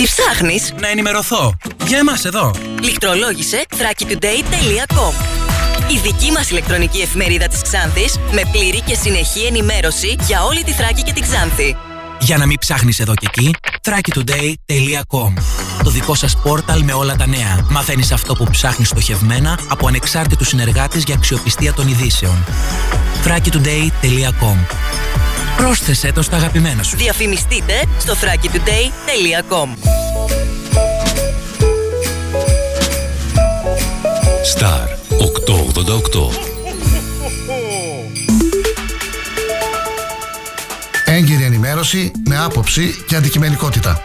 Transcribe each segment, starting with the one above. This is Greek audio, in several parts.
Τι ψάχνεις; Να ενημερωθώ. Για εμάς εδώ. Λιχτρολόγησε thrakitoday.com Η δική μας ηλεκτρονική εφημερίδα της Ξάνθης με πλήρη και συνεχή ενημέρωση για όλη τη Θράκη και την Ξάνθη. Για να μην ψάχνεις εδώ και εκεί, thrakitoday.com Το δικό σας πόρταλ με όλα τα νέα. Μαθαίνεις αυτό που ψάχνεις στοχευμένα από ανεξάρτητους συνεργάτες για αξιοπιστία των ειδήσεων. thrakitoday.com Πρόσθεσέ το στα αγαπημένα σου. Διαφημιστείτε στο thrakitoday.com Star 888 Έγκυρη ενημέρωση με άποψη και αντικειμενικότητα.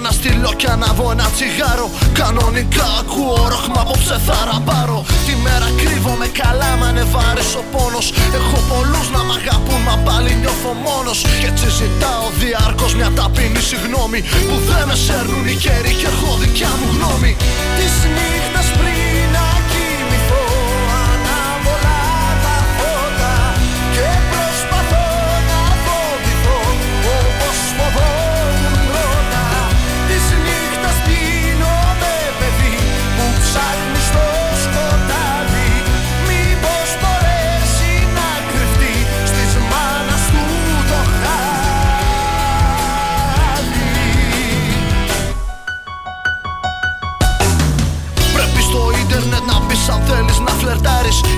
Ένα στυλό και ανάβω ένα τσιγάρο. Κανονικά ακούω ρόχμα απόψε θα ραμπάρω Τη μέρα κρύβομαι καλά μα είναι βάρες ο πόνος. Έχω πολλούς να μ' αγαπούν μα πάλι νιώθω μόνος. Και έτσι ζητάω διάρκως μια ταπεινή συγγνώμη Που δεν με σέρνουν οι καιροί και έχω δικιά μου γνώμη. Της νύχτας πριν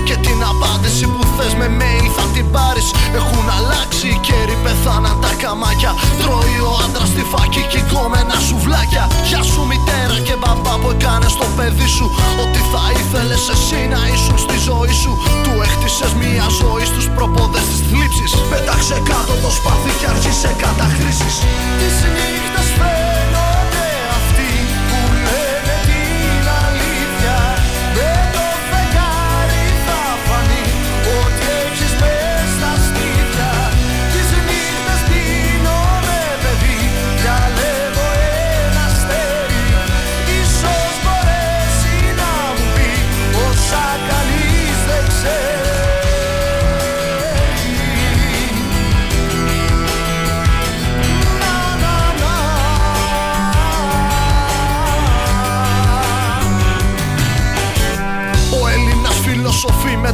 Και την απάντηση που θες με mail θα την πάρεις. Έχουν αλλάξει οι καιροί, πεθάναν τα καμάκια. Τρώει ο άντρας τη φάκη και κομμένα σουβλάκια Γεια σου μητέρα και μπαμπά που έκανες στο παιδί σου. Ότι θα ήθελες εσύ να ήσουν στη ζωή σου. Του έχτισες μια ζωή στους προπόδες της θλίψης. Πέταξε κάτω το σπαθί και άρχισε καταχρήσεις. Της νύχτας φαίνονται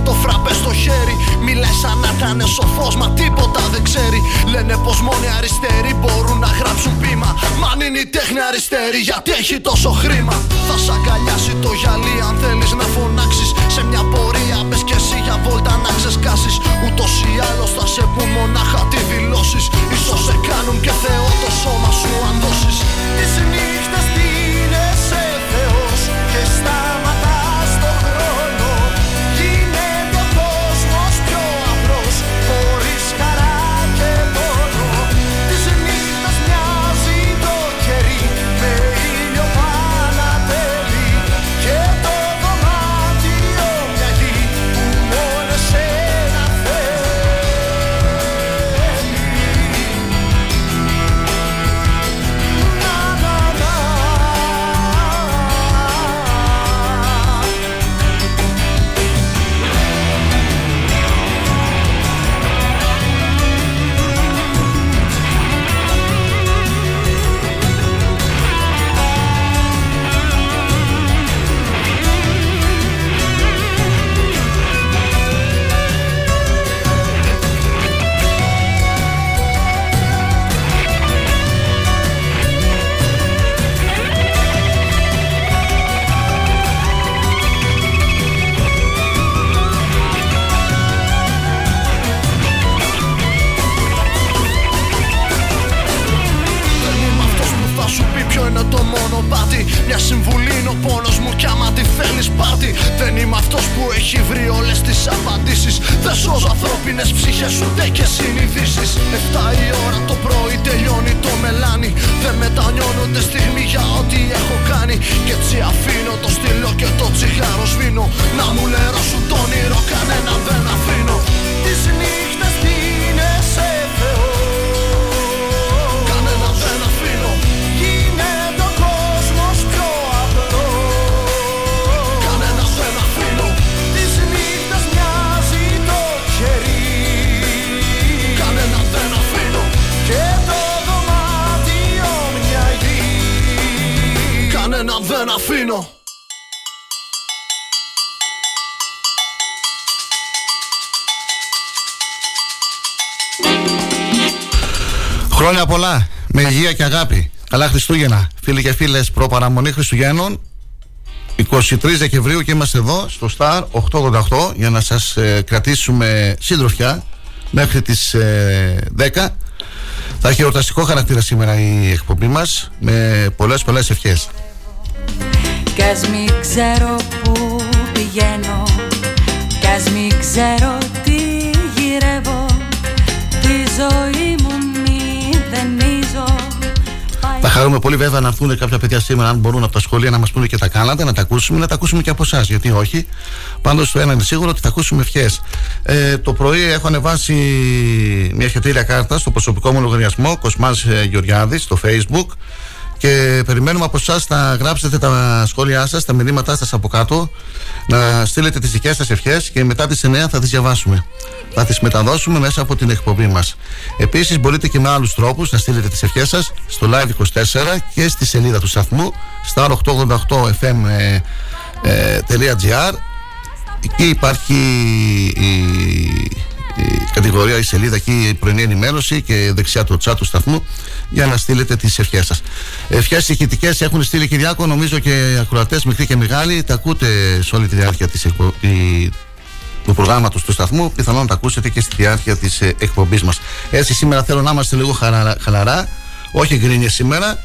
το φραπέ στο χέρι. Μιλάει σαν να ήταν σοφός, μα τίποτα δεν ξέρει. Λένε πως μόνοι αριστεροί μπορούν να γράψουν πείμα. Μα αν είναι η τέχνη αριστερή γιατί έχει τόσο χρήμα; Θα σ' αγκαλιάσει το γυαλί αν θέλεις να φωνάξεις. Σε μια πορεία μπες κι εσύ για βόλτα να ξεσκάσεις. Ούτως ή άλλως θα σε πουν μονάχα τι δηλώσεις. σω σε κάνουν και Θεό το σώμα σου αν ή Τις νύχτες Μια συμβουλή είναι ο πόνος μου κι άμα τη θέλεις πάρτι Δεν είμαι αυτός που έχει βρει όλες τις απαντήσεις. Δεν σώζω ανθρώπινες ψυχές ούτε και συνειδήσεις. Εφτά η ώρα το πρωί τελειώνει το μελάνι. Δεν μετανιώνω ούτε στιγμή για ό,τι έχω κάνει. Και έτσι αφήνω το στυλό και το τσιγάρο σβήνω. Να μου λερώσουν το όνειρο κανένα δεν αφήνω. Τις νύχτες Χρόνια πολλά, με υγεία και αγάπη. Καλά Χριστούγεννα, φίλοι και φίλες, προπαραμονή Χριστουγέννων. 23 Δεκεμβρίου και είμαστε εδώ στο Star 888 για να σας ε, κρατήσουμε συντροφιά μέχρι τις ε, 10. Θα έχει εορταστικό χαρακτήρα σήμερα η εκπομπή μας με πολλές πολλές ευχές. Κι ας μην ξέρω που πηγαίνω Κι ας μην ξέρω τι γυρεύω Τη ζωή Θα χαρούμε πολύ βέβαια να έρθουν κάποια παιδιά σήμερα, αν μπορούν από τα σχολεία να μας πούνε και τα κάνατε, να τα ακούσουμε, να τα ακούσουμε και από εσάς. Γιατί όχι. Πάντως το ένα είναι σίγουρο ότι θα ακούσουμε ευχές. Ε, το πρωί έχω ανεβάσει μια χετήρια κάρτα στο προσωπικό μου λογαριασμό, Κοσμάς Γεωργιάδης, στο Facebook. Και περιμένουμε από εσάς να γράψετε τα σχόλιά σας, τα μηνύματά σας από κάτω, να στείλετε τις δικές σας ευχές και μετά τις 9 θα τις διαβάσουμε. Θα τις μεταδώσουμε μέσα από την εκπομπή μας. Επίσης, μπορείτε και με άλλους τρόπους να στείλετε τις ευχές σας στο live24 και στη σελίδα του σταθμού star888fm.gr. Εκεί υπάρχει η, η κατηγορία, η σελίδα εκεί, η πρωινή ενημέρωση και δεξιά το chat του σταθμού για να στείλετε τις ευχές σας. Ευχές ηχητικές έχουν στείλει Κυριάκο, νομίζω και ακροατές μικροί και μεγάλοι. Τα ακούτε σε όλη τη διάρκεια της εκπο... η- του προγράμματος του σταθμού. Πιθανόν να τα ακούσετε και στη διάρκεια της εκπομπής μας. Έτσι, σήμερα θέλω να είμαστε λίγο χαρα- χαλαρά, όχι γκρίνια σήμερα,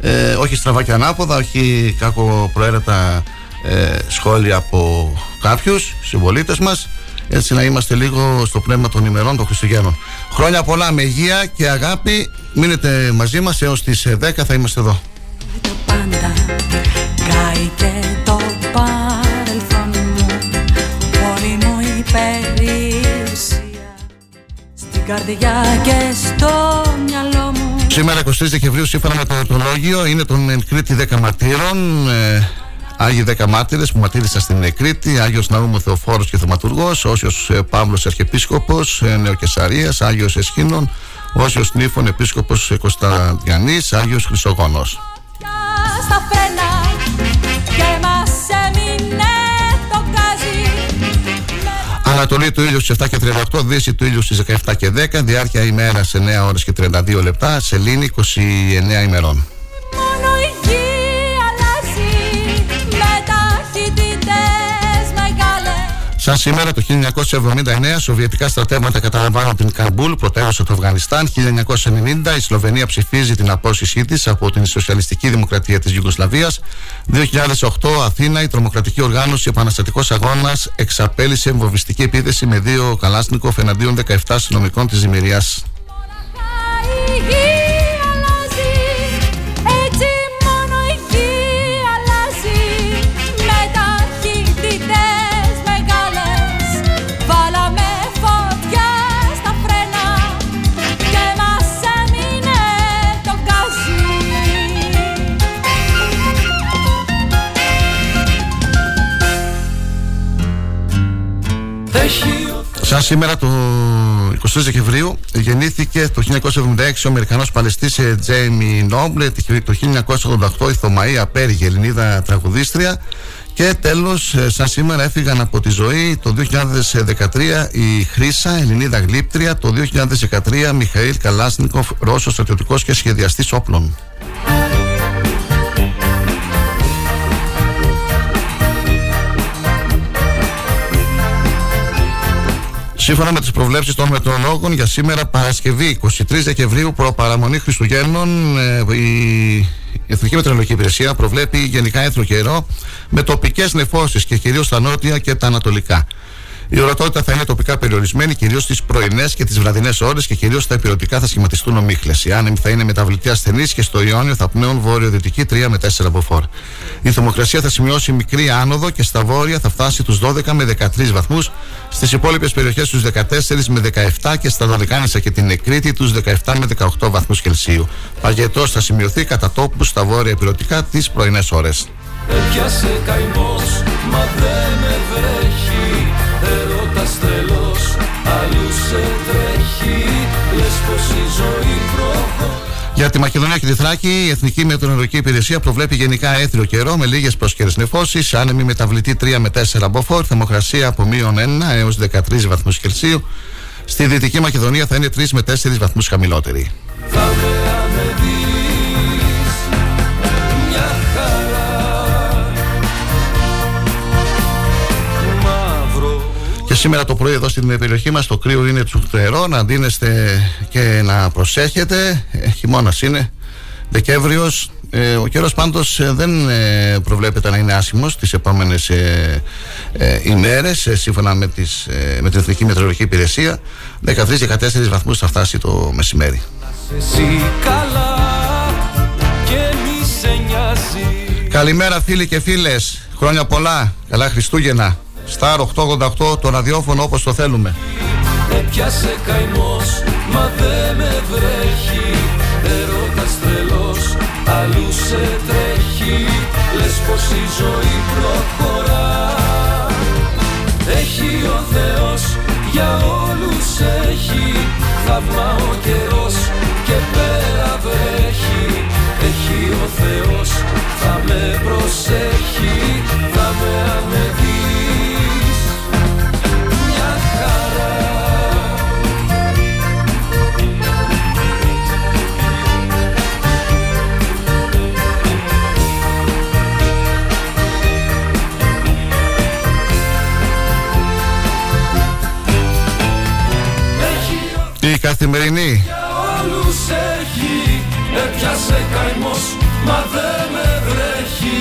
ε, όχι στραβά και ανάποδα, όχι κακοπροαίρετα ε, σχόλια από κάποιους συμπολίτες μας έτσι να είμαστε λίγο στο πνεύμα των ημερών των Χριστουγέννων. Χρόνια πολλά με υγεία και αγάπη. Μείνετε μαζί μας έως τις ε, 10 θα είμαστε εδώ. το πάντα Κάει και το παρελθόν μου Όλη μου η περιουσία Στην καρδιά και στο μυαλό μου Σήμερα 23 Δεκεμβρίου σύμφωνα με το ερωτολόγιο είναι των εν Κρήτη 10 μαρτύρων. Ε, Άγιοι 10 μάρτυρες που μαρτύρησαν στην ε, Κρήτη, Άγιος Ναούμο Θεοφόρος και Θεματουργός, Όσιος Παύλος Αρχιεπίσκοπος ε, Νεοκεσαρία, Άγιος Εσχήνων, Όσιος Νήφων Επίσκοπος Κωνσταντιανής, Άγιος Χρυσογόνος. Πια στα φρένα Και μας έμεινε το γκάζι Ανατολή του ήλιου στις 7 και 38, Δύση του ήλιου στις 17 και 10, διάρκεια ημέρας 9 ώρες και 32 λεπτά, Σελήνη 29 ημερών. Σαν σήμερα το 1979, Σοβιετικά στρατεύματα καταλαμβάνουν την Καμπούλ, πρωτεύουσα του Αφγανιστάν. 1990, η Σλοβενία ψηφίζει την απόσχισή της από την Σοσιαλιστική Δημοκρατία της Ιουγκοσλαβίας. 2008, Αθήνα, η τρομοκρατική οργάνωση Επαναστατικός Αγώνας εξαπέλυσε βομβιστική επίθεση με δύο Καλάσνικοφ εναντίον 17 αστυνομικών της Δημηρία. Σήμερα το 23 Δεκεμβρίου γεννήθηκε το 1976 ο Αμερικανός Παλαιστής Τζέιμι Νόμπλε το 1988 η Θωμαΐα Πέργη Ελληνίδα τραγουδίστρια. Και τέλος ε, σαν σήμερα έφυγαν από τη ζωή το 2013 η Χρύσα Ελληνίδα Γλύπτρια το 2013 Μιχαήλ Καλάσνικοφ Ρώσος στρατιωτικός και σχεδιαστής όπλων Σύμφωνα με τις προβλέψεις των μετρολόγων για σήμερα Παρασκευή 23 Δεκεμβρίου προπαραμονή Χριστουγέννων ε, η Εθνική Μετρολογική Υπηρεσία προβλέπει γενικά έθνο καιρό με τοπικές νεφώσεις και κυρίως στα νότια και τα ανατολικά. Η ορατότητα θα είναι τοπικά περιορισμένη, κυρίως στις πρωινές και τις βραδινές ώρες και κυρίως στα επιρωτικά θα σχηματιστούν ομίχλες. Οι άνεμοι θα είναι μεταβλητή ασθενή και στο Ιόνιο θα πνέουν βόρειο-δυτική 3 με 4 μποφόρ. Η θερμοκρασία θα σημειώσει μικρή άνοδο και στα βόρεια θα φτάσει τους 12 με 13 βαθμούς, στις υπόλοιπες περιοχές τους 14 με 17 και στα Δωδεκάνησα και την Εκρήτη τους 17 με 18 βαθμούς Κελσίου. Παγετός θα σημειωθεί κατά τόπους στα βόρεια επιρωτικά τις πρωινές ώρες. Έπιασε καημός, μα δεν με βρέχει για τη Μακεδονία και τη Θράκη, η Εθνική Μετεωρολογική Υπηρεσία προβλέπει γενικά έθριο καιρό με λίγες προσκαιρέ νεφώσεις, άνεμη μεταβλητή 3 με 4 μποφόρ, θερμοκρασία από μείον 1 έως 13 βαθμούς Κελσίου. Στη Δυτική Μακεδονία θα είναι 3 με 4 βαθμούς χαμηλότερη. Σήμερα το πρωί εδώ στην περιοχή μας το κρύο είναι τσουφτερό να ντύνεστε και να προσέχετε. Ε, χειμώνας είναι Δεκέμβριος. Ε, ο καιρός πάντως ε, δεν ε, προβλέπεται να είναι άσχημος τις επόμενες ε, ημέρες σύμφωνα με, τις, με την Εθνική Μετεωρολογική Υπηρεσία. 13-14 βαθμούς θα φτάσει το μεσημέρι. Καλημέρα φίλοι και φίλες. Χρόνια πολλά, καλά Χριστούγεννα Σταρ 888 το ραδιόφωνο όπως το θέλουμε. Έπιασε καημός μα δεν με βρέχει. Έρωτας τρελός αλλού σε τρέχει. Λες πως η ζωή προχωρά. Έχει ο Θεός για όλους έχει. Θαύμα ο καιρός και πέρα βρέχει. Έχει ο Θεός θα με προσέχει. Θα με ανεβεί καθημερινή. Για όλους έχει, έπιασε καημός, μα δεν με βρέχει.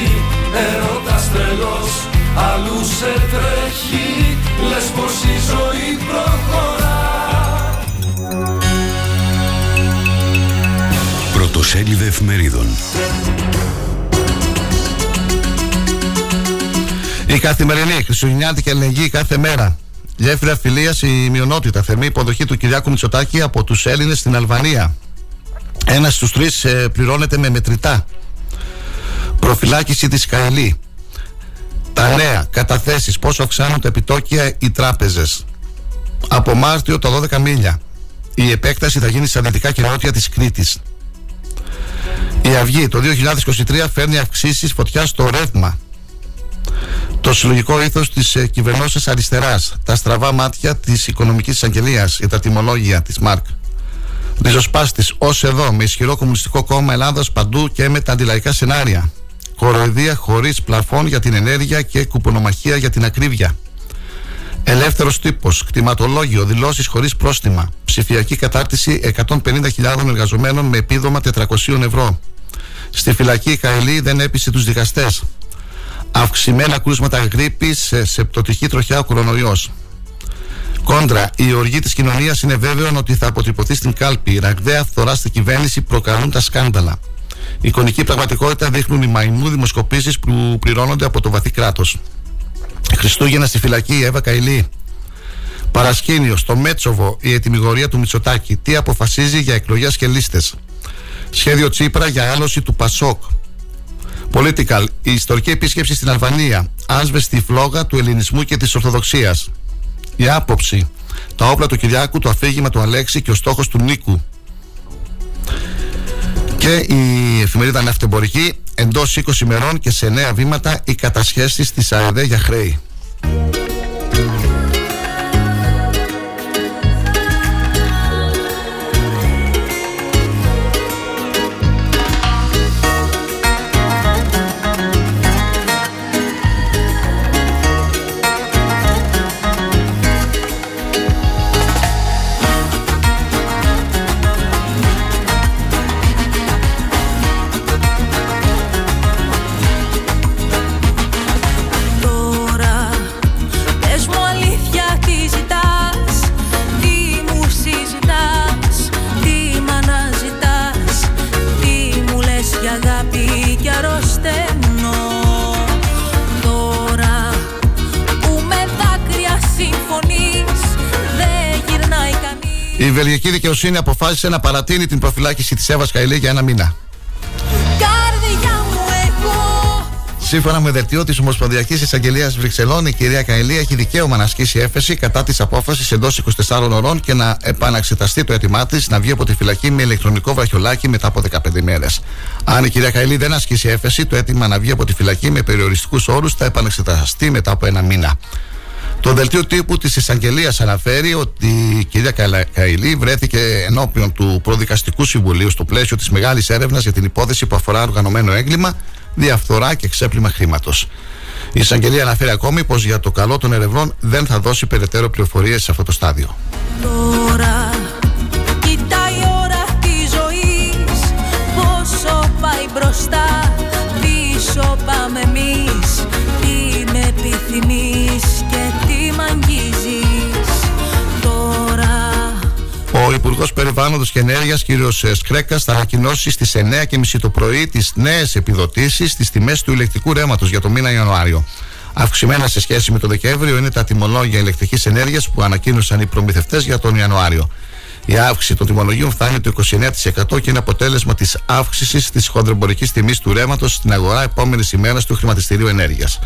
Έρωτας τρελός, αλλού σε τρέχει, λες πως η ζωή προχωρά. Πρωτοσέλιδε εφημερίδων. Η καθημερινή Χριστουγεννιάτικη αλληλεγγύη κάθε μέρα. Γέφυρα φιλίας η μειονότητα. Θερμή υποδοχή του Κυριάκου Μητσοτάκη από τους Έλληνες στην Αλβανία. Ένας στους τρεις ε, πληρώνεται με μετρητά. Προφυλάκηση της Καηλή. Τα νέα καταθέσεις. Πόσο αυξάνουν τα επιτόκια οι τράπεζες. Από Μάρτιο τα 12 μίλια. Η επέκταση θα γίνει στα δυτικά κοινότητα της Κρήτης. Η Αυγή το 2023 φέρνει αυξήσεις φωτιά στο ρεύμα. Το συλλογικό ήθος της ε, κυβερνώσεως αριστεράς. Τα στραβά μάτια της οικονομικής εισαγγελίας για τα τιμολόγια της ΜΑΡΚ. Ριζοσπάστης ως εδώ με ισχυρό κομμουνιστικό κόμμα Ελλάδος παντού και με τα αντιλαϊκά σενάρια. Κοροϊδία χωρίς πλαφόν για την ενέργεια και κουπονομαχία για την ακρίβεια. Ελεύθερος τύπος, κτηματολόγιο, δηλώσεις χωρίς πρόστιμα. Ψηφιακή κατάρτιση 150.000 εργαζομένων με επίδομα 400 ευρώ. Στη φυλακή η Καηλή δεν έπεισε τους δικαστές. Αυξημένα κρούσματα γρήπης σε πτωτική τροχιά ο κορονοϊός. Κόντρα, η οργή της κοινωνίας είναι βέβαιο ότι θα αποτυπωθεί στην κάλπη. Η ραγδαία φθορά στην κυβέρνηση προκαλούν τα σκάνδαλα. Η εικονική πραγματικότητα δείχνουν οι μαϊμού δημοσκοπήσεις που πληρώνονται από το βαθύ κράτος. Χριστούγεννα στη φυλακή η Εύα Καηλή. Παρασκήνιο στο Μέτσοβο η ετοιμιγορία του Μητσοτάκη. Τι αποφασίζει για εκλογές και λίστες. Σχέδιο Τσίπρα για άλωση του Πασόκ. Political. Η ιστορική επίσκεψη στην Αλβανία. Άσβεστη φλόγα του ελληνισμού και της Ορθοδοξίας. Η άποψη. Τα όπλα του Κυριάκου, το αφήγημα του Αλέξη και ο στόχος του Νίκου. Και η εφημερίδα Ναυτεμπορική εντός 20 ημερών και σε νέα βήματα οι κατασχέσεις της ΑΕΔ για χρέη. Βελγική δικαιοσύνη αποφάσισε να παρατείνει την προφυλάκηση της Εύα Καηλή για ένα μήνα. Καρδιά μου εγώ Σύμφωνα με δελτίο της Ομοσπονδιακής Εισαγγελίας Βρυξελών, η κυρία Καηλή έχει δικαίωμα να ασκήσει έφεση κατά της απόφασης εντός 24 ωρών και να επαναξεταστεί το αίτημά της να βγει από τη φυλακή με ηλεκτρονικό βραχιολάκι μετά από 15 μέρες. Αν η κυρία Καηλή δεν ασκήσει έφεση, το αίτημα να βγει από τη φυλακή με περιοριστικούς όρους θα επαναξεταστεί μετά από ένα μήνα. Το δελτίο τύπου της εισαγγελίας αναφέρει ότι η κυρία Καλα- Καηλή βρέθηκε ενώπιον του Προδικαστικού Συμβουλίου στο πλαίσιο της μεγάλης έρευνας για την υπόθεση που αφορά οργανωμένο έγκλημα, διαφθορά και ξέπλυμα χρήματος. Η εισαγγελία αναφέρει ακόμη πως για το καλό των ερευνών δεν θα δώσει περαιτέρω πληροφορίες σε αυτό το στάδιο. Τώρα κοιτάει η ώρα της ζωής. Πόσο πάει μπροστά, Υπουργό Περιβάλλοντος και Ενέργειας, κ. Σκρέκας, θα ανακοινώσει στις 9.30 το πρωί τις νέες επιδοτήσεις στις τιμές του ηλεκτρικού ρεύματος για το μήνα Ιανουάριο. Αυξημένα σε σχέση με το Δεκέμβριο είναι τα τιμολόγια ηλεκτρικής ενέργειας που ανακοίνωσαν οι προμηθευτές για τον Ιανουάριο. Η αύξηση των τιμολογίων φτάνει το 29% και είναι αποτέλεσμα της αύξησης της χονδρεμπορική τιμής του ρεύματος στην αγορά επόμενης ημέρας του χρηματιστηρίου ενέργειας.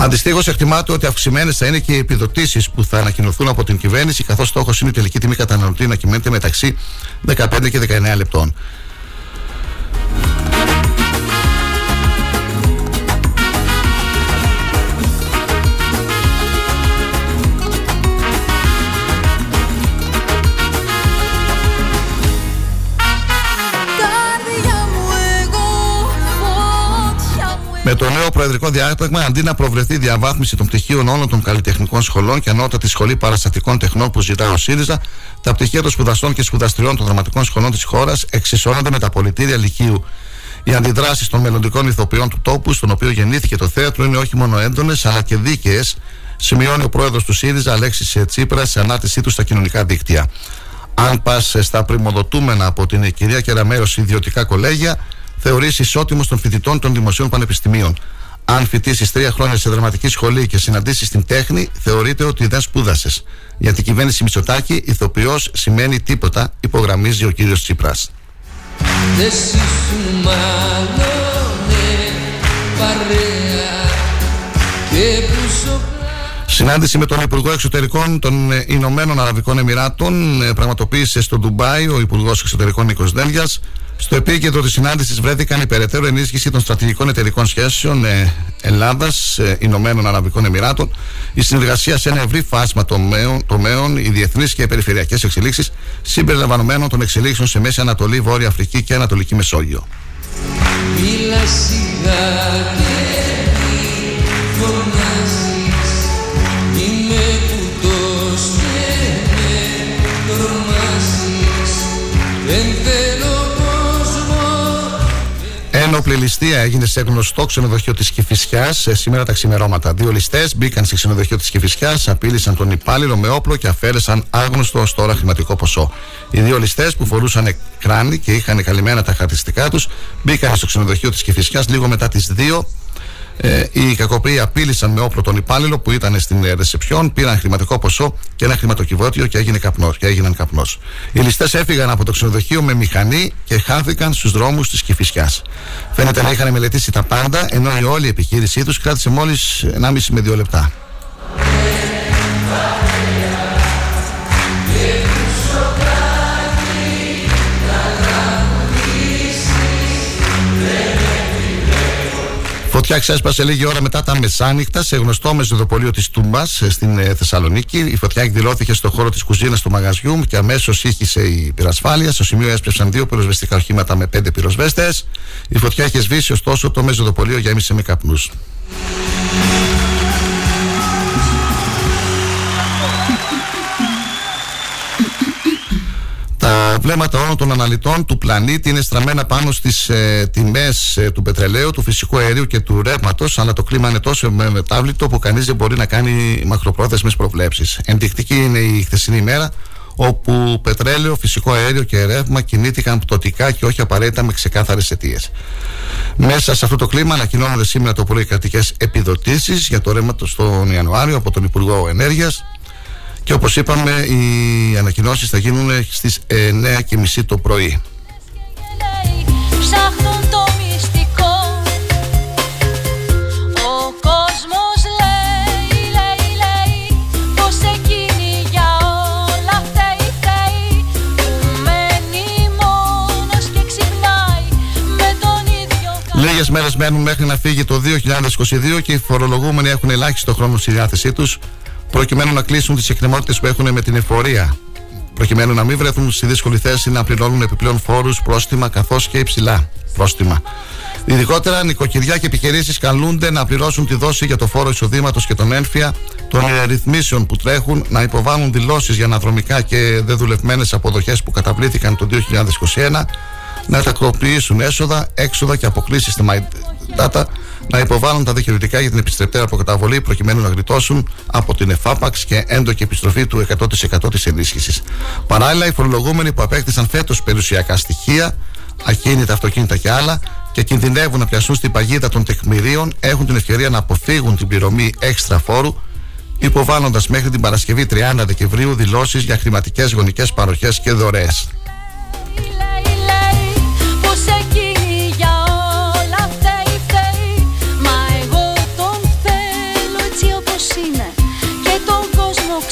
Αντιστοίχως, εκτιμάται ότι αυξημένες θα είναι και οι επιδοτήσεις που θα ανακοινωθούν από την κυβέρνηση, καθώς στόχος είναι η τελική τιμή καταναλωτή να κυμαίνεται μεταξύ 15 και 19 λεπτών. Το νέο προεδρικό διάταγμα, αντί να προβλεφθεί διαβάθμιση των πτυχίων όλων των καλλιτεχνικών σχολών και ανώτατη σχολή παραστατικών τεχνών που ζητά ο ΣΥΡΙΖΑ, τα πτυχία των σπουδαστών και σπουδαστριών των δραματικών σχολών της χώρας εξισώνονται με τα πολιτήρια λυκείου. Οι αντιδράσεις των μελλοντικών ηθοποιών του τόπου, στον οποίο γεννήθηκε το θέατρο, είναι όχι μόνο έντονες, αλλά και δίκαιες, σημειώνει ο πρόεδρος του ΣΥΡΙΖΑ, Αλέξης Τσίπρα, σε ανάρτησή του στα κοινωνικά δίκτυα. Αν πας στα πρημοδοτούμενα από την κυρία Κεραμέρωση ιδιωτικά κολέγια, θεωρήσει ισότιμο των φοιτητών των δημοσίων πανεπιστημίων. Αν φοιτήσεις τρία χρόνια σε δραματική σχολή και συναντήσεις την τέχνη, θεωρείται ότι δεν σπούδασες. Για την κυβέρνηση Μητσοτάκη, ηθοποιός σημαίνει τίποτα, υπογραμμίζει ο κύριος Τσίπρας. Δεν σου μάλλονε παρέα και που σου Συνάντηση με τον Υπουργό Εξωτερικών των ε, Ηνωμένων Αραβικών Εμμυράτων ε, πραγματοποίησε στο Ντουμπάι ο Υπουργός Εξωτερικών Νίκος Δέλγιας. Στο επίκεντρο της συνάντησης βρέθηκαν η περαιτέρω ενίσχυση των στρατηγικών εταιρικών σχέσεων ε, Ελλάδας, Ηνωμένων Αραβικών Εμμυράτων, η συνεργασία σε ένα ευρύ φάσμα τομέων, τομέων οι διεθνείς και περιφερειακές εξελίξεις, συμπεριλαμβανομένων των εξελίξεων σε Μέση Ανατολή, Βόρεια Αφρική και Ανατολική Μεσόγειο. Μίλα Ένοπλη ληστεία έγινε σε γνωστό ξενοδοχείο της Κυφυσιάς σήμερα τα ξημερώματα. Δύο ληστές μπήκαν σε ξενοδοχείο της Κυφυσιάς, απείλησαν τον υπάλληλο με όπλο και αφαίρεσαν άγνωστο ω τώρα χρηματικό ποσό. Οι δύο ληστές που φορούσαν κράνη και είχαν καλυμμένα τα χαρακτηριστικά τους μπήκαν στο ξενοδοχείο της Κυφυσιάς λίγο μετά τις 2 ε, οι κακοποιοί απείλησαν με όπλο τον υπάλληλο που ήταν στην ρεσεψιόν, πήραν χρηματικό ποσό και ένα χρηματοκιβώτιο και, έγινε καπνός, και έγιναν καπνός. Οι ληστές έφυγαν από το ξενοδοχείο με μηχανή και χάθηκαν στους δρόμους της Κυφυσιάς. Φαίνεται να είχαν μελετήσει τα πάντα, ενώ η όλη επιχείρησή τους κράτησε μόλις 1,5 με 2 λεπτά. Φωτιά ξέσπασε λίγη ώρα μετά τα μεσάνυχτα σε γνωστό μεζοδοπολείο της Τούμπας ε, στην ε, Θεσσαλονίκη. Η φωτιά εκδηλώθηκε στο χώρο της κουζίνας του μαγαζιού και αμέσως ήχησε η πυρασφάλεια. Στο σημείο έσπευσαν δύο πυροσβεστικά οχήματα με πέντε πυροσβέστες. Η φωτιά είχε σβήσει, ωστόσο το μεζοδοπολείο γέμισε με καπνούς. Τα βλέμματα όλων των αναλυτών του πλανήτη είναι στραμμένα πάνω στις ε, τιμές ε, του πετρελαίου, του φυσικού αερίου και του ρεύματος, αλλά το κλίμα είναι τόσο μετάβλητο που κανείς δεν μπορεί να κάνει μακροπρόθεσμες προβλέψεις. Ενδεικτική είναι η χθεσινή ημέρα, όπου πετρέλαιο, φυσικό αέριο και ρεύμα κινήθηκαν πτωτικά και όχι απαραίτητα με ξεκάθαρες αιτίες. Μέσα σε αυτό το κλίμα ανακοινώνονται σήμερα το πρωί κρατικές επιδοτήσεις για το ρεύμα στον Ιανουάριο από τον Υπουργό Ενέργειας. Και όπως είπαμε οι ανακοινώσεις θα γίνουν στις 9.30 το πρωί. Λίγες μέρες μένουν μέχρι να φύγει το 2022 και οι φορολογούμενοι έχουν ελάχιστο χρόνο στη διάθεσή τους προκειμένου να κλείσουν τις εκκρεμότητες που έχουν με την εφορία. Προκειμένου να μην βρεθούν στη δύσκολη θέση να πληρώνουν επιπλέον φόρους, πρόστιμα καθώς και υψηλά πρόστιμα. Ειδικότερα, νοικοκυριά και επιχειρήσει καλούνται να πληρώσουν τη δόση για το φόρο εισοδήματος και τον ένφια των ρυθμίσεων που τρέχουν, να υποβάλουν δηλώσεις για αναδρομικά και δεδουλευμένες αποδοχές που καταβλήθηκαν το 2021, να τακτοποιήσουν έσοδα, έξοδα και αποκλήσει στη MyData να υποβάλουν τα δικαιωτικά για την επιστρεπτέα αποκαταβολή προκειμένου να γλιτώσουν από την ΕΦΑΠΑΞ και έντοκη επιστροφή του 100% τη ενίσχυση. Παράλληλα, οι φορολογούμενοι που απέκτησαν φέτο περιουσιακά στοιχεία, ακίνητα, αυτοκίνητα και άλλα και κινδυνεύουν να πιαστούν στην παγίδα των τεκμηρίων έχουν την ευκαιρία να αποφύγουν την πληρωμή έξτρα φόρου υποβάλλοντα μέχρι την Παρασκευή 30 Δεκεμβρίου δηλώσει για χρηματικέ γονικέ παροχέ και δωρεέ.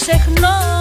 ξεχνώ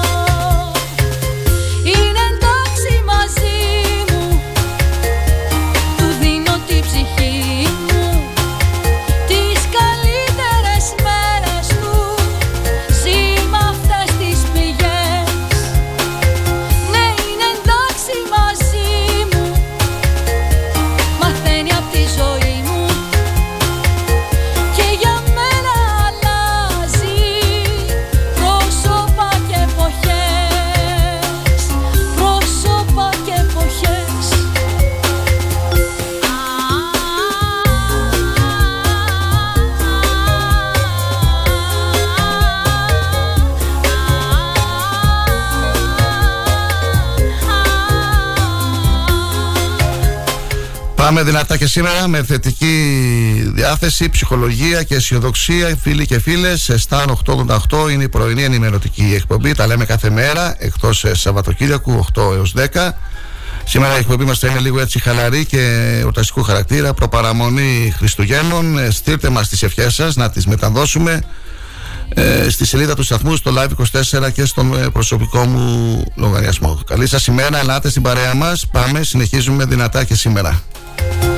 Πάμε δυνατά και σήμερα με θετική διάθεση, ψυχολογία και αισιοδοξία, φίλοι και φίλες. Στάν 888 είναι η πρωινή ενημερωτική εκπομπή. Τα λέμε κάθε μέρα, εκτός ε, Σαββατοκύριακου 8 έως 10. Σήμερα η εκπομπή μας θα είναι λίγο έτσι χαλαρή και ορταστικού χαρακτήρα. Προπαραμονή Χριστουγέννων. Ε, στείλτε μας τις ευχές σας να τις μεταδώσουμε ε, στη σελίδα του σταθμού, στο Live24 και στον ε, προσωπικό μου λογαριασμό. Καλή σας ημέρα, ελάτε στην παρέα μας. Πάμε, συνεχίζουμε δυνατά και σήμερα. Και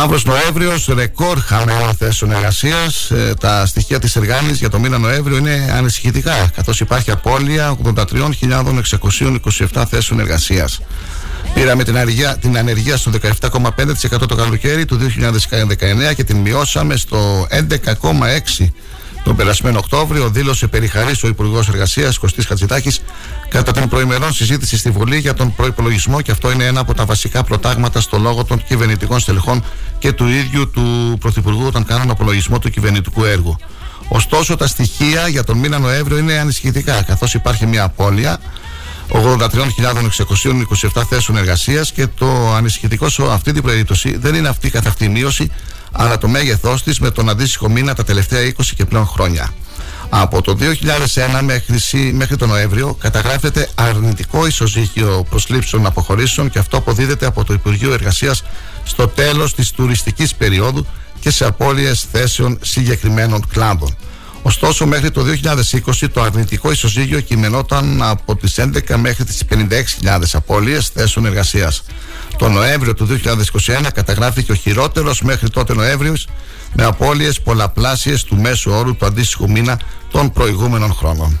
Μαύρος Νοέμβριος, ρεκόρ χαμένων θέσεων εργασίας. τα στοιχεία της Εργάνης για το μήνα Νοέμβριο είναι ανησυχητικά, καθώς υπάρχει απώλεια 83.627 θέσεων εργασίας. Πήραμε την ανεργία, την ανεργία στο 17,5% το καλοκαίρι του 2019 και την μειώσαμε στο 11,6% τον περασμένο Οκτώβριο. Δήλωσε περιχαρή ο Υπουργός Εργασίας Κωστής Χατζητάκης κατά την προημερών συζήτηση στη Βουλή για τον προπολογισμό και αυτό είναι ένα από τα βασικά προτάγματα στο λόγο των κυβερνητικών στελεχών και του ίδιου του Πρωθυπουργού όταν κάνουν απολογισμό του κυβερνητικού έργου. Ωστόσο, τα στοιχεία για τον μήνα Νοέμβριο είναι ανησυχητικά, καθώς υπάρχει μια απώλεια 83.627 θέσεων εργασίας και το ανησυχητικό σε αυτή την περίπτωση δεν είναι αυτή καθ' αυτή η μείωση, αλλά το μέγεθός της με τον αντίστοιχο μήνα τα τελευταία 20 και πλέον χρόνια. Από το 2001 μέχρι, μέχρι τον Νοέμβριο καταγράφεται αρνητικό ισοζύγιο προσλήψεων αποχωρήσεων και αυτό αποδίδεται από το Υπουργείο Εργασίας στο τέλος της τουριστικής περίοδου και σε απώλειες θέσεων συγκεκριμένων κλάδων. Ωστόσο, μέχρι το 2020 το αρνητικό ισοζύγιο κειμενόταν από τις 11 μέχρι τις 56.000 απώλειες θέσεων εργασίας. Το Νοέμβριο του 2021 καταγράφηκε ο χειρότερος μέχρι τότε Νοέμβριος με απώλειες πολλαπλάσιες του μέσου όρου του αντίστοιχου μήνα των προηγούμενων χρόνων.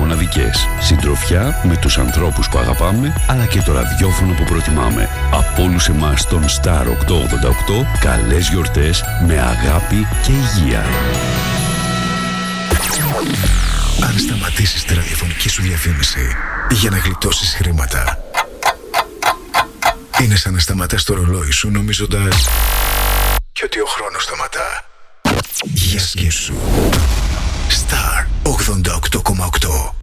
μοναδικές. Συντροφιά με τους ανθρώπους που αγαπάμε, αλλά και το ραδιόφωνο που προτιμάμε. Από όλους εμάς τον Star 888, καλές γιορτές με αγάπη και υγεία. Αν σταματήσεις τη ραδιοφωνική σου διαφήμιση για να γλιτώσεις χρήματα, είναι σαν να σταματάς το ρολόι σου νομίζοντας και ότι ο χρόνος σταματά. Για σκέψου. Star 88,8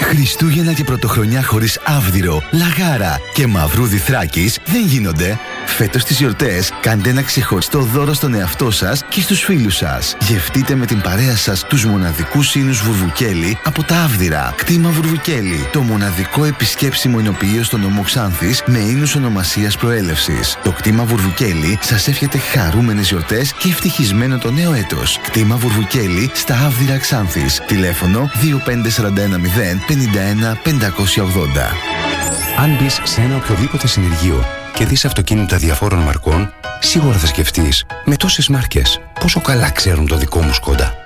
Χριστούγεννα και Πρωτοχρονιά χωρίς Άβδηρο, Λαγάρα και Μαυρούδι Θράκης δεν γίνονται. Φέτος τις γιορτές κάντε ένα ξεχωριστό δώρο στον εαυτό σας και στους φίλους σας. Γευτείτε με την παρέα σας τους μοναδικούς ίνους Βουρβουκέλη από τα Άβδηρα. Κτήμα Βουρβουκέλη, το μοναδικό επισκέψιμο εινοποιείο στο νομό Ξάνθης με ίνους ονομασίας προέλευσης. Το κτήμα Βουρβουκέλη σας εύχεται χαρούμενες γιορτές και ευτυχισμένο το νέο έτος. Κτήμα Βουρβουκέλη στα Άβδηρα Ξάνθης. Τηλέφωνο 25410 51 580. Αν μπεις σε ένα οποιοδήποτε συνεργείο και δεις αυτοκίνητα διαφόρων μαρκών, σίγουρα θα σκεφτείς με τόσες μάρκες πόσο καλά ξέρουν το δικό μου σκόντα.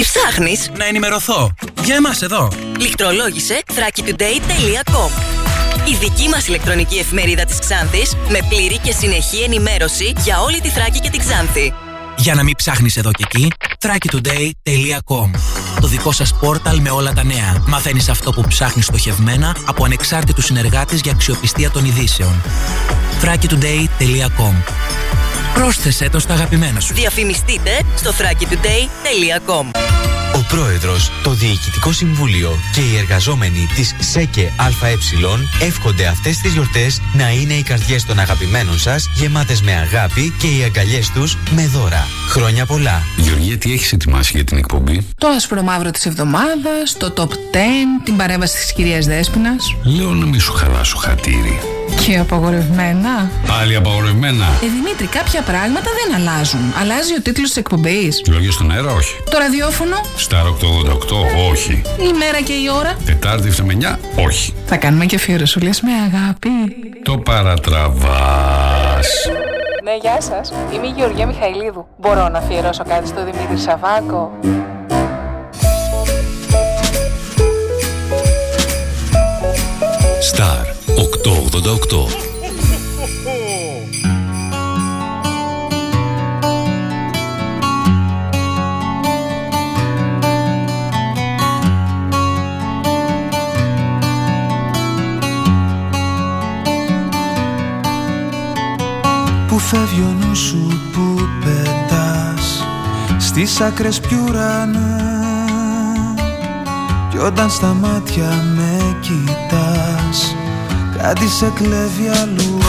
Τι ψάχνεις; Να ενημερωθώ. Για εμάς εδώ. Λιχτρολόγησε thrakitoday.com Η δική μας ηλεκτρονική εφημερίδα της Ξάνθης με πλήρη και συνεχή ενημέρωση για όλη τη Θράκη και την Ξάνθη. Για να μην ψάχνεις εδώ και εκεί, thrakitoday.com Το δικό σας πόρταλ με όλα τα νέα. Μαθαίνεις αυτό που ψάχνεις στοχευμένα από ανεξάρτητους συνεργάτες για αξιοπιστία των ειδήσεων. thrakitoday.com Πρόσθεσέ το στα αγαπημένα σου. Διαφημιστείτε στο thrakitoday.com Ο Πρόεδρος, το Διοικητικό Συμβούλιο και οι εργαζόμενοι της ΣΕΚΕ ΑΕ εύχονται αυτές τις γιορτές να είναι οι καρδιές των αγαπημένων σας γεμάτες με αγάπη και οι αγκαλιές τους με δώρα. Χρόνια πολλά. Γεωργία, τι έχεις ετοιμάσει για την εκπομπή; Το άσπρο μαύρο της εβδομάδας, το top 10, την παρέμβαση της κυρίας Δέσποινας. Λέω να μην σου χαλάσω χατήρι. Και απαγορευμένα. Πάλι απαγορευμένα. Ε, Δημήτρη, κάποια πράγματα δεν αλλάζουν. Αλλάζει ο τίτλος της εκπομπής. Λόγια στον αέρα, όχι. Το ραδιόφωνο, Star 888, όχι. η μέρα και η ώρα. Τετάρτη 7 με 9, όχι. Θα κάνουμε και αφιερωσούλες με αγάπη. Το παρατραβάς. Ναι, γεια σας. Είμαι η Γεωργία Μιχαηλίδου. Μπορώ να αφιερώσω κάτι στο Δημήτρη Σαββάκο. Star 888. Φεύγει ο νους σου που πετάς Στις άκρες πιου ουρανού Κι όταν στα μάτια με κοιτάς Κάτι σε κλέβει αλλού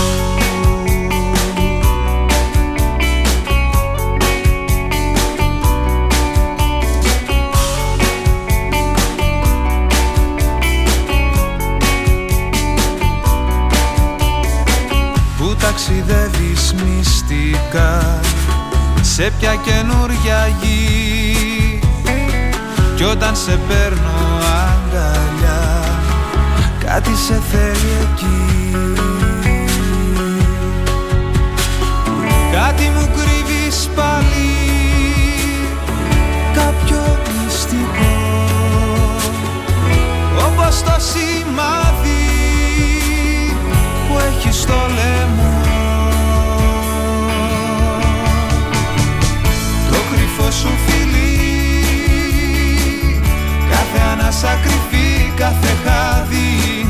ταξιδεύεις μυστικά Σε ποια καινούρια γη. Κι όταν σε παίρνω αγκαλιά Κάτι σε θέλει εκεί. Κάτι μου κρύβεις πάλι Κάποιο μυστικό. Όπως το σημάδι που έχει στο λαιμό Το κρυφό σου φιλί Κάθε ανάσα κρυφή, κάθε χάδι.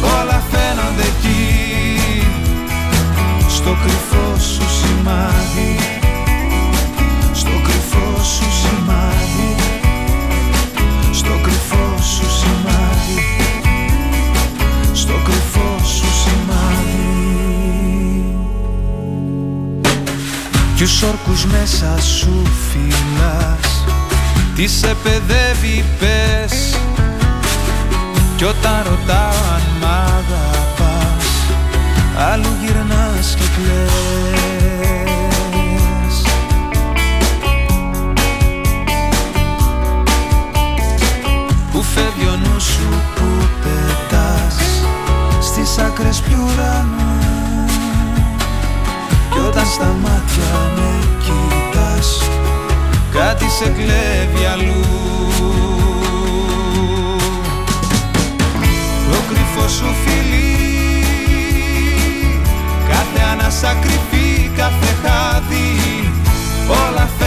Όλα φαίνονται εκεί. Στο κρυφό σου σημάδι Ποιους όρκους μέσα σου φυλάς. Τις σε παιδεύει πες Κι όταν ρωτάω αν μ' αγαπάς Αλλού γυρνάς και κλαις. Που φεύγει ο νους σου που πετάς Στις άκρες πιου ουρανού Κι όταν στα μάτια με κοιτάς Κάτι σε κλέβει αλλού. Το κρυφό σου φιλί Κάθε ανάσα κρυφή, κάθε χάδι Όλα φαίνονται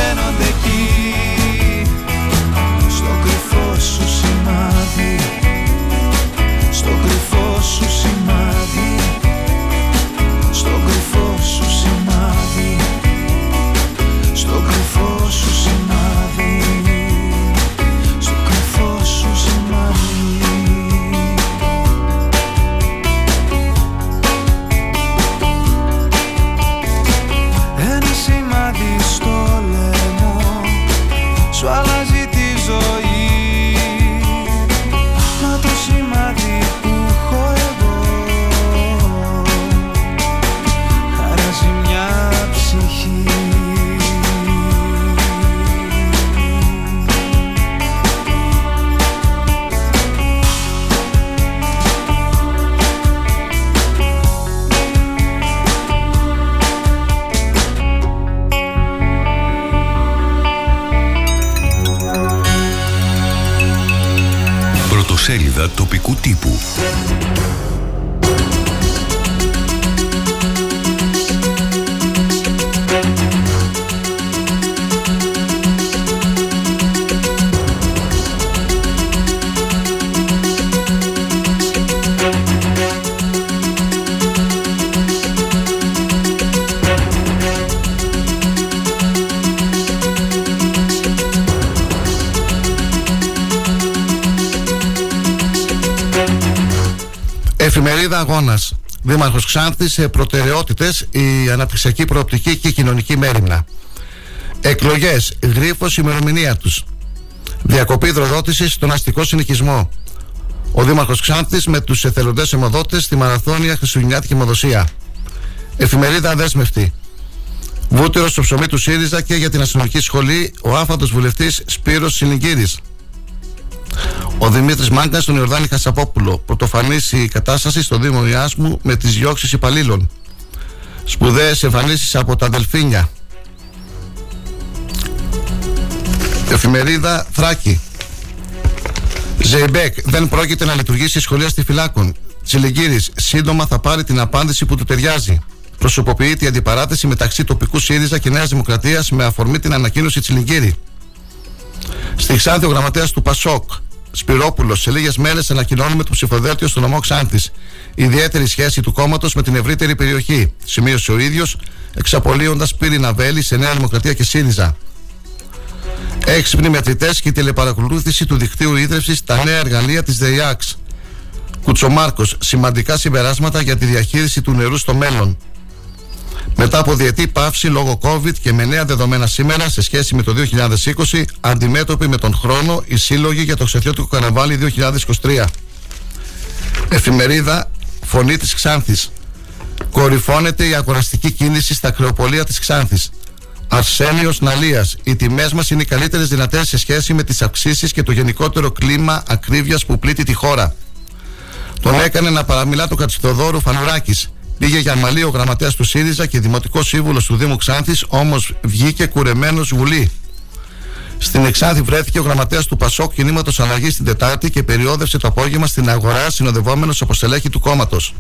Ξάνθη σε προτεραιότητες η αναπτυξιακή προοπτική και η κοινωνική μέρημνα. Εκλογές. Γρήφο ημερομηνία τους. Διακοπή δροδότηση στον αστικό συνοικισμό. Ο Δήμαρχος Ξάνθης με τους εθελοντές αιμοδότες στη Μαραθώνια Χριστουγεννιάτικη Αιμοδοσία. Εφημερίδα Αδέσμευτη. Βούτυρο στο ψωμί του ΣΥΡΙΖΑ και για την αστυνομική σχολή ο άφαντος βουλευτής Σπύρος Σιλιγκύρη. Ο Δημήτρης Μάγκας στον Ιορδάνη Χασαπόπουλο. Πρωτοφανής η κατάσταση στο Δήμο Ιάσμου με τις διώξεις υπαλλήλων. Σπουδαίες εμφανίσεις από τα Δελφίνια. Εφημερίδα Θράκη. Ζεϊμπέκ δεν πρόκειται να λειτουργήσει η σχολεία στη Φυλάκων. Τσιλιγκύρης σύντομα θα πάρει την απάντηση που του ταιριάζει. Προσωποποιείται η αντιπαράθεση μεταξύ τοπικού ΣΥΡΙΖΑ και Νέας Δημοκρατίας με αφορμή την ανακοίνωση Τσιλιγκύρη. Στη Ξάνθη ο γραμματέας του Πασόκ, Σπυρόπουλος, σε λίγες μέρες ανακοινώνουμε το ψηφοδέλτιο στο νομό Ξάνθης. Ιδιαίτερη σχέση του κόμματος με την ευρύτερη περιοχή. Σημείωσε ο ίδιος, εξαπολύοντας πύρινα βέλη σε Νέα Δημοκρατία και ΣΥΡΙΖΑ. Έξυπνοι μετρητές και η τηλεπαρακολούθηση του δικτύου ίδρυυση στα νέα εργαλεία της ΔΕΙΑΞ. Κουτσομάρκος, σημαντικά συμπεράσματα για τη διαχείριση του νερού στο μέλλον. Μετά από διετή πάυση λόγω COVID και με νέα δεδομένα σήμερα σε σχέση με το 2020, αντιμέτωποι με τον χρόνο οι σύλλογοι για το ξεφιώτικο καρναβάλι 2023. Εφημερίδα Φωνή της Ξάνθης. Κορυφώνεται η αγοραστική κίνηση στα κρεοπολία της Ξάνθης. Αρσένιος Ναλίας. Οι τιμές μας είναι οι καλύτερες δυνατές σε σχέση με τις αυξήσεις και το γενικότερο κλίμα ακρίβειας που πλήττει τη χώρα. Τον έκανε να παραμιλά το Κατσιδοδόρου Φανουράκης. Πήγε για μαλλί ο γραμματέας του ΣΥΡΙΖΑ και δημοτικός σύμβουλος του Δήμου Ξάνθης, όμως βγήκε κουρεμένος βουλή. Στην Εξάνθη βρέθηκε ο γραμματέας του Πασόκ κινήματος αλλαγής την Τετάρτη και περιόδευσε το απόγευμα στην αγορά συνοδευόμενος από στελέχη του κόμματος.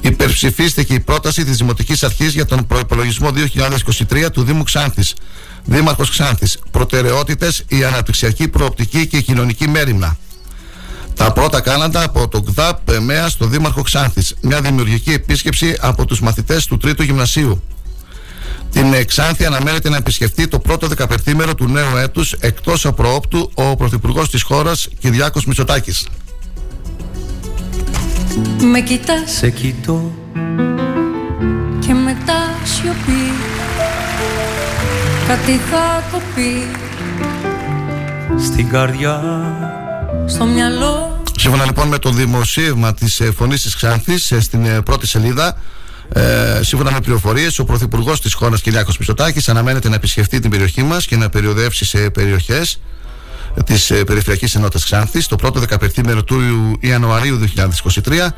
Υπερψηφίστηκε η πρόταση της Δημοτικής Αρχής για τον προπολογισμό 2023 του Δήμου Ξάνθης. Δήμαρχος Ξάνθης. Προτεραιότητες, η αναπτυξιακή προοπτική και η κοινωνική μέρημνα. Τα πρώτα κάναντα από το ΚΔΑΠ ΕΜΕΑ στο Δήμαρχο Ξάνθης. Μια δημιουργική επίσκεψη από τους μαθητές του Τρίτου Γυμνασίου. Την Ξάνθη αναμένεται να επισκεφτεί το πρώτο δεκαπερθήμερο του νέου έτους εκτός απροόπτου ο Πρωθυπουργός της χώρας Κυριάκος Μητσοτάκης. Με κοιτάς Σε κοιτώ και μετά σιωπή Κάτι θα το πει στην καρδιά στο μυαλό Σύμφωνα λοιπόν με το δημοσίευμα της ε, Φωνής της Ξάνθης ε, στην ε, πρώτη σελίδα, ε, σύμφωνα με πληροφορίες, ο Πρωθυπουργός της χώρας Κυριάκος Μητσοτάκης αναμένεται να επισκεφτεί την περιοχή μας και να περιοδεύσει σε περιοχές της ε, Περιφερειακής Ενότητας Ξάνθης το πρώτο δεκαπερθήμερο του Ιανουαρίου 2023.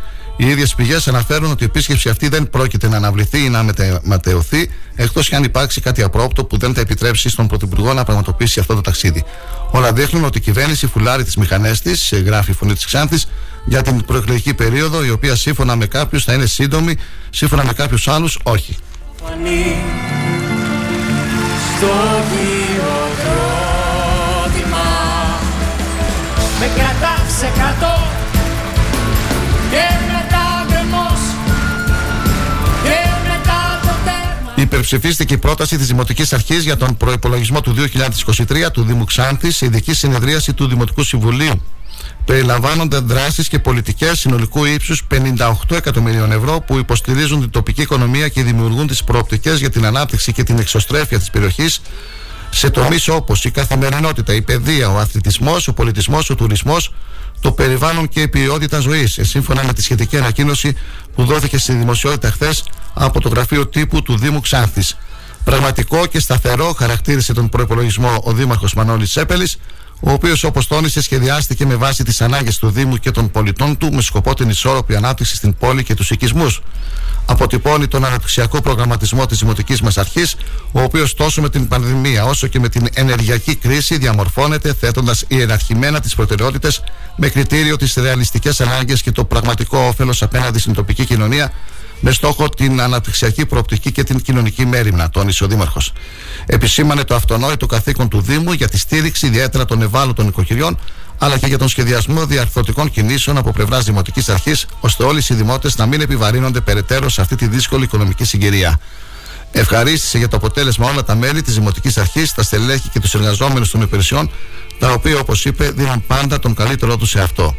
Οι ίδιες πηγές αναφέρουν ότι η επίσκεψη αυτή δεν πρόκειται να αναβληθεί ή να μετε- ματαιωθεί, εκτός και αν υπάρξει κάτι απρόπτο που δεν θα επιτρέψει στον Πρωθυπουργό να πραγματοποιήσει αυτό το ταξίδι. Όλα δείχνουν ότι η κυβέρνηση φουλάρει τις μηχανές της, γράφει η φωνή της Ξάνθης, για την προεκλογική περίοδο, η οποία σύμφωνα με κάποιους θα είναι σύντομη, σύμφωνα με κάποιους άλλους όχι. φανεί στο χειροκρότημα Με κρατάς σε κρατώ και Υπερψηφίστηκε η πρόταση της Δημοτικής Αρχής για τον προπολογισμό του 2023 του Δήμου Ξάνθης σε ειδική συνεδρίαση του Δημοτικού Συμβουλίου. Περιλαμβάνονται δράσεις και πολιτικές συνολικού ύψους 58 εκατομμυρίων ευρώ που υποστηρίζουν την τοπική οικονομία και δημιουργούν τις προοπτικές για την ανάπτυξη και την εξωστρέφεια της περιοχής σε τομείς όπως η καθημερινότητα, η παιδεία, ο αθλητισμός, ο πολιτισμός, ο τουρισμός, το περιβάλλον και η ποιότητα ζωής, σύμφωνα με τη σχετική ανακοίνωση που δόθηκε στη δημοσιότητα χθες από το γραφείο τύπου του Δήμου Ξάνθης. Πραγματικό και σταθερό χαρακτήρισε τον προπολογισμό ο Δήμαρχος Μανώλης Τσέπελη, ο οποίος, όπως τόνισε, σχεδιάστηκε με βάση τις ανάγκες του Δήμου και των πολιτών του με σκοπό την ισόρροπη ανάπτυξη στην πόλη και τους οικισμούς. Αποτυπώνει τον αναπτυξιακό προγραμματισμό της Δημοτικής μας Αρχής, ο οποίος τόσο με την πανδημία όσο και με την ενεργειακή κρίση διαμορφώνεται θέτοντας ιεραρχημένα τις προτεραιότητες με κριτήριο τις ρεαλιστικές ανάγκες και το πραγματικό όφελος απέναντι στην τοπική κοινωνία με στόχο την αναπτυξιακή προοπτική και την κοινωνική μέρημνα, τόνισε ο Δήμαρχος. Επισήμανε το αυτονόητο καθήκον του Δήμου για τη στήριξη ιδιαίτερα των ευάλωτων οικογενειών, αλλά και για τον σχεδιασμό διαρθρωτικών κινήσεων από πλευράς Δημοτικής Αρχής, ώστε όλοι οι δημότες να μην επιβαρύνονται περαιτέρω σε αυτή τη δύσκολη οικονομική συγκυρία. Ευχαρίστησε για το αποτέλεσμα όλα τα μέλη της Δημοτικής Αρχής, τα στελέχη και τους εργαζόμενους των υπηρεσιών, τα οποία, όπως είπε, δίνουν πάντα τον καλύτερό τους σε αυτό.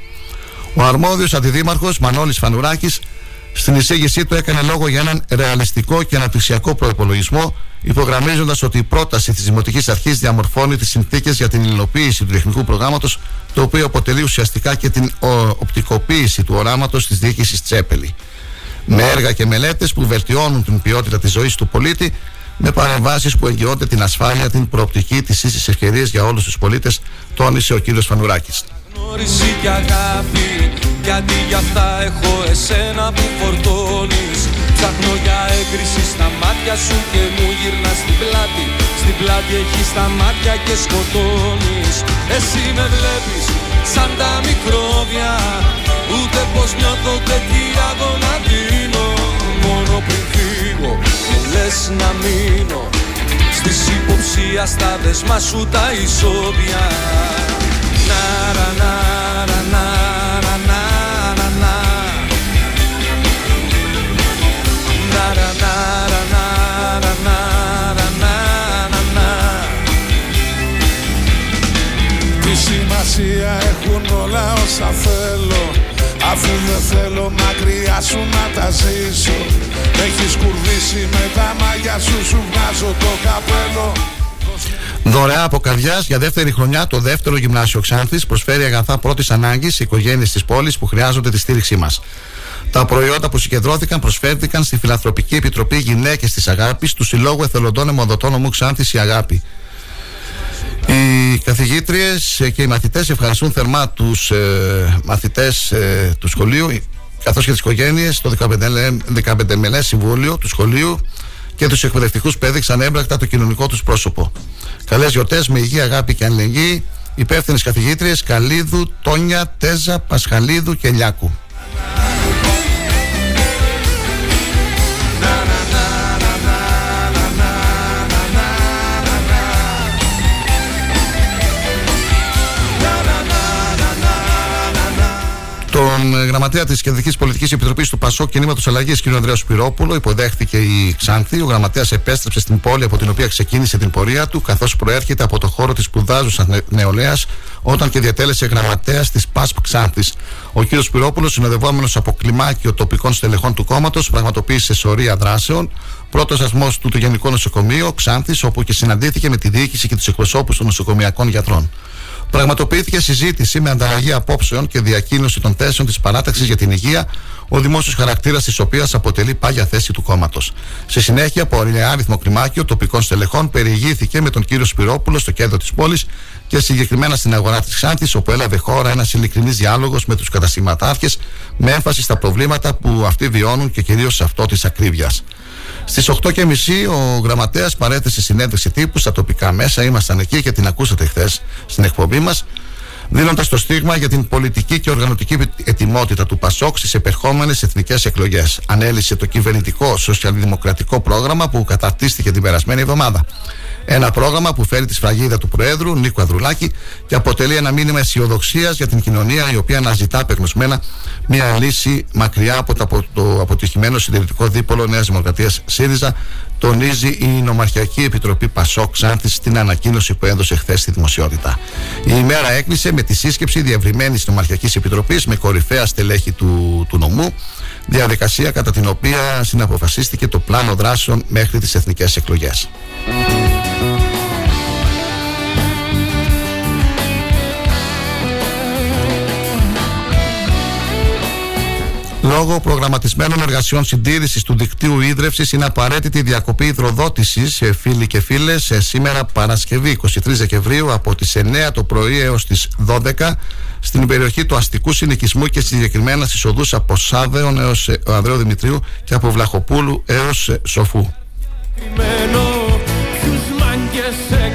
Ο αρμόδιος αντιδήμαρχος Μανώλης Φανουράκης στην εισήγησή του έκανε λόγο για έναν ρεαλιστικό και αναπτυξιακό προπολογισμό, υπογραμμίζοντας ότι η πρόταση της Δημοτικής Αρχής διαμορφώνει τις συνθήκες για την υλοποίηση του τεχνικού προγράμματος, το οποίο αποτελεί ουσιαστικά και την οπτικοποίηση του οράματος της διοίκησης Τσέπελη. Με έργα και μελέτες που βελτιώνουν την ποιότητα της ζωής του πολίτη, με παρεμβάσεις που εγγυώνται την ασφάλεια, την προοπτική, τις ίσες ευκαιρίες για όλους τους πολίτες, τόνισε ο κ. Φανουράκης. Γνώριση και αγάπη. Γιατί για αυτά έχω εσένα που φορτώνεις. Ψάχνω για έγκριση στα μάτια σου και μου γυρνάς στην πλάτη. Στην πλάτη έχεις τα μάτια και σκοτώνεις. Εσύ με βλέπεις σαν τα μικρόβια. Ούτε πως νιώθω ούτε τι αγώνα δίνω. Μόνο πριν φύγω μου λες να μείνω. Στις υποψία στα δεσμά σου τα ισόβια τι σημασία έχουν όλα όσα θέλω Αφού δεν θέλω μακριά σου να τα ζήσω. Έχεις κουρδίσει με τα μάγια σου Σου βγάζω το καπέλο Δωρεά από καρδιάς για δεύτερη χρονιά το δεύτερο γυμνάσιο Ξάνθης προσφέρει αγαθά πρώτης ανάγκης σε οικογένειες της πόλης που χρειάζονται τη στήριξή μας. Τα προϊόντα που συγκεντρώθηκαν προσφέρθηκαν στη Φιλανθρωπική Επιτροπή Γυναίκες της Αγάπης του Συλλόγου Εθελοντών Αιμοδοτών Ομού Ξάνθης η Αγάπη. Οι καθηγήτριες και οι μαθητές ευχαριστούν θερμά τους ε, μαθητές ε, του σχολείου καθώς και τις οικογένειες, το 15 μελέ συμβούλιο του σχολείου και τους εκπαιδευτικούς που έδειξαν έμπρακτα το κοινωνικό τους πρόσωπο. Καλές γιορτές με υγεία, αγάπη και αλληλεγγύη. Υπεύθυνες καθηγήτριες Καλίδου, Τόνια, Τέζα, Πασχαλίδου και Λιάκου. Τον ε, γραμματέα της Κεντρικής Πολιτικής Επιτροπής του Πασό Κινήματος Αλλαγής, κ. Ανδρέας Σπυρόπουλο, υποδέχτηκε η Ξάνθη. Ο γραμματέας επέστρεψε στην πόλη από την οποία ξεκίνησε την πορεία του, καθώς προέρχεται από το χώρο της σπουδάζουσας νεολαίας, όταν και διατέλεσε γραμματέας της ΠΑΣΠ Ξάνθης. Ο κ. Σπυρόπουλο, συνοδευόμενος από κλιμάκιο τοπικών στελεχών του κόμματος, πραγματοποίησε σωρία δράσεων. Πρώτος ασμό του το Γενικό Νοσοκομείο Ξάνθης, όπου και συναντήθηκε με τη διοίκηση και τους εκπροσώπους των νοσοκομιακών γιατρών. Πραγματοποιήθηκε συζήτηση με ανταλλαγή απόψεων και διακοίνωση των θέσεων της παράταξης για την υγεία, ο δημόσιος χαρακτήρας της οποίας αποτελεί πάγια θέση του κόμματος. Σε συνέχεια, από αριθμό κλιμάκιο τοπικών στελεχών περιηγήθηκε με τον κύριο Σπυρόπουλο στο κέντρο της πόλης και συγκεκριμένα στην αγορά της Ξάνθης, όπου έλαβε χώρα ένας ειλικρινής διάλογος με τους καταστηματάρχε με έμφαση στα προβλήματα που αυτοί βιώνουν και κυρίως σε αυτό της ακρίβειας. Στις 8.30 ο γραμματέας παρέθεσε συνέντευξη τύπου στα τοπικά μέσα. Ήμασταν εκεί και την ακούσατε χθες στην εκπομπή μας. Δίνοντας το στίγμα για την πολιτική και οργανωτική ετοιμότητα του Πασόκ στις επερχόμενες εθνικές εκλογές. Ανέλησε το κυβερνητικό σοσιαλδημοκρατικό πρόγραμμα που καταρτίστηκε την περασμένη εβδομάδα. Ένα πρόγραμμα που φέρει τη σφραγίδα του Προέδρου Νίκο Ανδρουλάκη και αποτελεί ένα μήνυμα αισιοδοξίας για την κοινωνία η οποία αναζητά απεγνωσμένα μια λύση μακριά από το, το αποτυχημένο συντηρητικό δίπολο Νέας Δημοκρατίας ΣΥΡΙΖΑ, τονίζει η Νομαρχιακή Επιτροπή Πασόκ Ξάνθης στην ανακοίνωση που έδωσε χθες στη δημοσιότητα. Η ημέρα έκλεισε με τη σύσκεψη διευρυμένης Νομαρχιακής Επιτροπής με κορυφαία στελέχη του, του νομού, διαδικασία κατά την οποία συναποφασίστηκε το πλάνο δράσεων μέχρι τις εθνικές εκλογές. Λόγω προγραμματισμένων εργασιών συντήρησης του δικτύου ίδρυυση, είναι απαραίτητη η διακοπή υδροδότησης, φίλοι και φίλες, σήμερα Παρασκευή 23 Δεκεμβρίου από τις 9 το πρωί έως τις 12 στην περιοχή του αστικού συνοικισμού και συγκεκριμένα στις οδούς από Σάδεων έως Ανδρέου Δημητρίου και από Βλαχοπούλου έως Σοφού. Τα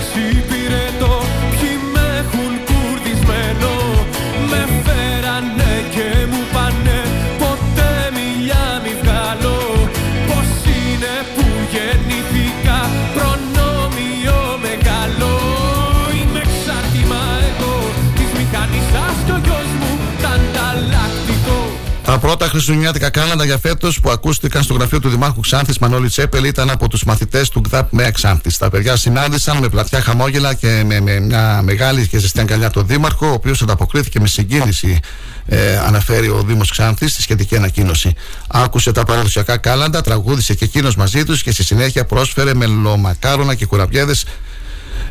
πρώτα χριστουγεννιάτικα κάναντα για φέτος που ακούστηκαν στο γραφείο του Δημάρχου Ξάνθης Μανώλη Τσέπελ ήταν από τους μαθητές του ΓΔΑΠ ΜΕΑ Ξάνθης. Τα παιδιά συνάντησαν με πλατιά χαμόγελα και με, με μια μεγάλη και ζεστή αγκαλιά τον Δήμαρχο, ο οποίος ανταποκρίθηκε με συγκίνηση, ε, αναφέρει ο Δήμος Ξάνθης στη σχετική ανακοίνωση. Άκουσε τα παραδοσιακά κάλαντα, τραγούδισε και εκείνος μαζί τους και στη συνέχεια πρόσφερε μελομακάρονα και κουραμπιέδες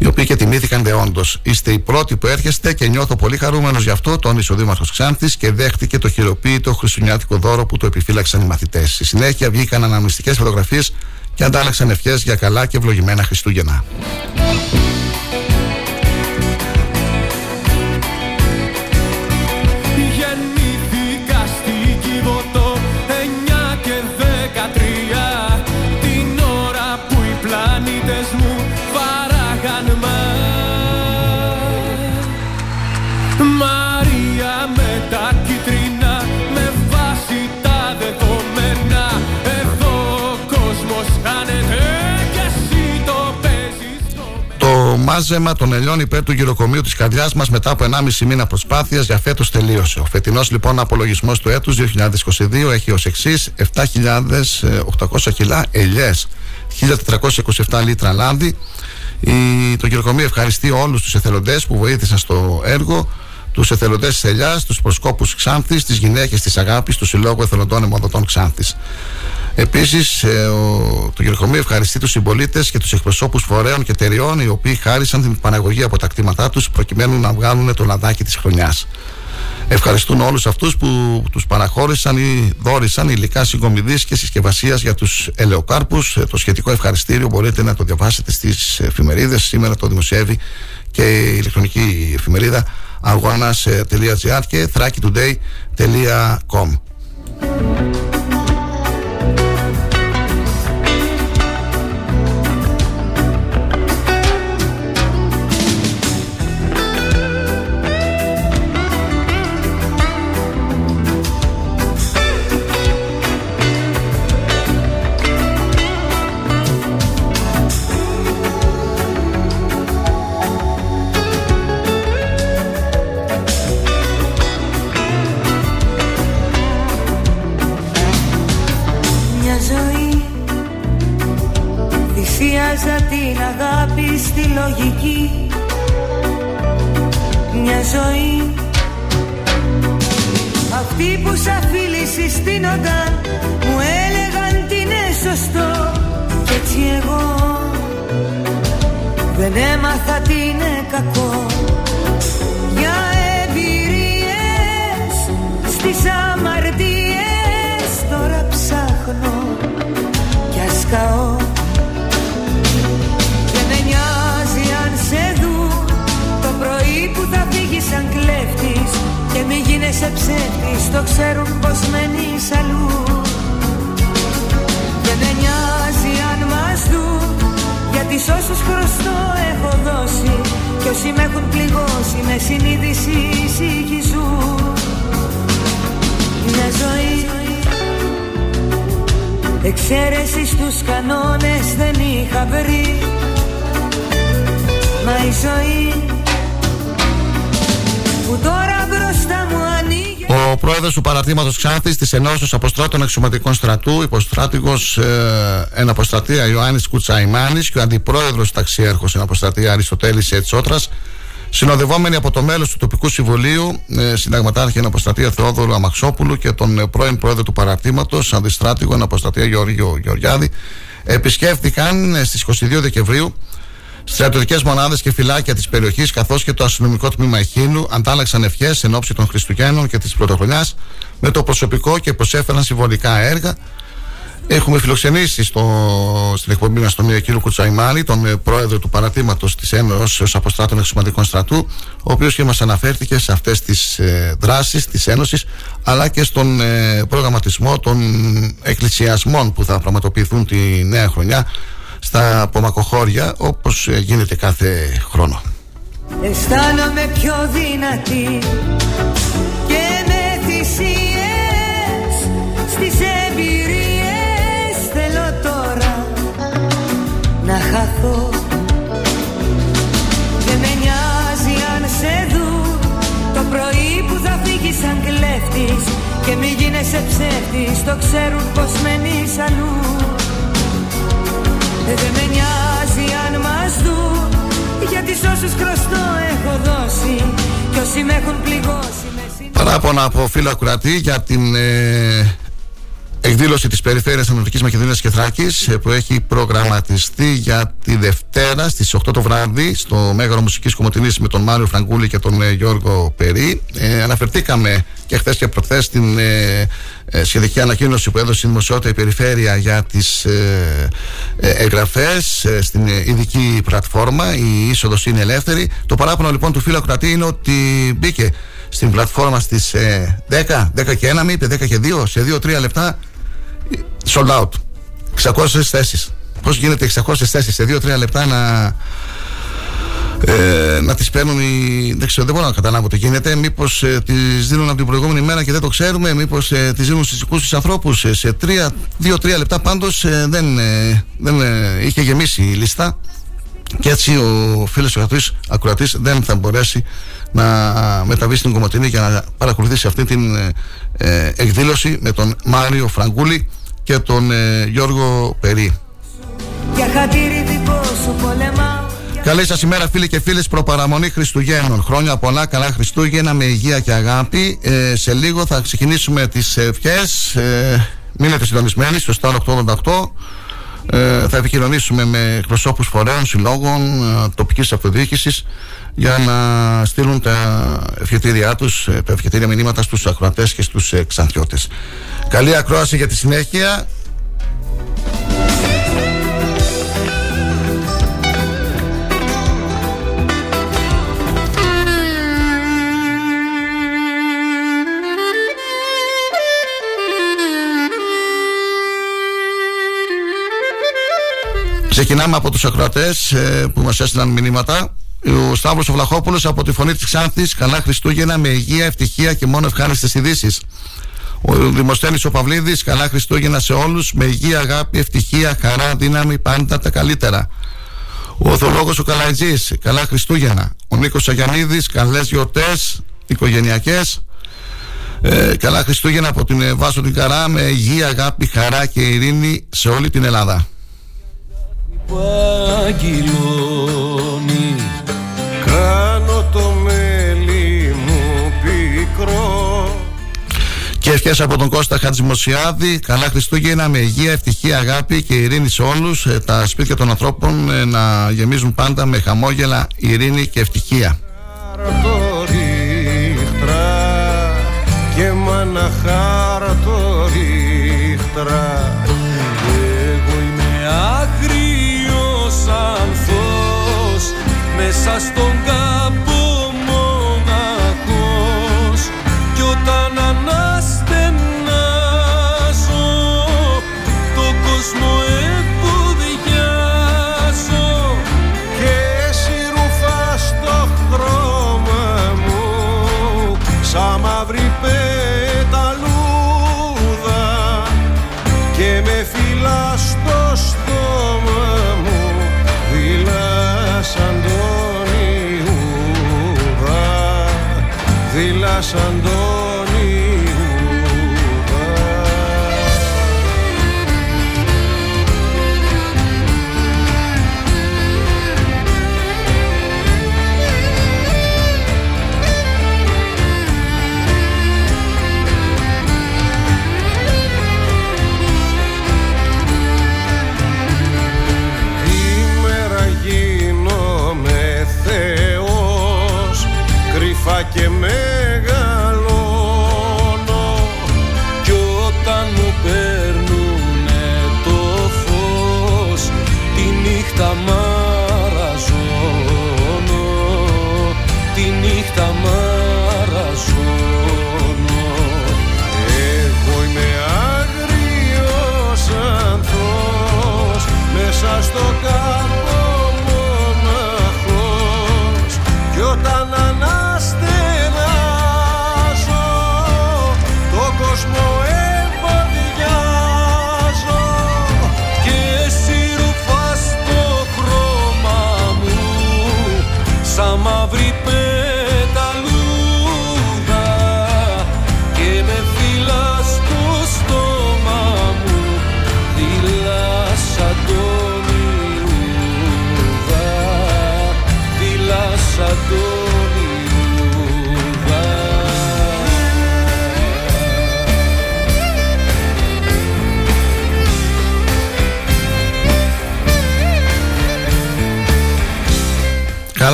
οι οποίοι και τιμήθηκαν δεόντω. Είστε οι πρώτοι που έρχεστε και νιώθω πολύ χαρούμενος γι' αυτό, τόνισε ο Δήμαρχος Ξάνθης και δέχτηκε το χειροποίητο χριστουγεννιάτικο δώρο που το επιφύλαξαν οι μαθητές. Στη συνέχεια βγήκαν αναμνηστικές φωτογραφίες και αντάλλαξαν ευχές για καλά και ευλογημένα Χριστούγεννα. Μάζεμα των ελιών υπέρ του γυροκομείου της καρδιάς μας μετά από 1,5 μήνα προσπάθειας για φέτος τελείωσε. Ο φετινός λοιπόν απολογισμός του έτους 2022 έχει ως εξής 7.800 κιλά ελιές, 1.427 λίτρα λάδι. Η, το γυροκομείο ευχαριστεί όλους τους εθελοντές που βοήθησαν στο έργο τους εθελοντές της Ελιάς, τους προσκόπους Ξάνθης, τις γυναίκες της Αγάπης, τους Συλλόγου Εθελοντών Εμοδοτών Ξάνθης. Επίσης, ε, το Γεροκομείο ευχαριστεί τους συμπολίτες και τους εκπροσώπους φορέων και εταιριών οι οποίοι χάρισαν την παναγωγή από τα κτήματά τους προκειμένου να βγάλουν το λαδάκι της χρονιάς. Ευχαριστούν όλους αυτούς που τους παραχώρησαν ή δόρισαν υλικά συγκομιδής και συσκευασίας για τους ελαιοκάρπους. Ε, το σχετικό ευχαριστήριο μπορείτε να το διαβάσετε στις εφημερίδες. Σήμερα το δημοσιεύει και η ηλεκτρονική εφημερίδα αγώνα.gr και thrakitoday.com. ξαφίλοι συστήνονταν Μου έλεγαν τι είναι σωστό. Κι έτσι εγώ δεν έμαθα τι είναι κακό. Για εμπειρίες στήσαμε είσαι ψεύτης Το ξέρουν πως μένεις αλλού Δεν νοιάζει αν μας δουν Γιατί σ' όσους χρωστό έχω δώσει. Κι όσοι με έχουν πληγώσει Με συνείδηση συγχυζούν μια ζωή. Εξαίρεσης στους κανόνες δεν είχα βρει. Μα η ζωή που τώρα μπροστά μου παρατήματος Ξάνθης της Ενώσεως Αποστράτων Εξωματικών Στρατού, υποστράτηγος ε, εν αποστρατεία Ιωάννης Κουτσαϊμάνης και ο αντιπρόεδρος ταξιέρχος εν αποστρατεία Αριστοτέλης Ετσότρα, συνοδευόμενοι από το μέλος του τοπικού συμβολίου, ε, συνταγματάρχη εν αποστρατεία Θεόδωρο Αμαξόπουλου και τον ε, πρώην πρόεδρο του παρατήματος, αντιστράτηγο εν αποστρατεία Γεωργίου Γεωργιάδη, επισκέφθηκαν ε, στις 22 Δεκεμβρίου Στρατιωτικέ μονάδες και φυλάκια της περιοχής καθώς και το αστυνομικό τμήμα Εχίνου αντάλλαξαν ευχές εν ώψη των Χριστουγέννων και της Πρωτοχρονιάς με το προσωπικό και προσέφεραν συμβολικά έργα. Έχουμε φιλοξενήσει στο, στην εκπομπή μας τον κύριο Κουτσαϊμάνη, τον ε, πρόεδρο του παρατήματος της Ένωσης Αποστράτων Εξωματικών Στρατού, ο οποίος και μας αναφέρθηκε σε αυτές τις ε, δράσεις της Ένωσης, αλλά και στον ε, προγραμματισμό των εκκλησιασμών που θα πραγματοποιηθούν τη νέα χρονιά στα απομακοχώρια όπως ε, γίνεται κάθε χρόνο. Αισθάνομαι πιο δυνατή και με θυσίες στις εμπειρίες. Θέλω τώρα να χαθώ Δεν με νοιάζει αν σε δουν το πρωί που θα φύγεις σαν κλέφτης και μη γίνεσαι ψεύτης το ξέρουν πως μένεις αλλού δεν με νοιάζει αν μας δουν Γιατί σ' όσους χρωστό έχω δώσει. Κι όσοι με έχουν πληγώσει Παράπονα από φίλο ακουρατή για την ε, εκδήλωση της Περιφέρειας Ανατολικής Μακεδονίας και Θράκης ε, που έχει προγραμματιστεί για τη Δευτέρα στις 8 το βράδυ στο Μέγαρο Μουσικής Κομωτινής με τον Μάριο Φραγκούλη και τον ε, Γιώργο Περί. Ε, αναφερθήκαμε και χθες και προχθές στην ε, ε, σχετική ανακοίνωση που έδωσε η Δημοσιότητα η Περιφέρεια για τις ε, εγγραφές στην ειδική πλατφόρμα η είσοδος είναι ελεύθερη το παράπονο λοιπόν του φίλου Ακροατή είναι ότι μπήκε στην πλατφόρμα στις 10, 10 και 1 είπε 10 και 2 σε 2-3 λεπτά sold out 600 θέσεις Πώς γίνεται 600 θέσεις σε 2-3 λεπτά να ε, να τις παίρνουν οι... δεν ξέρω, δεν μπορώ να καταλάβω τι γίνεται. Μήπως ε, τις δίνουν από την προηγούμενη μέρα και δεν το ξέρουμε, μήπως ε, τις δίνουν στους δικούς τους ανθρώπους. Ε, σε 2-3 λεπτά πάντως ε, δεν, ε, δεν ε, είχε γεμίσει η λίστα. Και έτσι ο φίλος του ακροατής δεν θα μπορέσει να μεταβεί στην Κομωτινή για να παρακολουθήσει αυτή την εκδήλωση με τον Μάριο Φραγκούλη και τον Γιώργο Περί. Για χατήρι δικό σου πολεμά Καλή σας ημέρα, φίλοι και φίλες. Προπαραμονή Χριστουγέννων. Χρόνια πολλά, καλά Χριστούγεννα με υγεία και αγάπη. Ε, σε λίγο θα ξεκινήσουμε τις ευχές. Ε, μείνετε συντονισμένοι στο Star 888. Ε, θα επικοινωνήσουμε με εκπροσώπους φορέων, συλλόγων, ε, τοπικής αυτοδιοίκησης για να στείλουν τα ευχετήριά τους, ε, τα ευχετήρια μηνύματα στους ακροατές και στους ε, ξανθιώτε. Καλή ακρόαση για τη συνέχεια. Ξεκινάμε από τους ακροατές ε, που μας έστειλαν μηνύματα. Ο Σταύρος ο Βλαχόπουλος από τη φωνή της Ξάνθης. Καλά Χριστούγεννα με υγεία, ευτυχία και μόνο ευχάριστες ειδήσεις. Ο Δημοσθένης ο Παυλίδης. Καλά Χριστούγεννα σε όλους. Με υγεία, αγάπη, ευτυχία, χαρά, δύναμη, πάντα τα καλύτερα. Ο Οθολόγος ο Καλαϊτζής. Καλά Χριστούγεννα. Ο Νίκος Αγιανίδης. Καλές γιορτές οικογενειακές. Ε, καλά Χριστούγεννα από την Βάσο την Καρά με υγεία, αγάπη, χαρά και ειρήνη σε όλη την Ελλάδα παγγυλώνει Κάνω το μέλι μου πικρό. Και ευχές από τον Κώστα Χατζημοσιάδη Καλά Χριστούγεννα με υγεία, ευτυχία, αγάπη και ειρήνη σε όλους. Ε, Τα σπίτια των ανθρώπων ε, να γεμίζουν πάντα με χαμόγελα, ειρήνη και ευτυχία Και μαναχάρτο σαν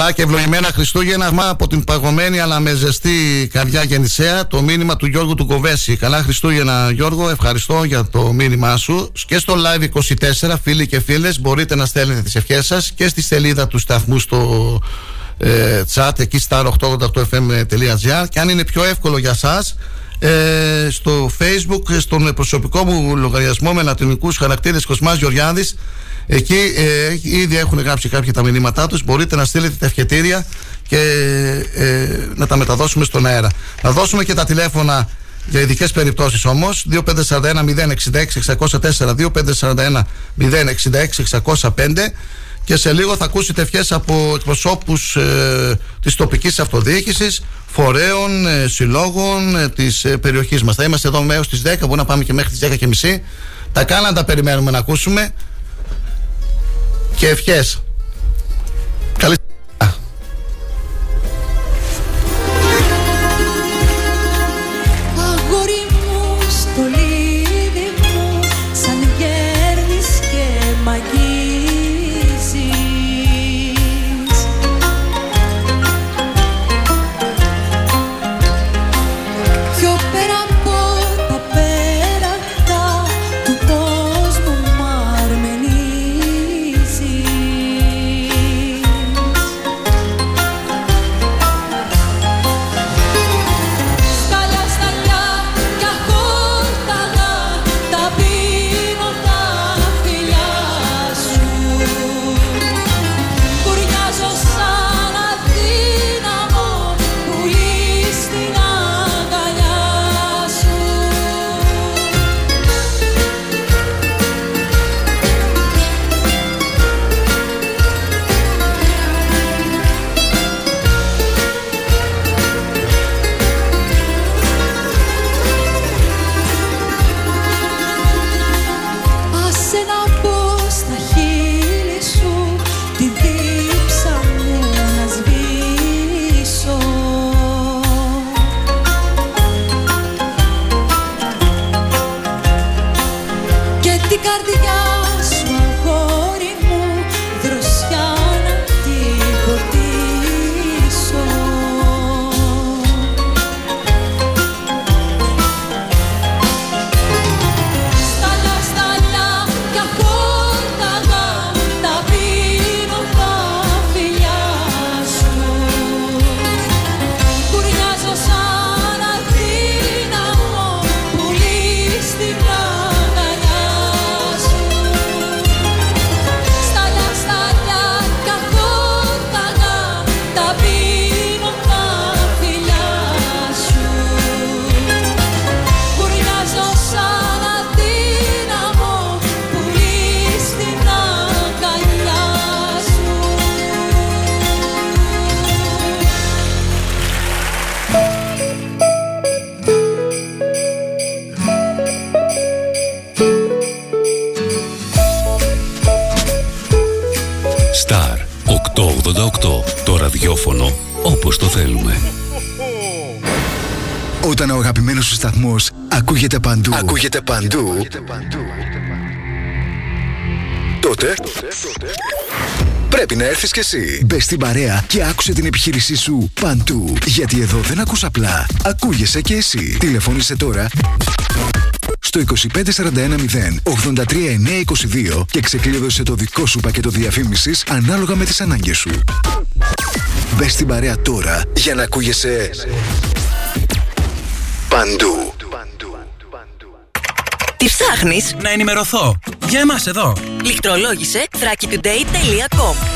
Καλά και ευλογημένα Χριστούγεννα μα από την παγωμένη αλλά με ζεστή καρδιά γεννησέα το μήνυμα του Γιώργου του Κοβέση. Καλά Χριστούγεννα Γιώργο, ευχαριστώ για το μήνυμά σου. Και στο live 24 φίλοι και φίλες μπορείτε να στέλνετε τις ευχές σας και στη σελίδα του σταθμού στο ε, chat εκεί star888fm.gr και αν είναι πιο εύκολο για σας ε, στο facebook στον προσωπικό μου λογαριασμό με λατινικούς χαρακτήρες Κοσμάς Γεωργιάδης εκεί ε, ήδη έχουν γράψει κάποια τα μηνύματά τους. Μπορείτε να στείλετε τα ευχετήρια και ε, να τα μεταδώσουμε στον αέρα. Να δώσουμε και τα τηλέφωνα για ειδικές περιπτώσεις όμως. 2541 066 604 2541 066 605 και σε λίγο θα ακούσετε ευχές από εκπροσώπους ε, της τοπικής αυτοδιοίκησης, φορέων, ε, συλλόγων ε, της ε, περιοχής μας. Θα είμαστε εδώ μέχρι τις 10, μπορεί να πάμε και μέχρι τις 10 και μισή. Τα κάναν τα περιμένουμε να ακούσουμε και ευχές. Πρέπει να έρθεις κι εσύ. Μπες στην παρέα και άκουσε την επιχείρησή σου παντού. Γιατί εδώ δεν ακούς απλά, ακούγεσαι κι εσύ. Τηλεφώνησε τώρα στο στο 25410 83922 και ξεκλείδωσε το δικό σου πακέτο διαφήμισης ανάλογα με τις ανάγκες σου. Μπες στην παρέα τώρα για να ακούγεσαι παντού. Τι ψάχνεις; Να ενημερωθώ. Για εμάς εδώ. Λιχτρολόγησε thrakitoday.com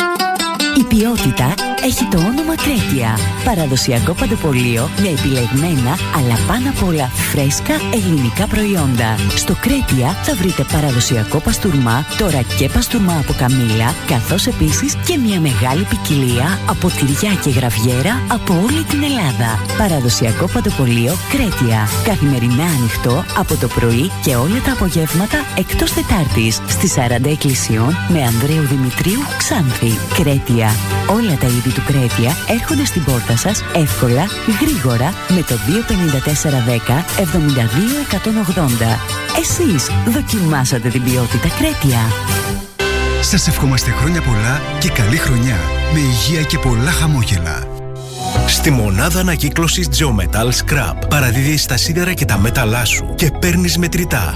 Η ποιότητα έχει το όνομα Κρέτια. Παραδοσιακό παντοπολείο με επιλεγμένα αλλά πάνω απ' όλα φρέσκα ελληνικά προϊόντα. Στο Κρέτια θα βρείτε παραδοσιακό παστούρμα, τώρα και παστούρμα από καμήλα, καθώς επίσης και μια μεγάλη ποικιλία από τυριά και γραβιέρα από όλη την Ελλάδα. Παραδοσιακό παντοπολείο Κρέτια. Καθημερινά ανοιχτό από το πρωί και όλα τα απογεύματα εκτός Τετάρτης στις 40 Εκκλησιών με Ανδρέου Δημητρίου Ξάνθη. Κρέτια. Όλα τα είδη του Κρέτια έρχονται στην πόρτα σας εύκολα, γρήγορα με το 25410 72180. Εσείς δοκιμάσατε την ποιότητα Κρέτια. Σας ευχόμαστε χρόνια πολλά και καλή χρονιά με υγεία και πολλά χαμόγελα. Στη μονάδα ανακύκλωσης Geometal Scrap παραδίδεις τα σίδερα και τα μέταλά σου και παίρνεις μετρητά.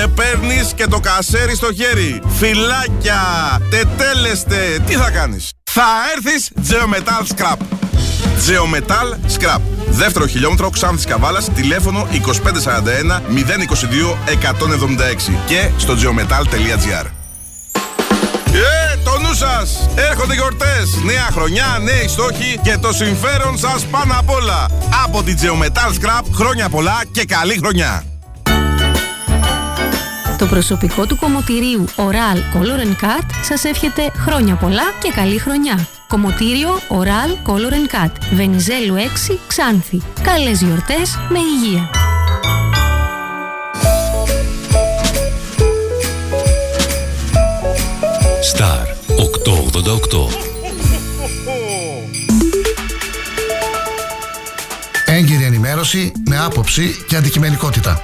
παίρνεις και το κασέρι στο χέρι. Φυλάκια, τετέλεστε, τι θα κάνεις; Θα έρθεις Geometal Scrap. Geometal Scrap. Δεύτερο χιλιόμετρο Ξάνθης Καβάλας, τηλέφωνο 2541 022 176 και στο geometal.gr. Ε, το νου σας! Έρχονται γιορτές, νέα χρονιά, νέοι στόχοι και το συμφέρον σας πάνω απ' όλα. Από τη Geometal Scrap, χρόνια πολλά και καλή χρονιά. Το προσωπικό του κομμωτηρίου Oral Color Cut σας εύχεται χρόνια πολλά και καλή χρονιά. Κομμωτήριο Oral Color Cut, Βενιζέλου 6, Ξάνθη. Καλές γιορτές με υγεία. Star 888 Έγκυρη ενημέρωση με άποψη και αντικειμενικότητα.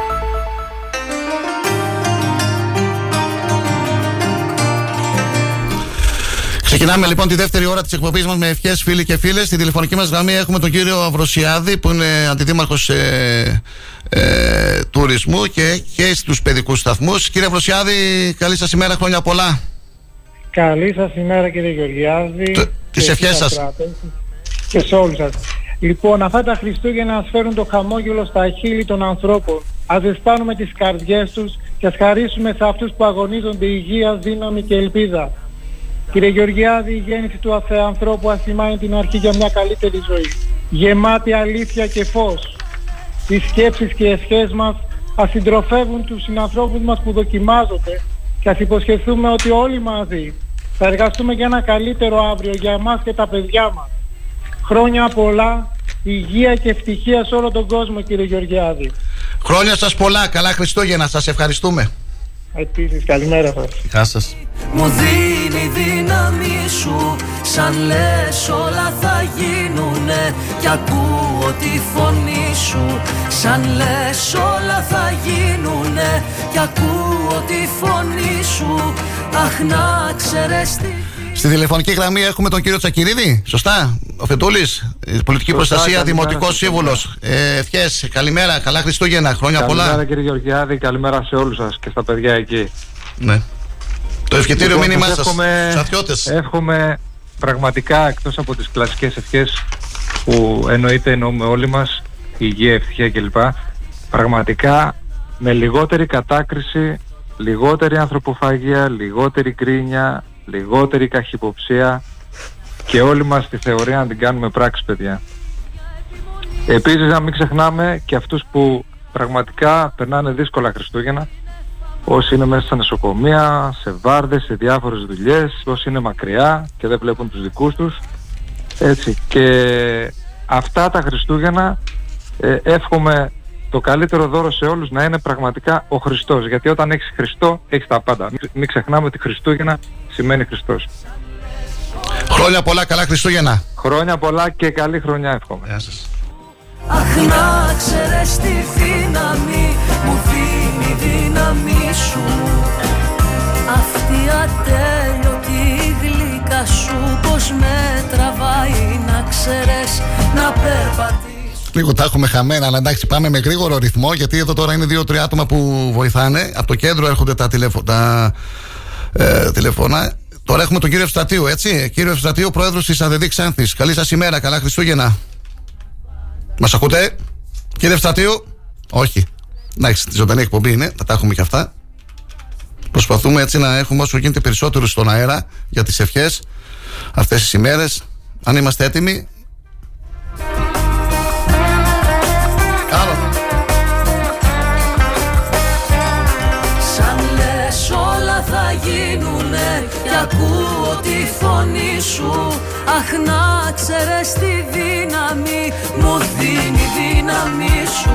Ξεκινάμε λοιπόν τη δεύτερη ώρα της εκπομπής μας με ευχές, φίλοι και φίλες. Στη τηλεφωνική μας γραμμή έχουμε τον κύριο Αυροσιάδη, που είναι αντιδήμαρχος ε, ε, τουρισμού και, και στους παιδικούς σταθμούς. Κύριε Αυροσιάδη, καλή σας ημέρα, χρόνια πολλά. Καλή σας ημέρα, κύριε Γεωργιάδη. Τις ευχές σας. Και σε όλους σας. Λοιπόν, αυτά τα Χριστούγεννα να φέρουν το χαμόγελο στα χείλη των ανθρώπων. Α δεσπάνουμε τις καρδιές τους και ας χαρίσουμε σε αυτούς που αγωνίζονται υγεία, δύναμη και ελπίδα. Κύριε Γεωργιάδη, η γέννηση του ανθρώπου ασημάνει την αρχή για μια καλύτερη ζωή. Γεμάτη αλήθεια και φως. Οι σκέψεις και οι ευχές μας ας συντροφεύουν τους συνανθρώπους μας που δοκιμάζονται και ας υποσχεθούμε ότι όλοι μαζί θα εργαστούμε για ένα καλύτερο αύριο για εμάς και τα παιδιά μας. Χρόνια πολλά, υγεία και ευτυχία σε όλο τον κόσμο κύριε Γεωργιάδη. Χρόνια σας πολλά, καλά Χριστούγεννα, σας ευχαριστούμε. Επίσης, καλημέρα σας. Γεια σας. Μου δίνει δύναμη σου Σαν λες όλα θα γίνουνε Κι ακούω τη φωνή σου Σαν λες όλα θα γίνουνε Κι ακούω τη φωνή σου Αχ να ξέρεις τι Στη τηλεφωνική γραμμή έχουμε τον κύριο Τσακυρίδη, σωστά. Ο Φετούλης, πολιτική Σωστά, προστασία, καλημέρα, δημοτικός Χριστούγεννα. σύμβουλος. Ε, Ευχές, καλημέρα, καλά Χριστούγεννα, χρόνια πολλά. Καλημέρα κύριε Γεωργιάδη, καλημέρα σε όλους σας και στα παιδιά εκεί. Ναι. Το ευχετήριο Λοιπόν, μήνυμά σας σας εύχομαι- στους αθιώτε. Εύχομαι πραγματικά εκτός από τις κλασικές ευχές που εννοείται εννοούμε όλοι μας, υγεία, ευτυχία κλπ. Πραγματικά με λιγότερη κατάκριση, λιγότερη ανθρωποφαγία, λιγότερη κρίνια, λιγότερη καχυποψία και όλοι μας τη θεωρία να την κάνουμε πράξη παιδιά. Επίσης να μην ξεχνάμε και αυτούς που πραγματικά περνάνε δύσκολα Χριστούγεννα όσοι είναι μέσα στα νοσοκομεία, σε βάρδες, σε διάφορες δουλειές, όσοι είναι μακριά και δεν βλέπουν τους δικούς τους. Έτσι. Και αυτά τα Χριστούγεννα ε, εύχομαι το καλύτερο δώρο σε όλους να είναι πραγματικά ο Χριστός. Γιατί όταν έχεις Χριστό, έχεις τα πάντα. Μην, μην ξεχνάμε ότι Χριστούγεννα σημαίνει Χριστός. Χρόνια πολλά, καλά Χριστούγεννα. Χρόνια πολλά και καλή χρονιά εύχομαι. Γεια σας. Αχ να ξέρεις τη δύναμη μου δίνει δύναμη σου Αυτή ατέλειωτη γλυκά σου πως με τραβάει να ξέρεις να περπατήσεις Λίγο τα έχουμε χαμένα, αλλά εντάξει, πάμε με γρήγορο ρυθμό. Γιατί εδώ τώρα είναι δύο-τρία άτομα που βοηθάνε. Από το κέντρο έρχονται τα, τηλεφω... τα ε, τηλεφωνά. Τώρα έχουμε τον κύριο Ευστρατείου, έτσι. Κύριο Ευστρατείου, πρόεδρος της ΑΔΔ Ξάνθης. Καλή σας ημέρα, καλά Χριστούγεννα. Μας ακούτε, κύριε Ευστρατείου. Όχι. Εντάξει, τη ζωντανή εκπομπή είναι, θα τα έχουμε και αυτά. Προσπαθούμε έτσι να έχουμε όσο γίνεται περισσότερους στον αέρα για τις ευχές αυτές τις ημέρες. Αν είμαστε έτοιμοι, Σαν λες όλα θα γίνουνε και ακούω τη φωνή σου Αχ να ξέρεις τη δύναμη μου δίνει δύναμη σου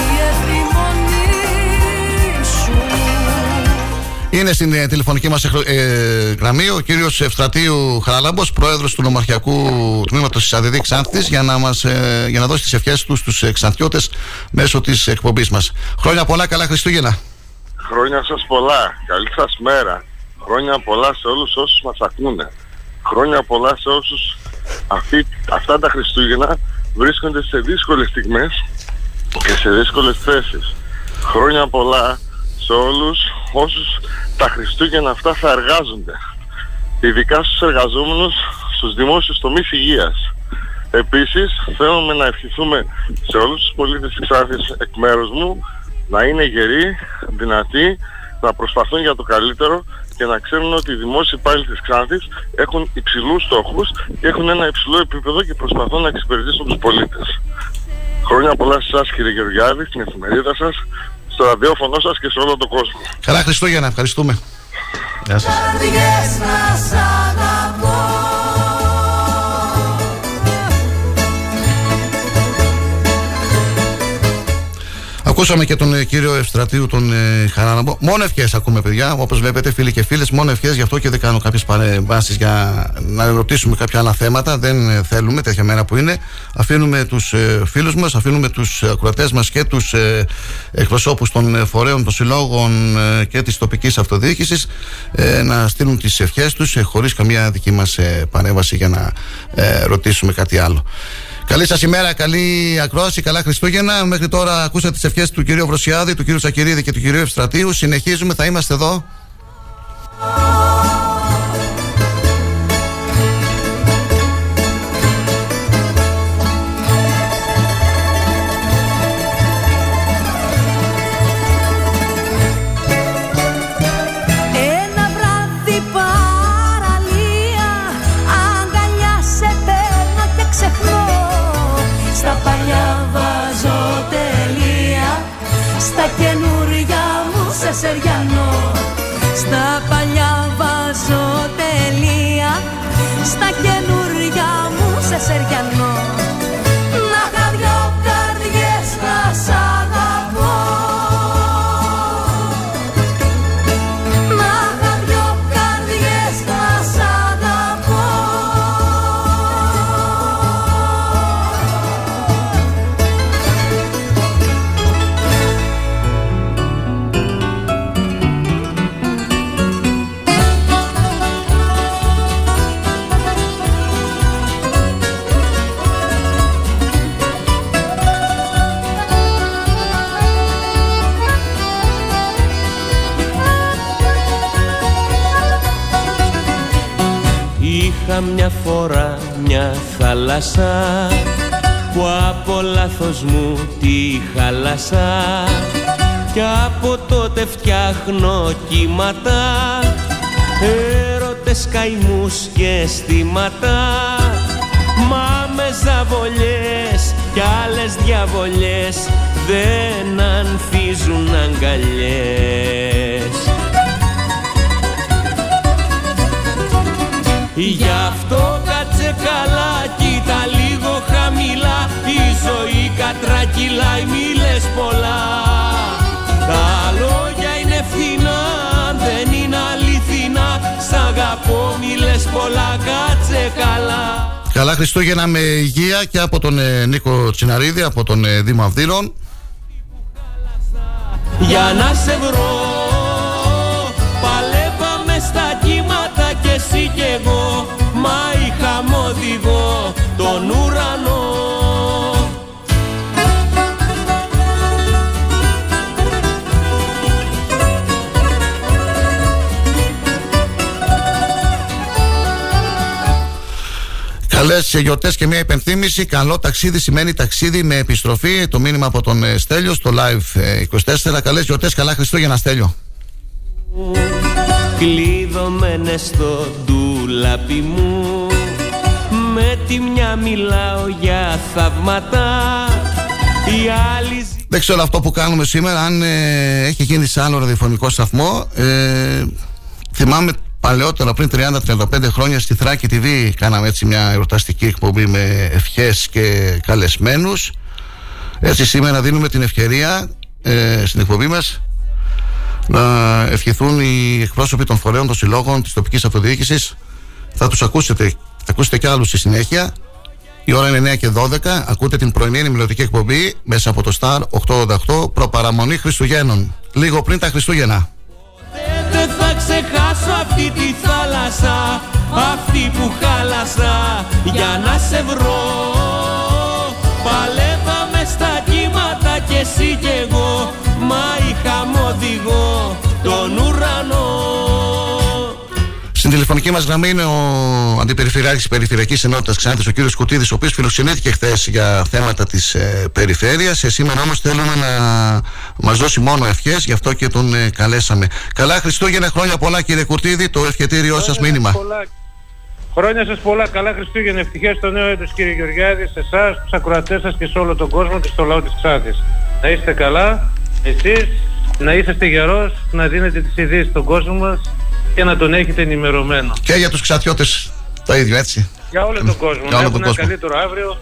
Η επιμονή σου Είναι στην ε, τηλεφωνική μας ε, γραμμή ο κύριος Ευστρατείου Χαράλαμπος, πρόεδρος του Νομαρχιακού Τμήματος της ΑΔΔ Ξάνθης, για, να μας, ε, για να δώσει τις ευχές τους στους Ξαντιώτε μέσω της εκπομπής μας. Χρόνια πολλά, καλά Χριστούγεννα. Χρόνια σας πολλά. Καλή σας μέρα. Χρόνια πολλά σε όλους όσους μας ακούνε. Χρόνια πολλά σε όσους αυτή, αυτά τα Χριστούγεννα βρίσκονται σε δύσκολες στιγμές και σε δύσκολες θέσεις. Χρόνια πολλά σε όλους όσους τα Χριστούγεννα αυτά θα εργάζονται. Ειδικά στους εργαζόμενους στους δημόσιους τομείς υγείας. Επίσης θέλουμε να ευχηθούμε σε όλους τους πολίτες της Ξάνθης εκ μέρους μου να είναι γεροί, δυνατοί, να προσπαθούν για το καλύτερο και να ξέρουν ότι οι δημόσιοι υπάλληλοι της Ξάνθης έχουν υψηλούς στόχους και έχουν ένα υψηλό επίπεδο και προσπαθούν να εξυπηρετήσουν τους πολίτες. Χρόνια πολλά σε εσάς κύριε Γεωργιάδη, στην εφημερίδα σας, στο ραδιόφωνο σας και σε όλο τον κόσμο. Καλά Χριστούγεννα, ευχαριστούμε. Γεια σας. Ακούσαμε και τον ε, κύριο Ευστρατείου, τον ε, Χαράναμπο. Μόνο ευχές ακούμε, παιδιά. Όπως βλέπετε, φίλοι και φίλες, μόνο ευχές. Γι' αυτό και δεν κάνω κάποιες παρεμβάσεις για να ρωτήσουμε κάποια άλλα θέματα. Δεν ε, θέλουμε τέτοια μέρα που είναι. Αφήνουμε τους ε, φίλους μας, αφήνουμε τους ακροατές μας και τους ε, εκπροσώπους των ε, φορέων, των συλλόγων ε, και της τοπικής αυτοδιοίκησης ε, να στείλουν τις ευχές τους ε, χωρίς καμία δική μας ε, παρέμβαση για να ε, ρωτήσουμε κάτι άλλο. Καλή σας ημέρα, καλή ακρόαση, καλά Χριστούγεννα. Μέχρι τώρα ακούσατε τις ευχές του κυρίου Βροσιάδη, του κυρίου Σακυρίδη και του κυρίου Ευστρατείου. Συνεχίζουμε, θα είμαστε εδώ. σεριανό στα καινούρια μου σε σεριανό Είχα μια φορά μια θάλασσα που από λάθος μου τη χάλασα. Κι από τότε φτιάχνω κύματα έρωτες καημούς και αισθήματα. Μα με ζαβολιές κι άλλες διαβολιές δεν ανθίζουν αγκαλιές Γι' αυτό κάτσε καλά, κοίτα λίγο χαμηλά. Η ζωή κατρακυλάει, μη λες πολλά. Τα λόγια είναι φθηνά, δεν είναι αληθινά. Σ' αγαπώ, μη λες πολλά, κάτσε καλά. Καλά Χριστούγεννα με υγεία και από τον ε, Νίκο Τσιναρίδη, από τον ε, Δήμο Αυδείρων. Για να σε βρω Παλεύαμε στα κύματα και εσύ κι εγώ Μα είχαμε οδηγό τον ουρανό Καλές γιορτές και μια υπενθύμηση. Καλό ταξίδι σημαίνει ταξίδι με επιστροφή. Το μήνυμα από τον ε, Στέλιο στο live ε, 24. Καλές γιορτές, καλά Χριστούγεννα, Στέλιο. Κλείδωμένες στο ντουλάπι μου Με τη μια μιλάω για θαύματα Η άλλη ζη- Δεν ξέρω αυτό που κάνουμε σήμερα, αν ε, έχει γίνει σε άλλο ραδιοφωνικό σταθμό. Ε, θυμάμαι παλαιότερα, πριν 30-35 χρόνια, στη Θράκη TV κάναμε έτσι μια εορταστική εκπομπή με ευχές και καλεσμένους. Έτσι σήμερα δίνουμε την ευκαιρία ε, στην εκπομπή μας να ευχηθούν οι εκπρόσωποι των φορέων, των συλλόγων, της τοπικής αυτοδιοίκησης. Θα τους ακούσετε, θα ακούσετε και άλλους στη συνέχεια. Η ώρα είναι 9 και 12. Ακούτε την πρωινή ενημερωτική εκπομπή μέσα από το Star 888 προπαραμονή Χριστουγέννων. Λίγο πριν τα Χριστούγεννα. Δεν θα ξεχάσω αυτή τη θάλασσα Αυτή που χάλασα για να σε βρω Παλεύαμε στα κύματα και εσύ κι εγώ Μα είχαμε οδηγό τον ουρανό Στην τηλεφωνική μας γραμμή είναι ο Αντιπεριφερειάρχης της Περιφερειακής Ενότητας Ξάνθης, ο κ. Κουτίδη, ο οποίος φιλοξενήθηκε χθες για θέματα της ε, περιφέρειας. Ε, σήμερα όμως θέλουμε να μας δώσει μόνο ευχές, γι' αυτό και τον ε, καλέσαμε. Καλά Χριστούγεννα, χρόνια πολλά κύριε Κουτίδη, το ευχετήριό σας μήνυμα. Πολλά. Χρόνια σας πολλά, καλά Χριστούγεννα, ευτυχία στο νέο έτος κύριε Γεωργιάδη, σε εσάς, τους ακροατές σας και σε όλο τον κόσμο και στο λαό της Ξάνθης. Να είστε καλά, εσείς, να είσαστε γερός, να δίνετε τις ειδήσεις στον κόσμο μας και να τον έχετε ενημερωμένο. Και για τους ξατιώτες το ίδιο, έτσι. Για όλο τον κόσμο, Για να όλο τον έχουν ένα κόσμο. καλύτερο αύριο.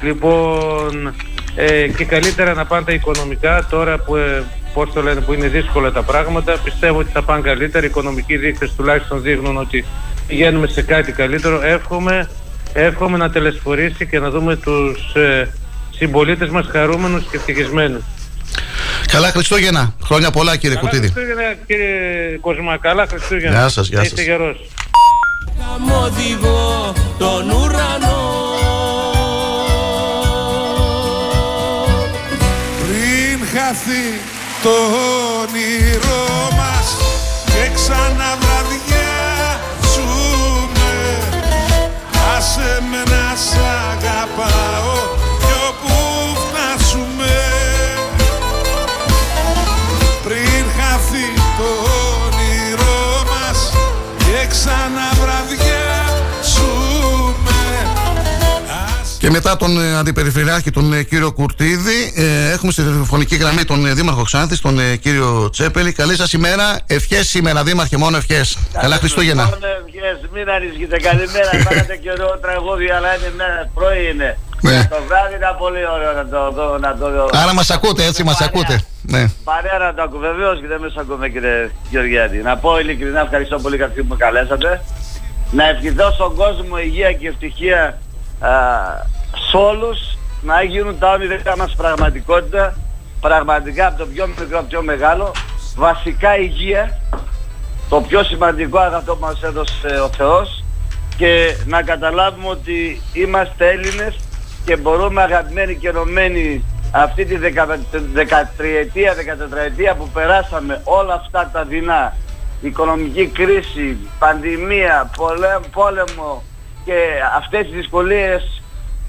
Λοιπόν, ε, και καλύτερα να πάνε τα οικονομικά τώρα που, ε, πώς το λένε, που είναι δύσκολα τα πράγματα. Πιστεύω ότι θα πάνε καλύτερα. Οι οικονομικοί δείκτες τουλάχιστον δείχνουν ότι πηγαίνουμε σε κάτι καλύτερο. Εύχομαι, εύχομαι να τελεσφορήσει και να δούμε τους ε, συμπολίτες μας χαρούμενους και ευτυχισμένους. Καλά Χριστούγεννα, χρόνια πολλά κύριε Καλά Κουτίδη. Χριστούγεννα κύριε Κοσμά, καλά Χριστούγεννα. Γεια σας, γεια Να είστε σας. γερός. Είχαμε οδηγό τον ουρανό Πριν χαθεί το όνειρό μας και ξανά Άσε με να σ' αγαπάω Και μετά τον ε, Αντιπεριφερειάρχη, τον ε, κύριο Κουρτίδη, ε, έχουμε στη τηλεφωνική γραμμή τον ε, Δήμαρχο Ξάνθης, τον ε, κύριο Τσέπελη. Καλή σας ημέρα. Ευχές σήμερα, Δήμαρχε, μόνο ευχές. Καλά Χριστούγεννα. Μόνο ευχές, μην ανησυχείτε. Καλημέρα. Πάρατε και ωραίο τραγούδι, αλλά είναι μέρα πρωί είναι. Ναι. Το βράδυ ήταν πολύ ωραίο να το δω. Να το δω. Άρα μας ακούτε, έτσι μας ακούτε. Ναι. Παρέα να το ακούω. Βεβαίως και δεν με σ' ακούμε κύριε Γεωργιάδη. Να πω ειλικρινά ευχαριστώ πολύ για αυτή που με καλέσατε. Να ευχηθώ στον κόσμο υγεία και ευτυχία α, σε όλους να γίνουν τα όνειρά μας πραγματικότητα. Πραγματικά από το πιο μικρό από το πιο μεγάλο. Βασικά υγεία. Το πιο σημαντικό αγαθό που μας έδωσε ο Θεός και να καταλάβουμε ότι είμαστε Έλληνες και μπορούμε αγαπημένοι και ενωμένοι αυτή τη δεκα- δεκατριετία, δεκατετραετία που περάσαμε όλα αυτά τα δεινά οικονομική κρίση, πανδημία, πολέ- πόλεμο και αυτές τις δυσκολίες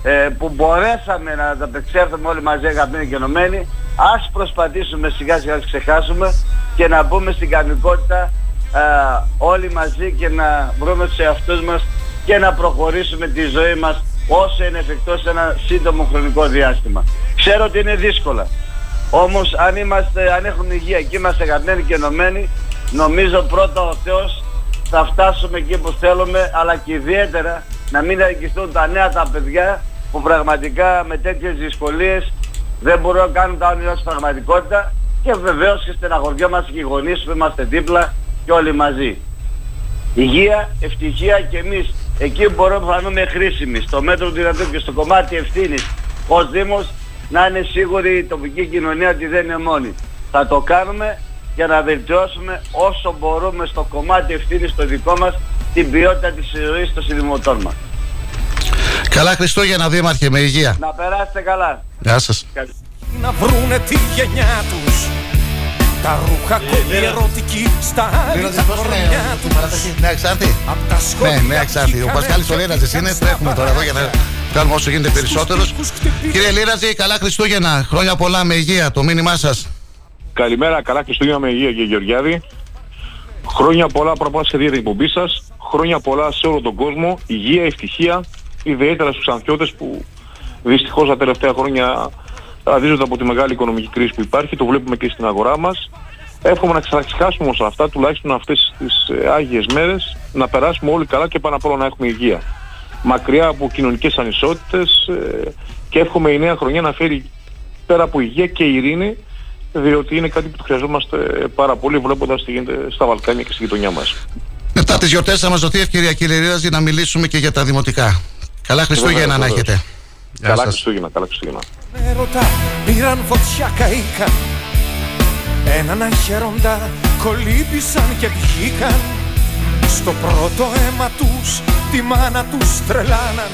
ε, που μπορέσαμε να ανταπεξέλθουμε όλοι μαζί αγαπημένοι και ενωμένοι ας προσπαθήσουμε σιγά σιγά να τις ξεχάσουμε και να μπούμε στην κανονικότητα ε, όλοι μαζί και να βρούμε τους εαυτούς μας και να προχωρήσουμε τη ζωή μας όσο είναι εφικτό σε ένα σύντομο χρονικό διάστημα. Ξέρω ότι είναι δύσκολα. Όμως αν, είμαστε, αν έχουμε υγεία και είμαστε αγαπημένοι και ενωμένοι, νομίζω πρώτα ο Θεός θα φτάσουμε εκεί που θέλουμε, αλλά και ιδιαίτερα να μην αγγιστούν τα νέα τα παιδιά που πραγματικά με τέτοιες δυσκολίες δεν μπορούν να κάνουν τα όνειρά στην πραγματικότητα και βεβαίως και στεναχωριόμαστε και οι γονείς που είμαστε δίπλα και όλοι μαζί. Υγεία, ευτυχία και εμείς εκεί που μπορούμε να φανούμε χρήσιμοι στο μέτρο του δυνατού και στο κομμάτι ευθύνης ως Δήμος να είναι σίγουρη η τοπική κοινωνία ότι δεν είναι μόνη. Θα το κάνουμε για να βελτιώσουμε όσο μπορούμε στο κομμάτι ευθύνης το δικό μας την ποιότητα της ζωής των συνδημοτών μας. Καλά Χριστούγεννα Δήμαρχε με υγεία. Να περάσετε καλά. Γεια σας. Να βρούνε τη γενιά τους τα ρούχα κολλή ερωτική στα άλλη τα χρονιά τους Ναι, εξάρτη. Ναι, ναι, εξάρτη. Ο Πασκάλης ο Λίραζης είναι. Τρέχουμε τώρα εδώ για να κάνουμε όσο γίνεται περισσότερος. Κύριε Λίραζη, καλά Χριστούγεννα. Χρόνια πολλά με υγεία. Το μήνυμά σας. Καλημέρα, καλά Χριστούγεννα με υγεία και Γεωργιάδη. Χρόνια πολλά πρώτα σε την εκπομπή σας. Χρόνια πολλά σε όλο τον κόσμο. Υγεία, ευτυχία. Ιδιαίτερα στους ανθιώτες που δυστυχώς τα τελευταία χρόνια αδίζονται από τη μεγάλη οικονομική κρίση που υπάρχει. Το βλέπουμε και στην αγορά μας. Εύχομαι να ξαναξεχάσουμε όλα αυτά, τουλάχιστον αυτές τις ε, άγιες μέρες, να περάσουμε όλοι καλά και πάνω απ' όλα να έχουμε υγεία. Μακριά από κοινωνικές ανισότητες ε, και εύχομαι η νέα χρονιά να φέρει πέρα από υγεία και ειρήνη διότι είναι κάτι που το χρειαζόμαστε πάρα πολύ βλέποντας τι γίνεται στα Βαλκάνια και στη γειτονιά μας. Μετά τις γιορτές θα μας δοθεί ευκαιρία κύριε Λίραζη να μιλήσουμε και για τα δημοτικά. Καλά Χριστούγεννα να έχετε. Καλά Χριστούγεννα, καλά Χριστούγεννα. Έρωτα πήραν φωτιά καήκαν Έναν αχαιρόντα κολύμπησαν και βγήκαν. Στο πρώτο αίμα τους τη μάνα τους τρελάναν.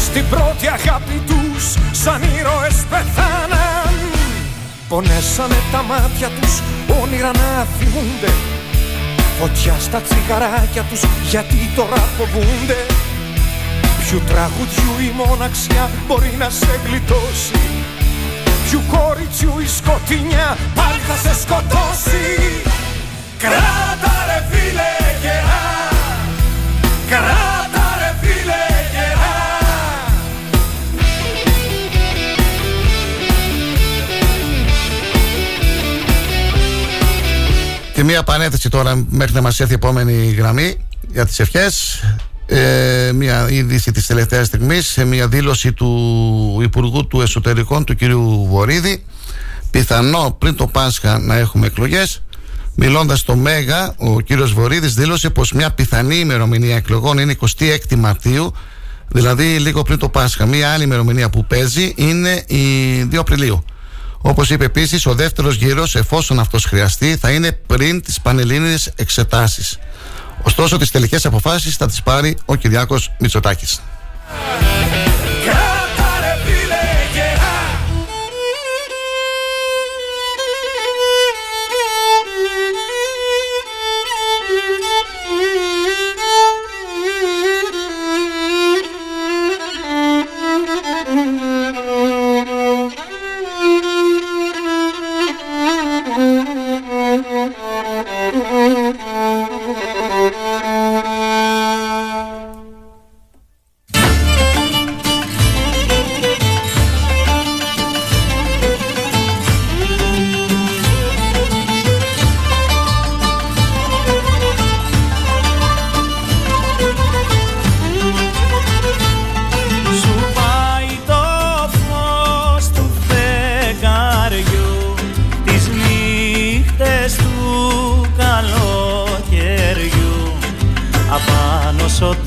Στην πρώτη αγάπη τους σαν ήρωες πεθάναν. Πονέσανε τα μάτια τους όνειρα να θυμούνται Φωτιά στα τσιγαράκια τους γιατί τώρα φοβούνται Ποιου τραγουδιού η μοναξιά μπορεί να σε γλιτώσει; Ποιου κοριτσιού η σκοτεινιά πάλι θα σε σκοτώσει; Κράτα ρε φίλε γερά Κράτα ρε φίλε γερά Και μία παρένθεση τώρα μέχρι να μας έρθει η επόμενη γραμμή για τις ευχές. Ε, μια είδηση της τελευταίας στιγμής σε μια δήλωση του Υπουργού του Εσωτερικών του κυρίου Βορύδη πιθανό πριν το Πάσχα να έχουμε εκλογές Μιλώντας στο Μέγα, ο κύριος Βορύδης δήλωσε πως μια πιθανή ημερομηνία εκλογών είναι 26 Μαρτίου, δηλαδή λίγο πριν το Πάσχα. Μια άλλη ημερομηνία που παίζει είναι η 2 Απριλίου. Όπως είπε επίσης, ο δεύτερος γύρος, εφόσον αυτός χρειαστεί, θα είναι πριν τις πανελλήνιες εξετάσεις. Ωστόσο, τις τελικές αποφάσεις θα τις πάρει ο Κυριάκος Μητσοτάκης.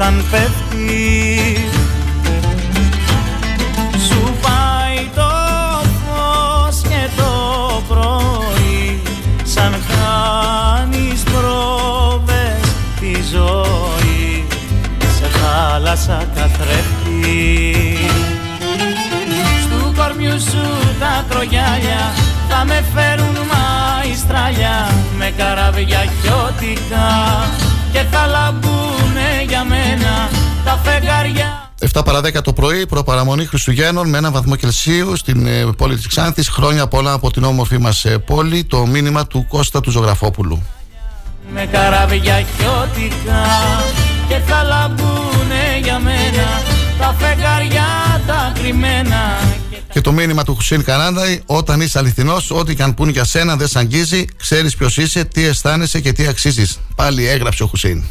Όταν πέφτεις. Σου πάει το φως και το πρωί Σαν χάνεις πρόβες τη ζωή. Σε θάλασσα καθρέφτη Στου κορμιού σου τα κρογιάλια θα με φέρουν μαϊστράλια με καράβια χιώτικα και θα λαμπούνε για μένα τα φεγγάρια 7 παρα 10 το πρωί, προπαραμονή Χριστουγέννων με ένα βαθμό Κελσίου στην ε, πόλη της Ξάνθης. Χρόνια πολλά από την όμορφη μας ε, πόλη. Το μήνυμα του Κώστα του Ζωγραφόπουλου. Με καράβια χιώτικα και θα λαμπούνε για μένα τα φεγγαριά τα κρυμμένα Και το μήνυμα του Χουσίν Κανάνδαη, όταν είσαι αληθινός, ό,τι και αν πούν για σένα δεν σ' αγγίζει, ξέρεις ποιος είσαι, τι αισθάνεσαι και τι αξίζεις. Πάλι έγραψε ο Χουσίν.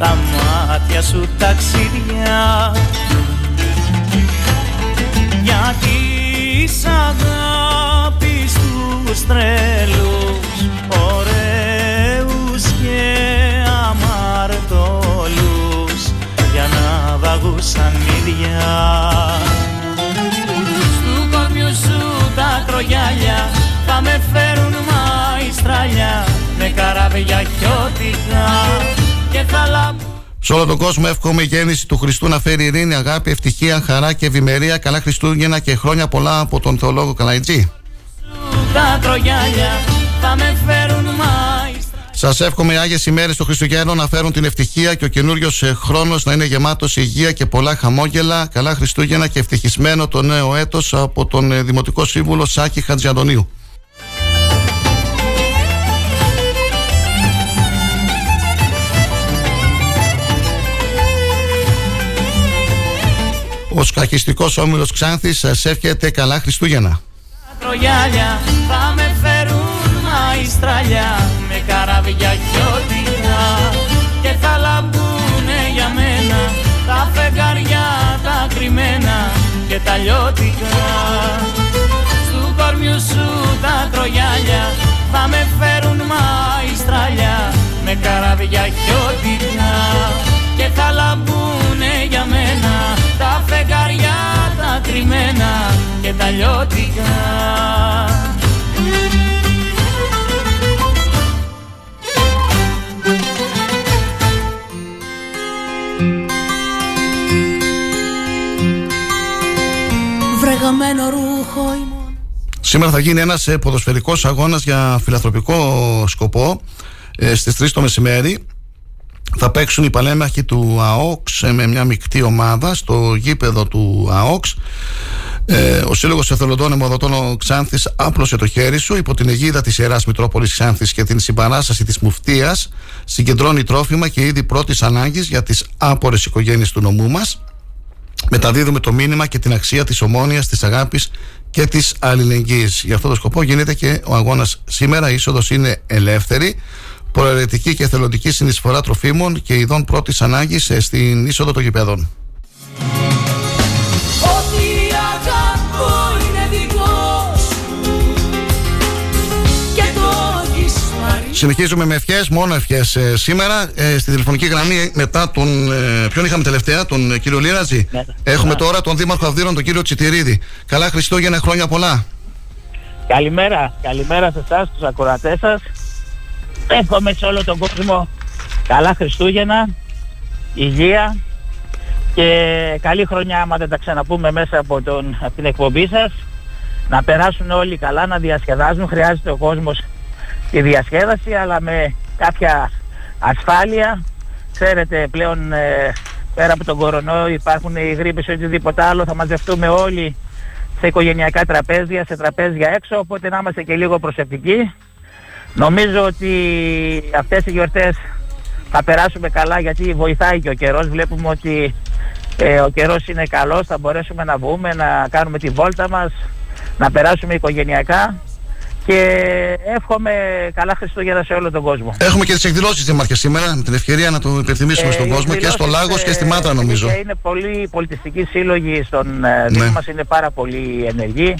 Τα μάτια σου ταξίδια. Για της αγάπης τους τρέλους ωραίους και αμαρτωλούς για να βαγούσαν ίδια Στου κορμιού σου τα κρογιάλια θα με φέρουν μαϊστράλια με καράβια χιώτικα και θα λαμπούν Σε όλο τον κόσμο εύχομαι η γέννηση του Χριστού να φέρει ειρήνη, αγάπη, ευτυχία, χαρά και ευημερία. Καλά Χριστούγεννα και χρόνια πολλά από τον Θεολόγο Καλαϊτζή. τα κρογιάλια θα με φέρουν μαϊστράλια Σας εύχομαι οι Άγιες ημέρες του Χριστουγέννου να φέρουν την ευτυχία και ο καινούριος χρόνος να είναι γεμάτος υγεία και πολλά χαμόγελα. Καλά Χριστούγεννα και ευτυχισμένο το νέο έτος από τον ε, Δημοτικό Σύμβουλο Σάκη Χατζιαντονίου. Ο σκαχιστικός όμιλος Ξάνθης σας εύχεται καλά Χριστούγεννα. Τρογιάλια θα με φέρουν μαϊστράλια με καράβια χιώτικα και θα λαμπούνε για μένα τα φεγγαριά τα κρυμμένα και τα λιώτικα. Στου κορμιού σου τα τρογιάλια θα με φέρουν μαϊστράλια με καράβια χιώτικα και θα λαμπούνε τα κρυμμένα και τα λιώτικα Βρεγαμένο ρούχο ήμουν Σήμερα θα γίνει ένας ε, ποδοσφαιρικός αγώνας για φιλανθρωπικό σκοπό ε, στις 3 το μεσημέρι. Θα παίξουν οι παλέμαχοι του ΑΟΚΣ ε, με μια μεικτή ομάδα στο γήπεδο του ΑΟΚΣ. Ε, ο Σύλλογος Εθελοντών Αιμοδοτών ο Ξάνθης άπλωσε το χέρι σου υπό την αιγίδα της Ιεράς Μητρόπολης Ξάνθης και την συμπαράσταση της Μουφτίας. Συγκεντρώνει τρόφιμα και είδη πρώτης ανάγκης για τις άπορες οικογένειες του νομού μας. Μεταδίδουμε το μήνυμα και την αξία της ομόνοιας, της αγάπης και της αλληλεγγύης. Για αυτό το σκοπό γίνεται και ο αγώνας σήμερα. Η είσοδος είναι ελεύθερη. Προαιρετική και εθελοντική συνεισφορά τροφίμων και ειδών πρώτης ανάγκης στην είσοδο των γηπέδων. Ό,τι αγαπώ είναι δικός σου Και το έχεις πάρει Συνεχίζουμε με ευχές, μόνο ευχές σήμερα. Ε, στη τηλεφωνική γραμμή μετά τον. Ε, ποιον είχαμε τελευταία, τον ε, κύριο Λίραζη. Έχουμε τώρα τον Δήμαρχο Αυδείρων, τον κύριο Τσιτηρίδη. Καλά Χριστούγεννα, χρόνια πολλά. Καλημέρα, καλημέρα σε εσάς, τους ακροατές σας. Εύχομαι σε όλο τον κόσμο καλά Χριστούγεννα, υγεία και καλή χρονιά άμα δεν τα ξαναπούμε μέσα από, τον, από την εκπομπή σας. Να περάσουν όλοι καλά, να διασκεδάζουν. Χρειάζεται ο κόσμος τη διασκέδαση αλλά με κάποια ασφάλεια. Ξέρετε πλέον ε, πέρα από τον κορονοϊό υπάρχουν οι γρήπες ή οτιδήποτε άλλο. Θα μαζευτούμε όλοι σε οικογενειακά τραπέζια, σε τραπέζια έξω, οπότε να είμαστε και λίγο προσεκτικοί. Νομίζω ότι αυτές οι γιορτές θα περάσουμε καλά γιατί βοηθάει και ο καιρός. Βλέπουμε ότι ε, ο καιρός είναι καλός, θα μπορέσουμε να βγούμε, να κάνουμε τη βόλτα μας, να περάσουμε οικογενειακά και εύχομαι καλά Χριστούγεννα σε όλο τον κόσμο. Έχουμε και τις εκδηλώσεις Δήμαρχε σήμερα, με την ευκαιρία να το υπενθυμίσουμε Ε, στον οι κόσμο και στο εκδηλώσεις, Λάγος και στη ε, Μάτρα, νομίζω. και Είναι πολύ πολιτιστικοί σύλλογοι στον ε, Δήμο Ναι. μας, είναι πάρα πολύ ενεργοί.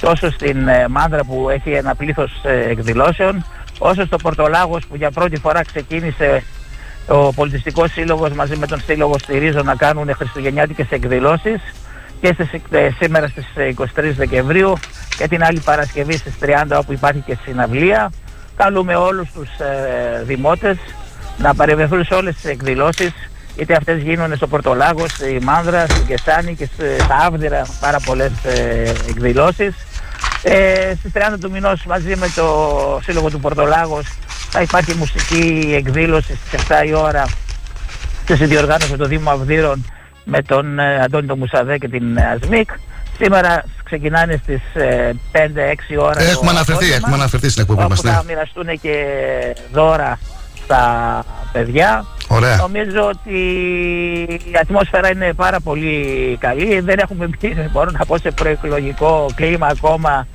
Τόσο στην ε, Μάνδρα που έχει ένα πλήθος ε, εκδηλώσεων, όσο στο Πορτολάγος που για πρώτη φορά ξεκίνησε ο πολιτιστικός σύλλογος μαζί με τον σύλλογο Στηρίζω να κάνουν χριστουγεννιάτικες εκδηλώσεις και στις, ε, σήμερα στις ε, 23 Δεκεμβρίου και την άλλη Παρασκευή στις 30 όπου υπάρχει και συναυλία. καλούμε όλους τους ε, δημότες να παρευρεθούν σε όλες τις εκδηλώσεις είτε αυτές γίνουν στο Πορτολάγο, στη Μάνδρα, στην Κεσάνη και σε- στα Άβδηρα πάρα πολλές ε, εκδηλώσεις. Ε, στις 30 του μηνός μαζί με το Σύλλογο του Πορτολάγος θα υπάρχει μουσική εκδήλωση στις 7 η ώρα και συνδιοργάνωσε το Δήμο Αυδείρων με τον ε, Αντώνη τον Μουσαδέ και την ε, ΑΣΜΙΚ. Σήμερα ξεκινάνε στις ε, 5-6 ώρα Έχουμε το αναφερθεί, απόγευμα, έχουμε αναφερθεί στην εκπομπή όπου μας, ναι. θα μοιραστούν και δώρα στα παιδιά. Ωραία. Νομίζω ότι η ατμόσφαιρα είναι πάρα πολύ καλή. Δεν έχουμε μπει, μπορώ να πω, σε προεκλογικό κλίμα ακόμα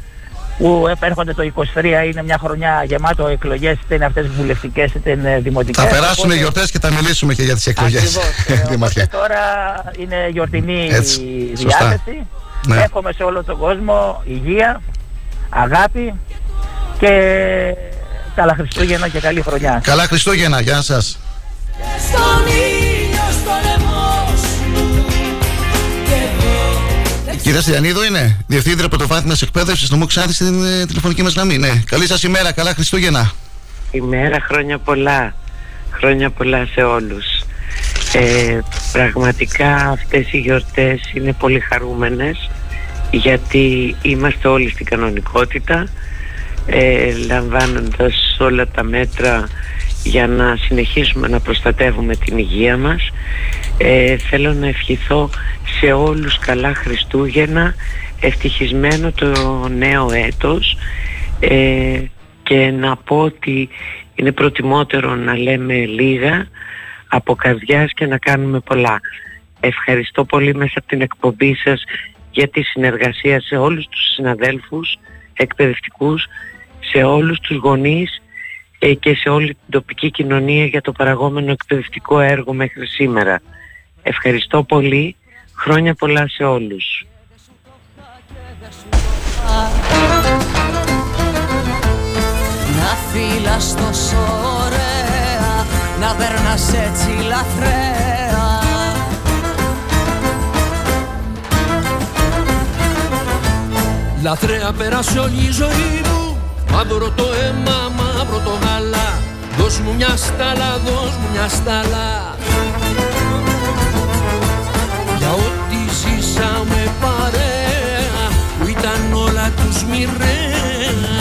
που έρχονται το 23 είναι μια χρονιά γεμάτο εκλογές είτε είναι αυτές βουλευτικές είτε είναι δημοτικές. Θα περάσουν οι Οπότε- γιορτές και θα μιλήσουμε και για τις εκλογές. Ακριβώς. Ε, Δήμαρχε. οπότε τώρα είναι γιορτινή Έτσι, η σωστά. διάθεση. Ναι. Εύχομαι σε όλο τον κόσμο υγεία, αγάπη και καλά Χριστούγεννα και καλή χρονιά. Καλά Χριστούγεννα, γεια σας. Κυρία Στυλιανίδου είναι Διευθύντρια Πρωτοβάθμιας Εκπαίδευσης νομού Ξάνθη στην ε, τηλεφωνική μας γραμμή. Ναι. Καλή σας ημέρα, καλά Χριστούγεννα. ημέρα χρόνια πολλά χρόνια πολλά σε όλους ε, πραγματικά αυτές οι γιορτές είναι πολύ χαρούμενες γιατί είμαστε όλοι στην κανονικότητα ε, λαμβάνοντας όλα τα μέτρα για να συνεχίσουμε να προστατεύουμε την υγεία μας ε, θέλω να ευχηθώ σε όλους καλά Χριστούγεννα ευτυχισμένο το νέο έτος ε, και να πω ότι είναι προτιμότερο να λέμε λίγα από καρδιάς και να κάνουμε πολλά. Ευχαριστώ πολύ μέσα από την εκπομπή σας για τη συνεργασία σε όλους τους συναδέλφους εκπαιδευτικούς, σε όλους τους γονείς ε, και σε όλη την τοπική κοινωνία για το παραγόμενο εκπαιδευτικό έργο μέχρι σήμερα. Ευχαριστώ πολύ. Χρόνια πολλά σε όλους. Να φύλας τόσο ωραία Να περνάς έτσι λαθρέα Λαθρέα πέρασε όλη η ζωή μου Μαύρο το αίμα, μαύρο το γάλα. Δώσ' μου μια στάλα, δώσ' μου μια στάλα. Για ό,τι ζήσαμε παρέα Που ήταν όλα τους μοιραία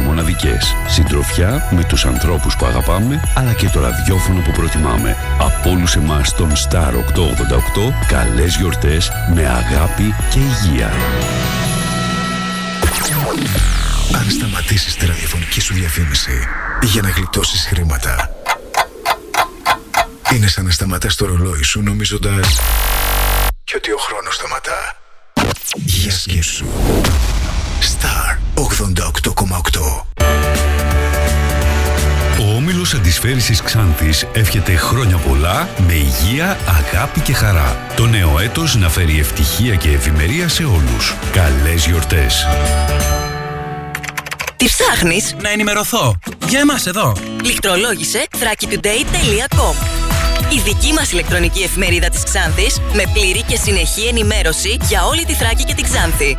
μοναδικές. Συντροφιά με τους ανθρώπους που αγαπάμε, αλλά και το ραδιόφωνο που προτιμάμε. Από όλους εμάς τον Star 888, καλές γιορτές με αγάπη και υγεία. Αν σταματήσεις τη ραδιοφωνική σου διαφήμιση για να γλιτώσεις χρήματα, είναι σαν να σταματάς το ρολόι σου νομίζοντας και ότι ο χρόνος σταματά. Για σκέψου. Star 88,8 Ο Όμιλος Αντισφαίρησης Ξάνθης εύχεται χρόνια πολλά με υγεία, αγάπη και χαρά. Το νέο έτος να φέρει ευτυχία και ευημερία σε όλους. Καλές γιορτές. Τι ψάχνεις; Να ενημερωθώ. Για εμάς εδώ. Λιχτρολόγησε thrakitoday.com Η δική μας ηλεκτρονική εφημερίδα της Ξάνθης με πλήρη και συνεχή ενημέρωση για όλη τη Θράκη και την Ξάνθη.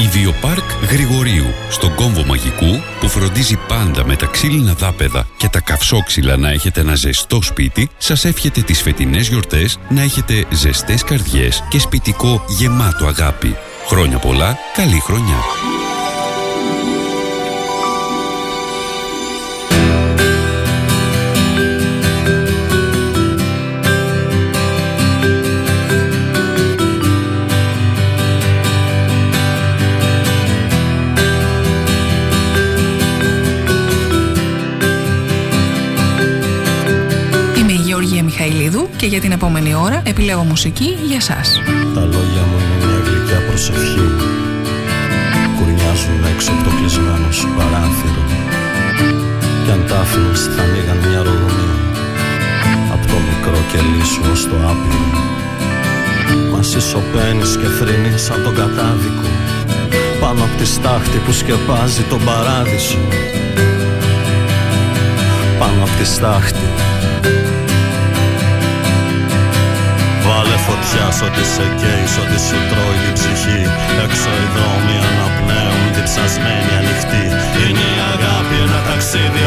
Ιδιοπάρκ Γρηγορίου, στον κόμβο μαγικού που φροντίζει πάντα με τα ξύλινα δάπεδα και τα καυσόξυλα να έχετε ένα ζεστό σπίτι, σας εύχεται τις φετινές γιορτές να έχετε ζεστές καρδιές και σπιτικό γεμάτο αγάπη. Χρόνια πολλά, καλή χρονιά. Και για την επόμενη ώρα επιλέγω μουσική για σας. Τα λόγια μου είναι μια γλυκιά προσευχή. Κουρνιάζουν έξω από το κλεισμένο σου παράθυρο. Κι αν τα άφηνες θα ανοίγαν μια ρογμή Απ' το μικρό κελί σου ως το άπειρο. Μα σοπαίνεις και θρυνείς σαν τον κατάδικο. Πάνω απ' τη στάχτη που σκεπάζει τον παράδεισο. Πάνω απ' τη στάχτη Βάλε φωτιά σ' ό,τι σε καίει, σ' ό,τι σου τρώει την ψυχή. Έξω οι δρόμοι αναπνέουν,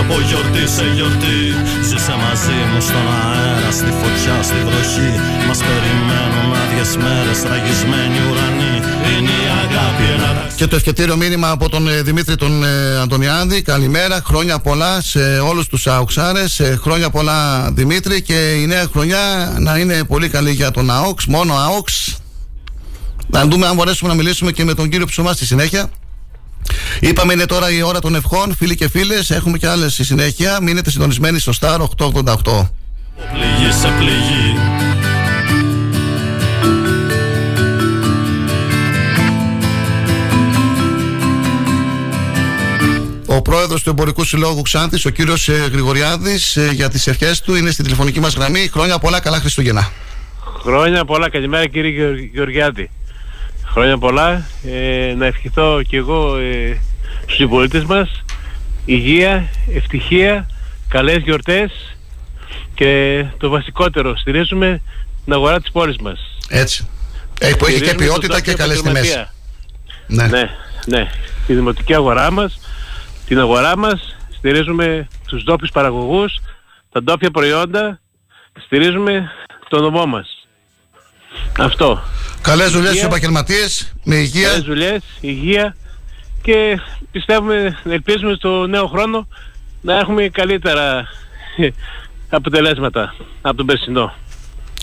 από γιορτή σε γιορτή Ζήσε μαζί μου στον αέρα, στη φωτιά, στη βροχή Μας περιμένουν άδειες μέρες, ραγισμένοι ουρανοί Είναι η αγάπη ένα ταξίδι Και το ευκαιρίο μήνυμα από τον ε, Δημήτρη τον ε, Αντωνιάδη. Καλημέρα, χρόνια πολλά σε όλους τους αοξάρες. Ε, χρόνια πολλά Δημήτρη και η νέα χρονιά να είναι πολύ καλή για τον ΑΟΚΣ. Μόνο ΑΟΚΣ. Να δούμε αν μπορέσουμε να μιλήσουμε και με τον κύριο Ψωμά στη συνέχεια. Είπαμε είναι τώρα η ώρα των ευχών, φίλοι και φίλες. Έχουμε και άλλες στη συνέχεια. Μείνετε συντονισμένοι στο Star 888. Πληγή σε πληγή Ο πρόεδρος του Εμπορικού Συλλόγου Ξάνθης, ο κύριος Γρηγοριάδης, για τις ευχές του είναι στη τηλεφωνική μας γραμμή. Χρόνια πολλά, καλά Χριστούγεννα. Χρόνια πολλά, καλημέρα κύριε Γεωργ- Γεωργιάτη. Χρόνια πολλά. Ε, να ευχηθώ και εγώ ε, στους συμπολίτες μας υγεία, ευτυχία, καλές γιορτές και το βασικότερο, στηρίζουμε την αγορά της πόλης μας. Έτσι. Ε, που έχει και Στηρίζουμε ποιότητα τον και τόπιο καλές τιμές. επαγγελματία. Ναι. ναι, ναι. Τη δημοτική αγορά μας, την αγορά μας, στηρίζουμε τους ντόπιους παραγωγούς, τα ντόπια προϊόντα, στηρίζουμε τον νομό μας. Αυτό. Καλές δουλειές στους Υγεία. επαγγελματίες, με υγεία. Καλές δουλειές, υγεία και πιστεύουμε, ελπίζουμε στο νέο χρόνο να έχουμε καλύτερα αποτελέσματα από τον περσινό.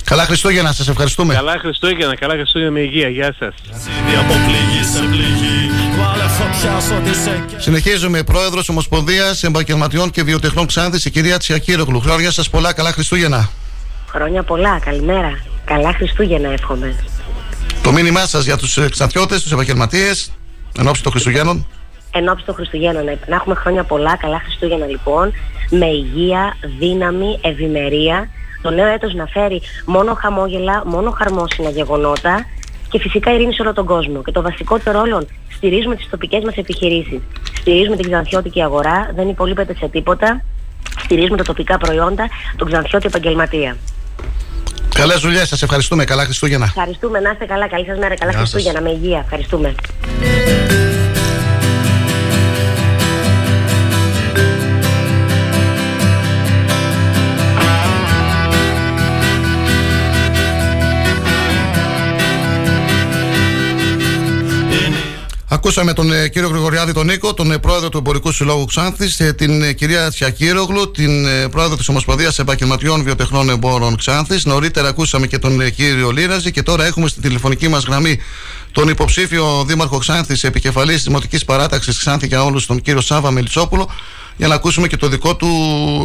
Καλά Χριστούγεννα, σας ευχαριστούμε. Καλά Χριστούγεννα, καλά Χριστούγεννα με υγεία. Γεια σας. από πληγή σε πληγή Βάλε φωτιά σ' ό,τι σε καίει Συνεχίζουμε. Πρόεδρος Ομοσπονδίας Επαγγελματιών και Βιοτεχνών Ξάνθης, η κυρία Τσιακύρογλου. Χρόνια σας πολλά, καλά Χριστούγεννα. Χρόνια πολλά, καλημέρα. Καλά Χριστούγεννα εύχομαι. Το μήνυμά σας για τους Ξανθιώτε, τους επαγγελματίες, εν ώψη των Χριστουγέννων. Εν ώψη των Χριστουγέννων, να- να έχουμε χρόνια πολλά, καλά Χριστούγεννα λοιπόν, με υγεία, δύναμη, ευημερία. Το νέο έτος να φέρει μόνο χαμόγελα, μόνο χαρμόσυνα γεγονότα και φυσικά ειρήνη σε όλο τον κόσμο. Και το βασικότερο όλων, στηρίζουμε τις τοπικές μας επιχειρήσεις. Στηρίζουμε την ξανθιώτικη αγορά, δεν υπολείπεται σε τίποτα. Στηρίζουμε τα τοπικά προϊόντα, τον ξανθιώτη επαγγελματία. Καλές δουλειές, σας ευχαριστούμε. Καλά Χριστούγεννα. Ευχαριστούμε, να είστε καλά, καλή σας μέρα, καλά Γεια σας. Χριστούγεννα, με υγεία. Ευχαριστούμε. Ακούσαμε τον ε, κύριο Γρηγοριάδη τον Νίκο, τον ε, πρόεδρο του Εμπορικού Συλλόγου Ξάνθης, ε, την ε, κυρία Τσιακύρογλου, την ε, πρόεδρο της Ομοσπονδίας Επαγγελματιών Βιοτεχνών Εμπόρων Ξάνθης. Νωρίτερα ακούσαμε και τον ε, κύριο Λίραζη και τώρα έχουμε στην τηλεφωνική μας γραμμή τον υποψήφιο δήμαρχο Ξάνθης, επικεφαλής της Δημοτικής Παράταξης Ξάνθη για όλους, τον κύριο Σάβα Μελισσόπουλο, για να ακούσουμε και το δικό του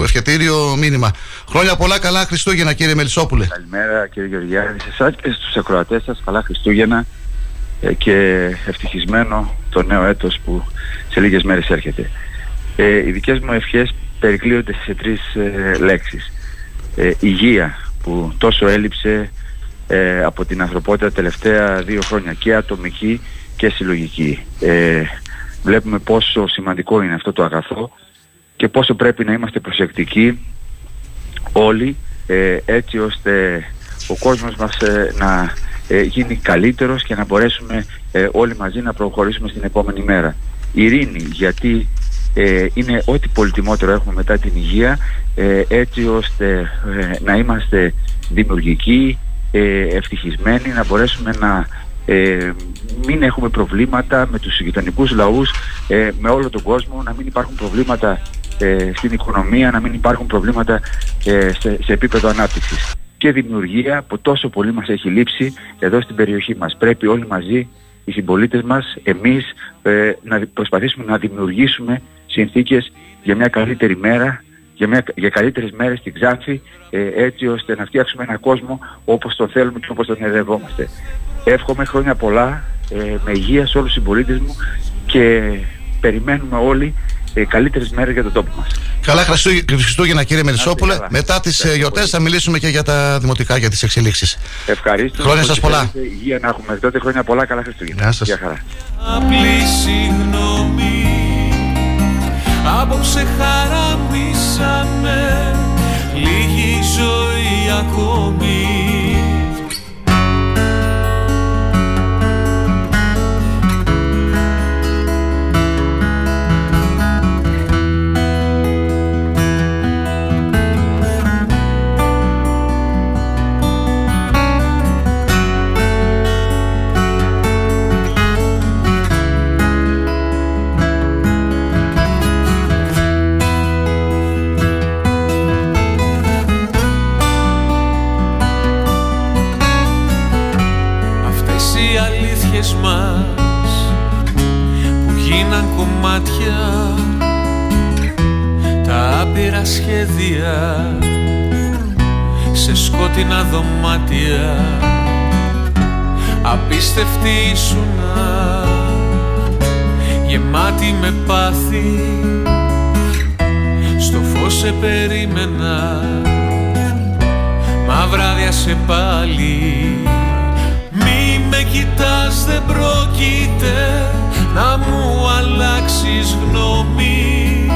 ευχετήριο μήνυμα. Χρόνια πολλά, καλά Χριστούγεννα, κύριε Μελισσόπουλε. Καλημέρα κύριε Γεωργιάδη, σε εσάς και στους ακροατές σας, καλά Χριστούγεννα ε, και ευτυχισμένο το νέο έτος που σε λίγες μέρες έρχεται. Ε, οι δικές μου ευχές περικλείονται σε τρεις ε, λέξεις. Ε, υγεία που τόσο έλειψε ε, από την ανθρωπότητα τα τελευταία δύο χρόνια και ατομική και συλλογική. Ε, βλέπουμε πόσο σημαντικό είναι αυτό το αγαθό και πόσο πρέπει να είμαστε προσεκτικοί όλοι ε, έτσι ώστε ο κόσμος μας ε, να ε, γίνει καλύτερος και να μπορέσουμε ε, όλοι μαζί να προχωρήσουμε στην επόμενη μέρα. Ειρήνη γιατί ε, είναι ό,τι πολυτιμότερο έχουμε μετά την υγεία ε, έτσι ώστε ε, να είμαστε δημιουργικοί, ε, ευτυχισμένοι, να μπορέσουμε να ε, μην έχουμε προβλήματα με τους γειτονικούς λαούς, ε, με όλο τον κόσμο, να μην υπάρχουν προβλήματα ε, στην οικονομία, να μην υπάρχουν προβλήματα ε, σε, σε επίπεδο ανάπτυξης. Και δημιουργία που τόσο πολύ μας έχει λείψει εδώ στην περιοχή μας. Πρέπει όλοι μαζί, οι συμπολίτες μας, εμείς, ε, να προσπαθήσουμε να δημιουργήσουμε συνθήκες για μια καλύτερη μέρα, για, μια, για καλύτερες μέρες στην Ξάνθη ε, έτσι ώστε να φτιάξουμε έναν κόσμο όπως τον θέλουμε και όπως τον εδευόμαστε. Εύχομαι χρόνια πολλά ε, με υγεία σε όλους τους συμπολίτες μου και περιμένουμε όλοι ε, καλύτερες μέρες για τον τόπο μας. Καλά Χριστού- Χριστούγεννα κύριε Μελισσόπουλε. καλά. Μετά τις ε, Ευχαριστώ γιορτές θα πολύ. μιλήσουμε και για τα δημοτικά, για τις εξελίξεις. Ευχαριστώ. Χρόνια σας πολλά. Υγεία να έχουμε. Τότε χρόνια πολλά. Καλά Χριστούγεννα. Γεια σας. Γεια χαρά. απλή συγγνώμη Απόψε χαραμίσαμε λίγη ζωή ακόμη αλήθειες μας που γίναν κομμάτια. Τα άπειρα σχέδια σε σκότεινα δωμάτια. Απίστευτη ήσουνα γεμάτη με πάθη. Στο φως σε περίμενα μα βράδια σε πάλι. μη με κοιτάς δεν πρόκειται να μου αλλάξεις γνώμη.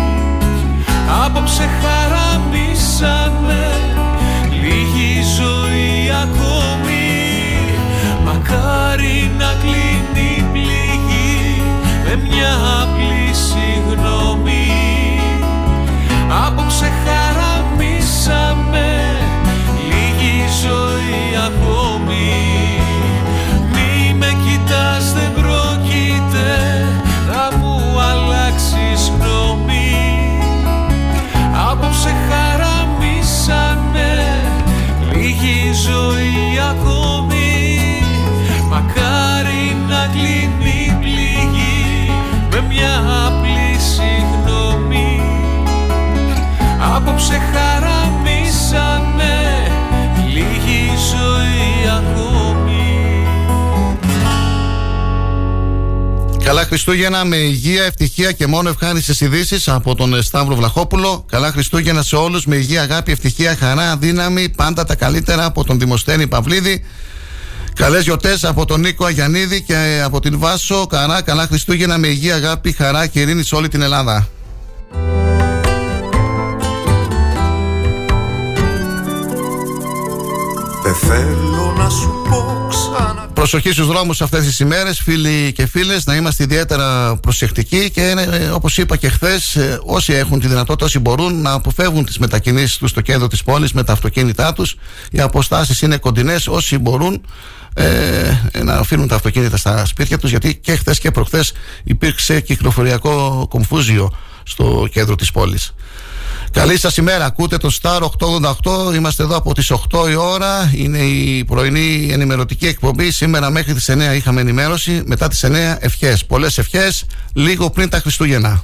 Απόψε χαραμίσαμε λίγη ζωή ακόμη. Μακάρι να κλείνει η πληγή με μια απλή συγγνώμη. Απόψε χαραμίσαμε Απόψε χαραμίσαμε λίγη ζωή ακόμη Καλά Χριστούγεννα με υγεία, ευτυχία και μόνο ευχάριστες ειδήσεις από τον ε, Σταύρο Βλαχόπουλο. Καλά Χριστούγεννα σε όλους με υγεία, αγάπη, ευτυχία, χαρά, δύναμη, πάντα τα καλύτερα από τον Δημοσθένη Παυλίδη. Καλές γιορτές από τον Νίκο Αγιανίδη και ε, από την Βάσο. Καρά, καλά Χριστούγεννα με υγεία, αγάπη, χαρά και ειρήνη σε όλη την Ελλάδα. Δεν θέλω να σου πω ξανά. Προσοχή στους δρόμους αυτές τις ημέρες φίλοι και φίλες να είμαστε ιδιαίτερα προσεκτικοί και ε, όπως είπα και χθες, όσοι έχουν τη δυνατότητα όσοι μπορούν να αποφεύγουν τις μετακινήσεις τους στο κέντρο της πόλης με τα αυτοκίνητά τους. Οι αποστάσεις είναι κοντινές όσοι μπορούν ε, να αφήνουν τα αυτοκίνητα στα σπίτια τους γιατί και χθες και προχθές υπήρξε κυκλοφοριακό κομφούζιο στο κέντρο της πόλης Καλή σας ημέρα, ακούτε το Star 888, είμαστε εδώ από τις 8 η ώρα, είναι η πρωινή ενημερωτική εκπομπή, σήμερα μέχρι τις 9 είχαμε ενημέρωση, μετά τις 9 ευχές, πολλές ευχές, λίγο πριν τα Χριστούγεννα.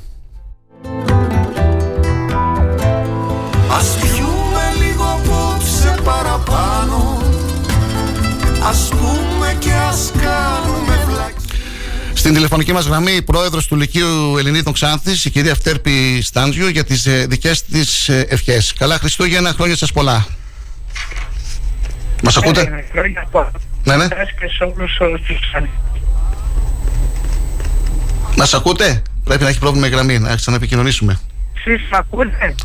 Ας πιούμε λίγο απόψε παραπάνω. Ας πούμε Στην τηλεφωνική μας γραμμή η πρόεδρος του Λυκείου Ελληνίδων Ξάνθης, η κυρία Φτέρπη Στάντζιο, για τις ε, δικές της ε, ευχές. Καλά Χριστούγεννα, χρόνια σας πολλά. Μας ακούτε; Ε, Χρόνια πολλά. Ναι, ναι. Σας και σε όλους όλους τους Μας ακούτε; Πρέπει να έχει πρόβλημα η γραμμή, να ξαναεπικοινωνήσουμε. Εσείς μ' ακούτε;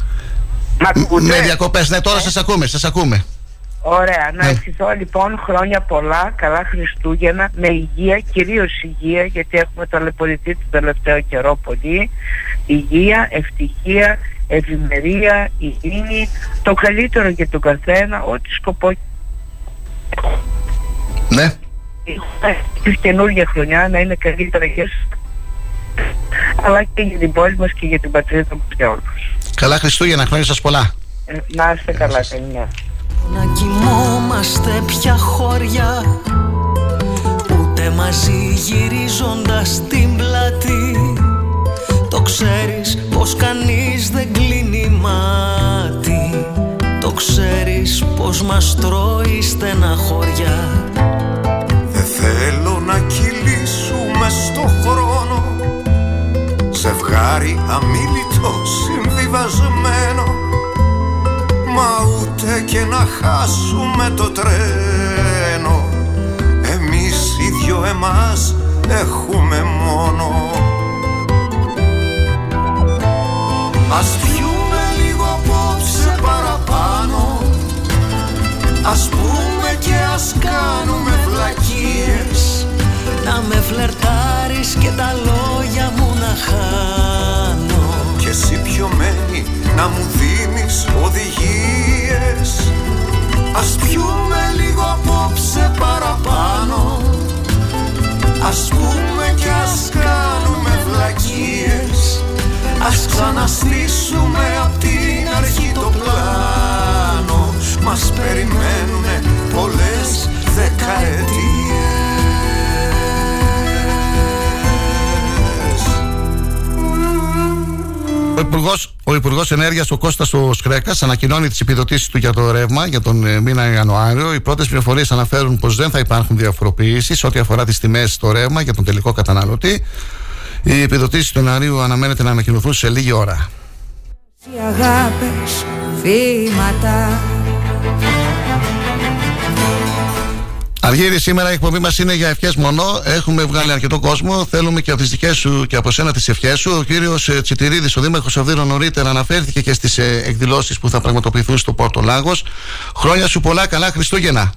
Μ' ακούτε; Με διακοπές, ναι, τώρα σας ακούμε, σας ακούμε. Ωραία, να Ναι. ευχηθώ λοιπόν χρόνια πολλά, καλά Χριστούγεννα, με υγεία, κυρίως υγεία, γιατί έχουμε ταλαιπωρηθεί τον τελευταίο καιρό πολύ. Υγεία, ευτυχία, ευημερία, ειρήνη, το καλύτερο για τον καθένα, ό,τι σκοπό Ναι. έχουμε τη καινούργια χρονιά να είναι καλύτερα για σας, αλλά και για την πόλη μας και για την πατρίδα μας για όλους. Καλά Χριστούγεννα, χρόνια σας πολλά. Ε, να είστε καλά, καλημέρα. Να κοιμόμαστε πια χώρια Ούτε μαζί γυρίζοντας την πλάτη. Το ξέρεις πως κανείς δεν κλείνει μάτι. Κόσμος μας τρώει στεναχώρια Δεν θέλω να κυλήσουμε στο χρόνο. Ζευγάρι αμήλυτο συμβιβασμένο Μα ούτε και να χάσουμε το τρένο. Εμείς οι δυο εμάς έχουμε μόνο. Ας πιούμε λίγο απόψε παραπάνω. Ας πούμε και ας κάνουμε βλακίες. Να με φλερτάρεις και τα λόγια μου να χάνω Και εσύ πιωμένη να μου δίνεις οδηγίες. Ας πιούμε λίγο απόψε παραπάνω. Ας πούμε και ας κάνουμε βλακίες. Ας ξαναστήσουμε απ' την αρχή το πλάνο. Μας περιμένουνε πολλές δεκαετίες Ο Υπουργός ο Υπουργός Ενέργειας, ο Κώστας ο Σκρέκας, ανακοινώνει τις επιδοτήσεις του για το ρεύμα για τον ε, μήνα Ιανουάριο. Οι πρώτες πληροφορίες αναφέρουν πως δεν θα υπάρχουν διαφοροποιήσεις ό,τι αφορά τις τιμές στο ρεύμα για τον τελικό καταναλωτή. Οι επιδοτήσεις του Ιανουαρίου αναμένεται να ανακοινωθούν σε λίγη ώρα. Οι αγάπες θύματα Αργύρι, σήμερα η εκπομπή μας είναι για ευχές μόνο. Έχουμε βγάλει αρκετό κόσμο. Θέλουμε και από τις δικές σου και από σένα τις ευχές σου. Ο κύριος Τσιτηρίδης, ο Δήμαρχος Αυδείρου, νωρίτερα αναφέρθηκε και στις εκδηλώσεις που θα πραγματοποιηθούν στο Πόρτο Λάγος. Χρόνια σου πολλά, καλά Χριστούγεννα.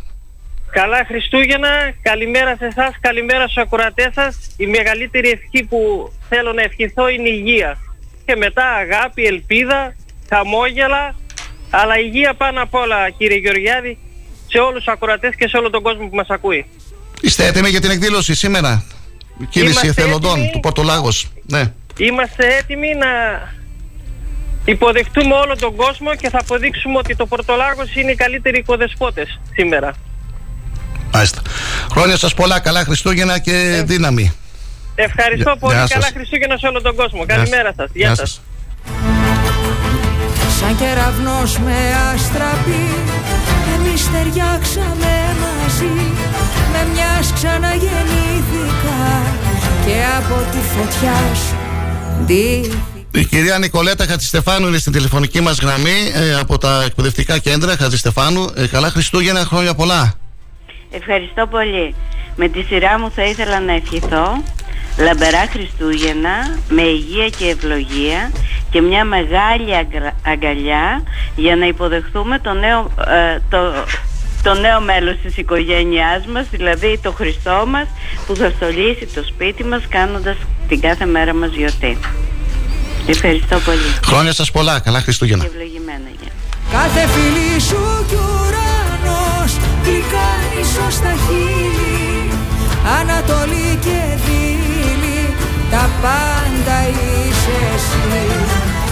Καλά Χριστούγεννα, καλημέρα σε εσάς, καλημέρα στους ακροατές σας. Η μεγαλύτερη ευχή που θέλω να ευχηθώ είναι υγεία. Και μετά αγάπη, ελπίδα, χαμόγελα, αλλά υγεία πάνω απ' όλα κύριε Γεωργιάδη σε όλους τους ακροατές και σε όλο τον κόσμο που μας ακούει. Είστε έτοιμοι για την εκδήλωση σήμερα, κύριε Είμαστε εθελοντών έτοιμοι. του Πόρτο Λάγος. Ναι. Είμαστε έτοιμοι να υποδεχτούμε όλο τον κόσμο και θα αποδείξουμε ότι το Πορτολάγος είναι οι καλύτεροι οικοδεσπότες σήμερα. Μάλιστα. Χρόνια σας πολλά, καλά Χριστούγεννα και δύναμη. Ευχαριστώ Γεια- πολύ. γεια Καλά σας. Χριστούγεννα σε όλο τον κόσμο. Γεια Καλημέρα σας. Γεια Γεια σας. Σαν κεραυνός με αστραπή Εμείς ταιριάξαμε μαζί Με μιας ξαναγεννήθηκα Και από τη φωτιά σου ντύθηκα Η κυρία Νικολέτα Χατζηστεφάνου είναι στην τηλεφωνική μας γραμμή ε, από τα εκπαιδευτικά κέντρα Χατζηστεφάνου. Ε, καλά Χριστούγεννα, χρόνια πολλά. Ευχαριστώ πολύ. Με τη σειρά μου θα ήθελα να ευχηθώ λαμπερά Χριστούγεννα με υγεία και ευλογία και μια μεγάλη αγκα- αγκαλιά για να υποδεχθούμε το νέο, ε, το, το νέο μέλος της οικογένειάς μας, δηλαδή το Χριστό μας που θα στολίσει το σπίτι μας κάνοντας την κάθε μέρα μας γιορτή. Ευχαριστώ πολύ. Χρόνια σας πολλά, καλά Χριστούγεννα. Και ευλογημένα για. Κάθε φίλη σου κι ουρανός Γλυκάνισο στα χείλη Ανατολή και δίλη Τα πάντα είσαι εσύ.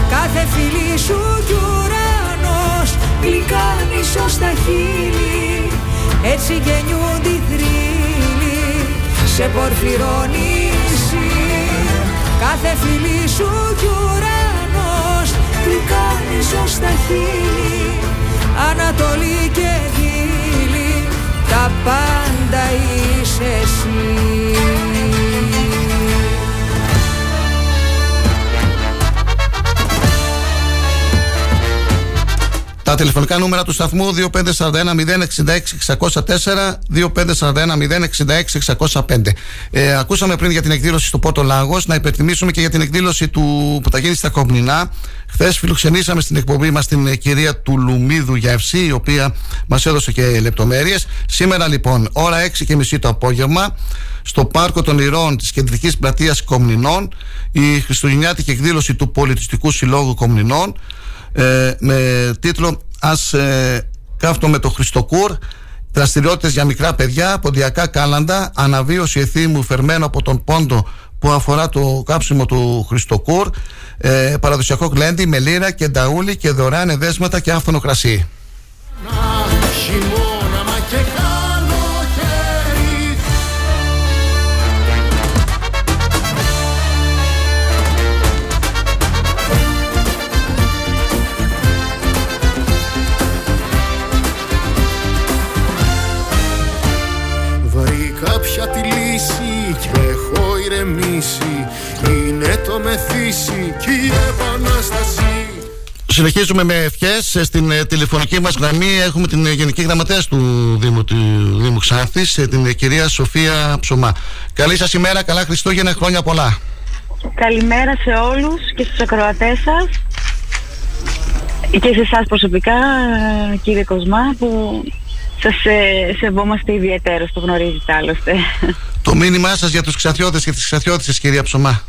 Κάθε φίλη σου κι ουρανός Γλυκάνισο στα χείλη. Έτσι γεννιούνται οι θρύλοι Σε πορφυρό νησί Κάθε φίλη σου κι ουρανός Γλυκάνισο στα χείλη. Ανατολή και δίλη Τα πάντα είσαι εσύ Τα τηλεφωνικά νούμερα του σταθμού 2541 066 604 2541 066 605. Ε, ακούσαμε πριν για την εκδήλωση στο Πόρτο Λάγος να υπενθυμίσουμε και για την εκδήλωση του, που θα γίνει στα Κομνηνά. Χθες φιλοξενήσαμε στην εκπομπή μας την ε, κυρία του Λουμίδου Γεύση, η οποία μας έδωσε και λεπτομέρειες. Σήμερα λοιπόν, ώρα 6.30 το απόγευμα, στο Πάρκο των Ηρών της Κεντρικής Πλατείας Κομνηνών, η Χριστουγεννιάτικη εκδήλωση του Πολιτιστικού Συλλόγου Κομνηνών ε, με τίτλο Ας ε, κάφτω το Χριστοκούρ δραστηριότητες για μικρά παιδιά, ποντιακά κάλαντα, αναβίωση εθήμου φερμένο από τον πόντο που αφορά το κάψιμο του Χριστοκούρ, ε, παραδοσιακό γλέντι με λίρα και νταούλι και δωρεάν εδέσματα και άφθονο κρασί. και έχω ηρεμήσει Είναι το μεθύσι και η επανάσταση Συνεχίζουμε με ευχές. Στην ε, τηλεφωνική μας γραμμή έχουμε την ε, Γενική Γραμματέας του Δήμου, του Δήμου Ξάνθη, ε, την κυρία Σοφία Ψωμά. Καλή σας ημέρα, καλά Χριστούγεννα, χρόνια πολλά. Καλημέρα σε όλους και στους ακροατές σας και σε εσάς προσωπικά, κύριε Κοσμά, που σας σεβόμαστε ιδιαίτερω, το γνωρίζετε άλλωστε. Το μήνυμά σας για τους Ξαθιώτες και τις Ξαθιώτησε, κυρία Ψωμά.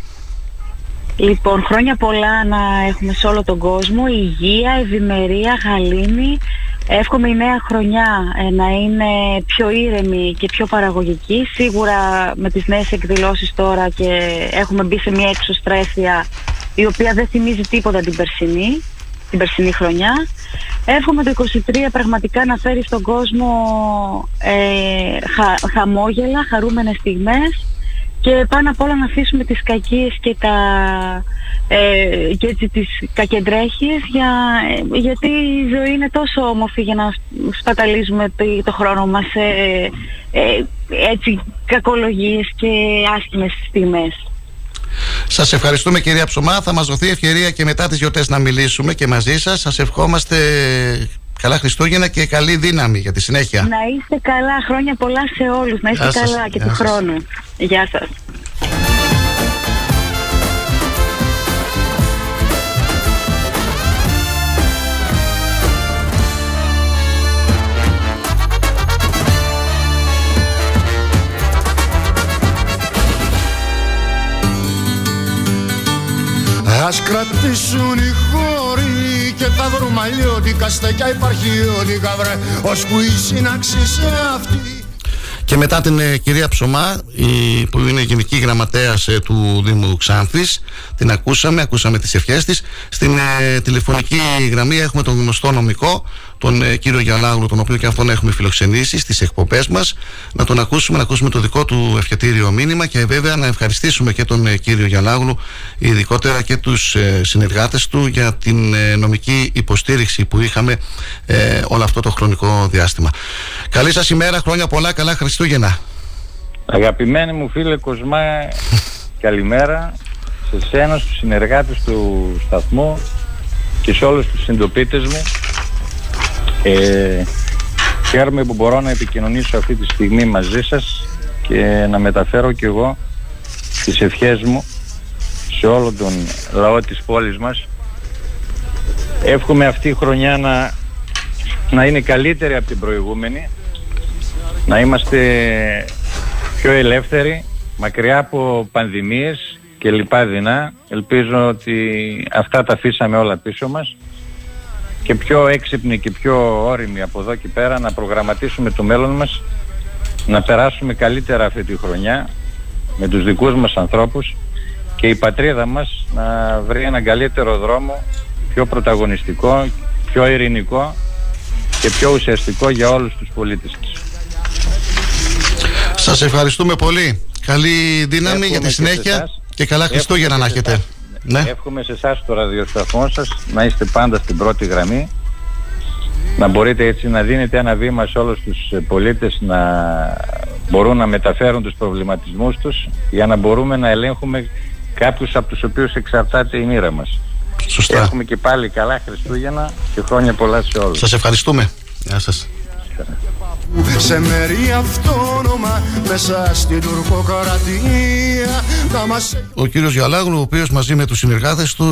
Λοιπόν, χρόνια πολλά να έχουμε σε όλο τον κόσμο, υγεία, ευημερία, γαλήνη. Εύχομαι η νέα χρονιά ε, να είναι πιο ήρεμη και πιο παραγωγική. Σίγουρα με τις νέες εκδηλώσεις τώρα και έχουμε μπει σε μια εξωστρέφεια η οποία δεν θυμίζει τίποτα την περσινή, την περσινή χρονιά. Εύχομαι το 23 πραγματικά να φέρει στον κόσμο ε, χα, χαμόγελα, χαρούμενες στιγμές και πάνω απ' όλα να αφήσουμε τις κακίες και, τα, ε, και έτσι τις κακεντρέχειες για, ε, γιατί η ζωή είναι τόσο όμορφη για να σπαταλίζουμε το, το χρόνο μας σε ε, έτσι κακολογίες και άσχημες στιγμές. Σας ευχαριστούμε κυρία Ψωμά. Θα μας δοθεί ευκαιρία και μετά τις γιορτές να μιλήσουμε και μαζί σας. Σας ευχόμαστε καλά Χριστούγεννα και καλή δύναμη για τη συνέχεια. Να είστε καλά, χρόνια πολλά σε όλους. Να είστε Γεια σας. καλά και Γεια του σας. χρόνου. Γεια σας. Ας κρατήσουν οι χώροι και θα βρούμε αλλιώτικα στεκιά υπαρχιώτικα βρε ώσπου η σύναξη σε αυτή Και μετά την ε, κυρία Ψωμά, η, που είναι γενική γραμματέας ε, του Δήμου Ξάνθης, την ακούσαμε, ακούσαμε τις ευχές της. Στην ε, τηλεφωνική γραμμή έχουμε τον γνωστό νομικό, τον ε, κύριο Γιαλάγλου, τον οποίο και αυτόν έχουμε φιλοξενήσει στις εκπομπές μας. Να τον ακούσουμε, να ακούσουμε το δικό του ευχετήριο μήνυμα και βέβαια να ευχαριστήσουμε και τον ε, κύριο Γιαλάγλου, ειδικότερα και τους ε, συνεργάτες του για την ε, νομική υποστήριξη που είχαμε ε, όλο αυτό το χρονικό διάστημα. Καλή σας ημέρα, χρόνια πολλά, καλά Χριστούγεννα. Αγαπημένοι μου φίλε Κοσμά, καλημέρα σε σένα, στους συνεργάτες του σταθμού και σε όλους τους συντοπίτες μου. Ε, χαίρομαι που μπορώ να επικοινωνήσω αυτή τη στιγμή μαζί σας και να μεταφέρω κι εγώ τις ευχές μου σε όλο τον λαό της πόλης μας. Εύχομαι αυτή η χρονιά να, να είναι καλύτερη από την προηγούμενη, να είμαστε πιο ελεύθεροι, μακριά από πανδημίες και λοιπά δεινά. Ελπίζω ότι αυτά τα αφήσαμε όλα πίσω μας και πιο έξυπνοι και πιο όριμοι από εδώ και πέρα να προγραμματίσουμε το μέλλον μας, να περάσουμε καλύτερα αυτή τη χρονιά με τους δικούς μας ανθρώπους και η πατρίδα μας να βρει έναν καλύτερο δρόμο, πιο πρωταγωνιστικό, πιο ειρηνικό και πιο ουσιαστικό για όλους τους πολίτες της. Σας ευχαριστούμε πολύ. Καλή δύναμη Εύχομαι για τη και σε συνέχεια εσάς. και καλά Εύχομαι Χριστούγεννα και να σε έχετε. Εσάς. Ναι. Εύχομαι σε εσάς το ραδιοσταθμό σας να είστε πάντα στην πρώτη γραμμή να μπορείτε έτσι να δίνετε ένα βήμα σε όλους τους ε, πολίτες να μπορούν να μεταφέρουν τους προβληματισμούς τους για να μπορούμε να ελέγχουμε κάποιους από τους οποίους εξαρτάται η μοίρα μας. Σωστά. Έχουμε και πάλι καλά Χριστούγεννα και χρόνια πολλά σε όλους. Σας ευχαριστούμε. Γεια σας. Σε μέρη αυτόνομα μέσα στην τουρκοκρατία να μας Ο κύριος Γιαλάγλου, ο οποίος μαζί με τους συνεργάτες του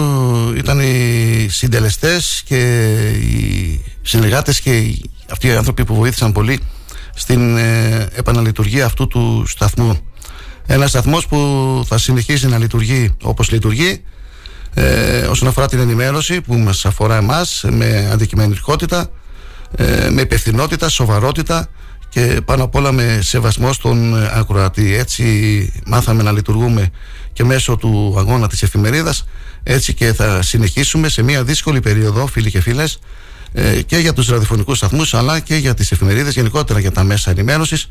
ήταν οι συντελεστές και οι συνεργάτες και οι, αυτοί οι άνθρωποι που βοήθησαν πολύ στην ε, επαναλειτουργία αυτού του σταθμού. Ένας σταθμός που θα συνεχίσει να λειτουργεί όπως λειτουργεί ε, όσον αφορά την ενημέρωση που μας αφορά εμάς με αντικειμενικότητα, ε, με υπευθυνότητα, σοβαρότητα και πάνω απ' όλα με σεβασμό στον ε, ακροατή. Έτσι μάθαμε να λειτουργούμε και μέσω του αγώνα της εφημερίδας έτσι και θα συνεχίσουμε σε μια δύσκολη περίοδο φίλοι και φίλες ε, και για τους ραδιοφωνικούς σταθμούς αλλά και για τις εφημερίδες γενικότερα για τα μέσα ενημέρωσης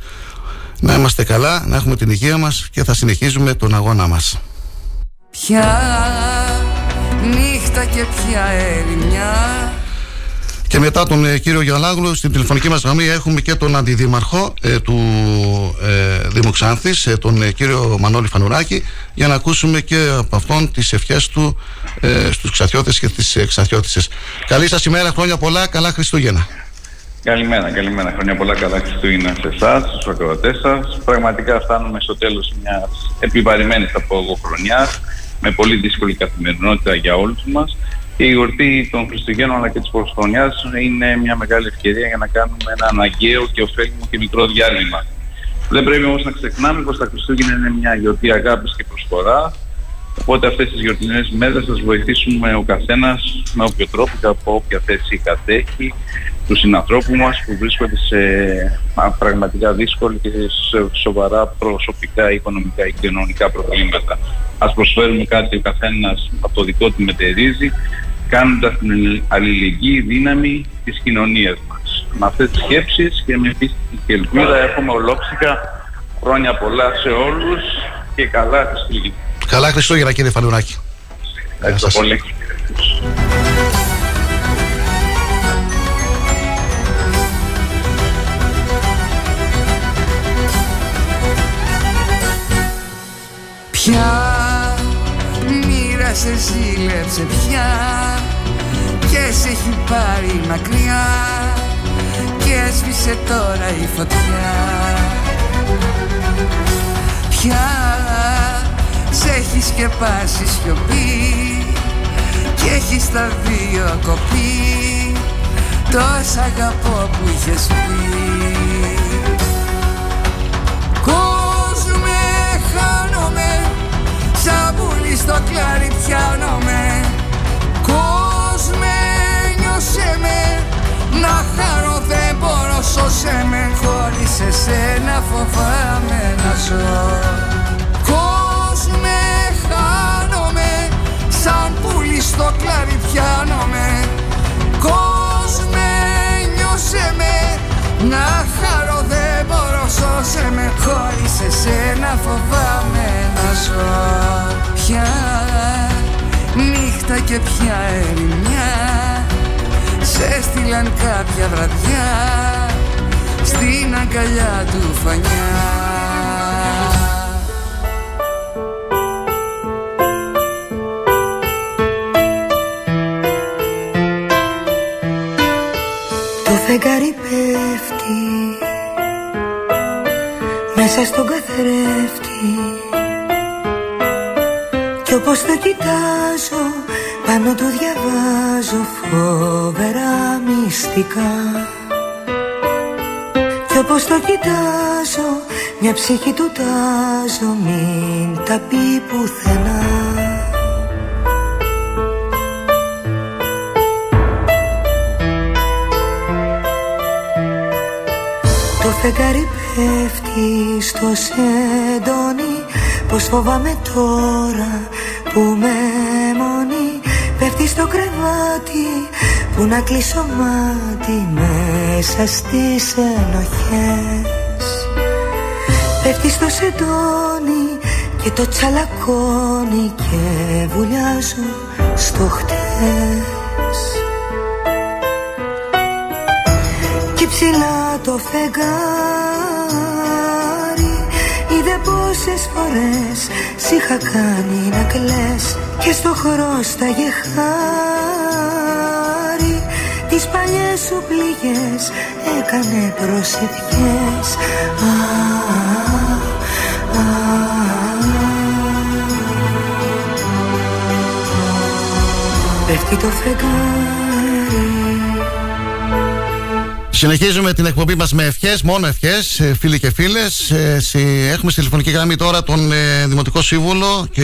να είμαστε καλά, να έχουμε την υγεία μας και θα συνεχίζουμε τον αγώνα μας. Ποια νύχτα και ποια ερημιά Και μετά τον ε, κύριο Γιαννάγλου στην τηλεφωνική μας γραμμή έχουμε και τον αντιδήμαρχο ε, του ε, Δήμου Ξάνθης, ε, τον ε, κύριο Μανώλη Φανουράκη, για να ακούσουμε και από αυτόν τις ευχές του ε, στους ξαθιώτες και τις ε, ξαθιώτησες. Καλή σας ημέρα, χρόνια πολλά, καλά Χριστούγεννα. Καλημέρα, καλημέρα. Χρόνια πολλά καλά Χριστούγεννα σε εσάς, στους ακροατές σας. Πραγματικά φτάνουμε στο τέλος μιας επιβαρημένης θα πω εγώ χρονιά, με πολύ δύσκολη καθημερινότητα για όλους μας. Και η γιορτή των Χριστουγέννων αλλά και της Πρωτοχρονιά είναι μια μεγάλη ευκαιρία για να κάνουμε ένα αναγκαίο και ωφέλιμο και μικρό διάλειμμα. Δεν πρέπει όμως να ξεχνάμε πως τα Χριστούγεννα είναι μια γιορτή αγάπης και προσφορά. Οπότε αυτές τις γιορτινές μέρες θα βοηθήσουμε ο καθένας με όποιο τρόπο και από όποια θέση κατέχει τους συνανθρώπους μας που βρίσκονται σε α, πραγματικά δύσκολη και σε σοβαρά προσωπικά, οικονομικά ή κοινωνικά προβλήματα. Α προσφέρουμε κάτι ο καθένας από το δικό του μετερίζει, κάνοντας την αλληλεγγύη δύναμη της κοινωνίας μας. Με αυτές τις σκέψεις και με πίστη και ελπίδα έχουμε ολόψυχα χρόνια πολλά σε όλους και καλά Χριστούγεννα. Καλά Χριστούγεννα κύριε Φανουράκη. Ευχαριστώ πολύ. Πια μοίρα σε ζήλεψε πια και σε έχει πάρει μακριά και έσβησε τώρα η φωτιά Πια σε έχει σκεπάσει σιωπή και έχει στα δύο κοπεί τόσα αγαπώ που είχες πει. Κόσμε χάνομαι σαν πουλί στο κλάρι πιάνομαι. Κόσμε νιώσε με να χαρώ δεν μπορώ σώσε με. Χωρίς εσένα φοβάμαι να ζω σαν πουλί στο κλάρι πιάνομαι. Κόσμε νιώσε με να χαρώ δεν μπορώ σώσε με. Χωρίς εσένα φοβάμαι να ζω. Πια νύχτα και πια ερημιά Σε στείλαν κάποια βραδιά Στην αγκαλιά του φανιά φεγγάρι πέφτει. Μέσα στον καθρέφτη. Κι όπως το κοιτάζω πάνω του διαβάζω φοβερά μυστικά. Κι όπως το κοιτάζω μια ψυχή του τάζω μην τα πει πουθενά φεγγάρι πέφτει στο σεντόνι. Πως φοβάμαι τώρα που με μόνη. Πέφτει στο κρεβάτι που να κλείσω μάτι Μέσα στις ενοχές. Πέφτει στο σεντόνι και το τσαλακώνει Και βουλιάζω στο χτες το φεγγάρι. Είδε πόσες φορές Σ' είχα κάνει να κλαις Και στο χρώσταγε χάρη. Τις παλιές σου πληγές Έκανε προσευχές. Α, α, α. Πέφτει το φεγγάρι Συνεχίζουμε την εκπομπή μας με ευχές, μόνο ευχές, φίλοι και φίλες. Έχουμε στη τηλεφωνική γραμμή τώρα τον ε, Δημοτικό Σύμβουλο και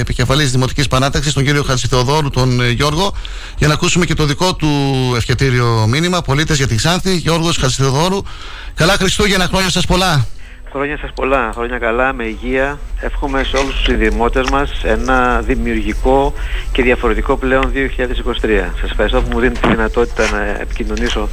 επικεφαλής Δημοτικής Παράταξης, τον κύριο Χατζηθεοδόρου, τον ε, Γιώργο, για να ακούσουμε και το δικό του ευχετήριο μήνυμα. Πολίτες για τη Ξάνθη, Γιώργος Χατζηθεοδόρου. Καλά Χριστούγεννα, χρόνια σας πολλά. Χρόνια σας πολλά, χρόνια καλά, με υγεία. Εύχομαι σε όλους τους συνδημότες μας ένα δημιουργικό και διαφορετικό πλέον 2023. Σας ευχαριστώ που μου δίνετε τη δυνατότητα να επικοινωνήσω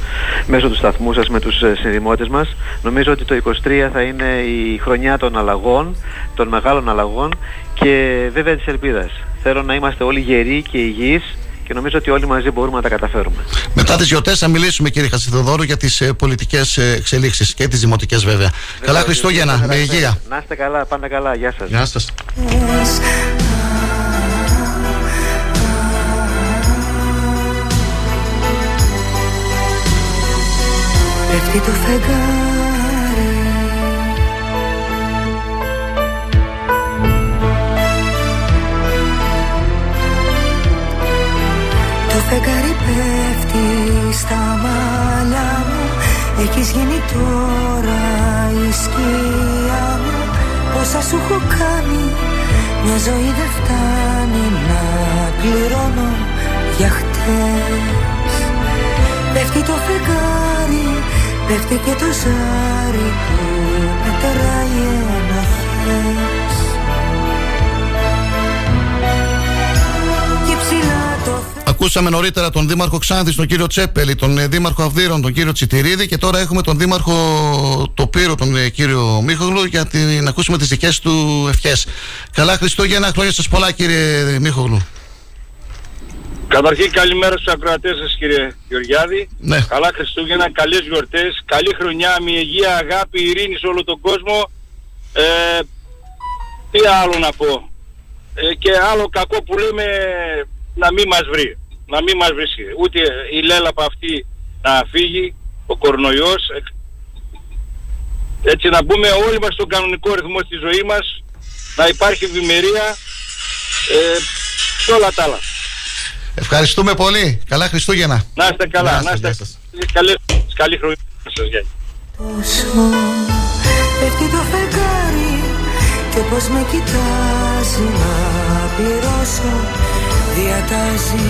μέσω του σταθμού σας με τους ε, συνδημότες μας. Νομίζω ότι το 2023 θα είναι η χρονιά των αλλαγών, των μεγάλων αλλαγών και βέβαια της ελπίδας. Θέλω να είμαστε όλοι γεροί και υγιείς και νομίζω ότι όλοι μαζί μπορούμε να τα καταφέρουμε. Μετά τις γιορτές θα μιλήσουμε, κύριε Χασιδοδόρου, για τις ε, πολιτικές εξελίξεις και τις δημοτικές βέβαια. καλά Χριστούγεννα, με υγεία. Να είστε καλά, πάντα καλά. Γεια σας. Γεια σας. Πέφτει το φεγγάρι φεγγάρι πέφτει στα μαλλιά μου. Έχεις γίνει τώρα η σκιά μου. Πόσα σου έχω κάνει Μια ζωή δεν φτάνει να πληρώνω για χτες. Πέφτει το φεγγάρι Πέφτει και το ζάρι που μετράει ένα χες Ακούσαμε νωρίτερα τον Δήμαρχο Ξάνθης, τον κύριο Τσέπελη, τον ε, Δήμαρχο Αυδείρων, τον κύριο Τσιτηρίδη και τώρα έχουμε τον Δήμαρχο Τοπύρου, τον ε, κύριο Μίχογλου, για την, να ακούσουμε τις δικές του ευχές. Καλά Χριστούγεννα, χρόνια σας πολλά κύριε Μίχογλου. Καταρχήν καλημέρα στους ακροατές σας κύριε Γεωργιάδη. Ναι. Καλά Χριστούγεννα, καλές γιορτές, καλή χρονιά, με υγεία, αγάπη, ειρήνη σε όλο τον κόσμο. Ε, τι άλλο να πω. Ε, και άλλο κακό που λέμε να μην μας βρει. Να μην μας βρίσκει. Ούτε η λέλαπα αυτή να φύγει, ο κορονοϊός. Ε, Έτσι να μπούμε όλοι μας στον κανονικό ρυθμό στη ζωή μας, να υπάρχει ευημερία ε, και όλα τα άλλα. Ευχαριστούμε πολύ. Καλά Χριστούγεννα. Να είστε καλά, Γεια να σας, είστε γεια καλή, καλή χρονιά σας. Γεια. πόσο Πέφτει το φεγγάρι και πως με κοιτάζει να πληρώσω διατάζει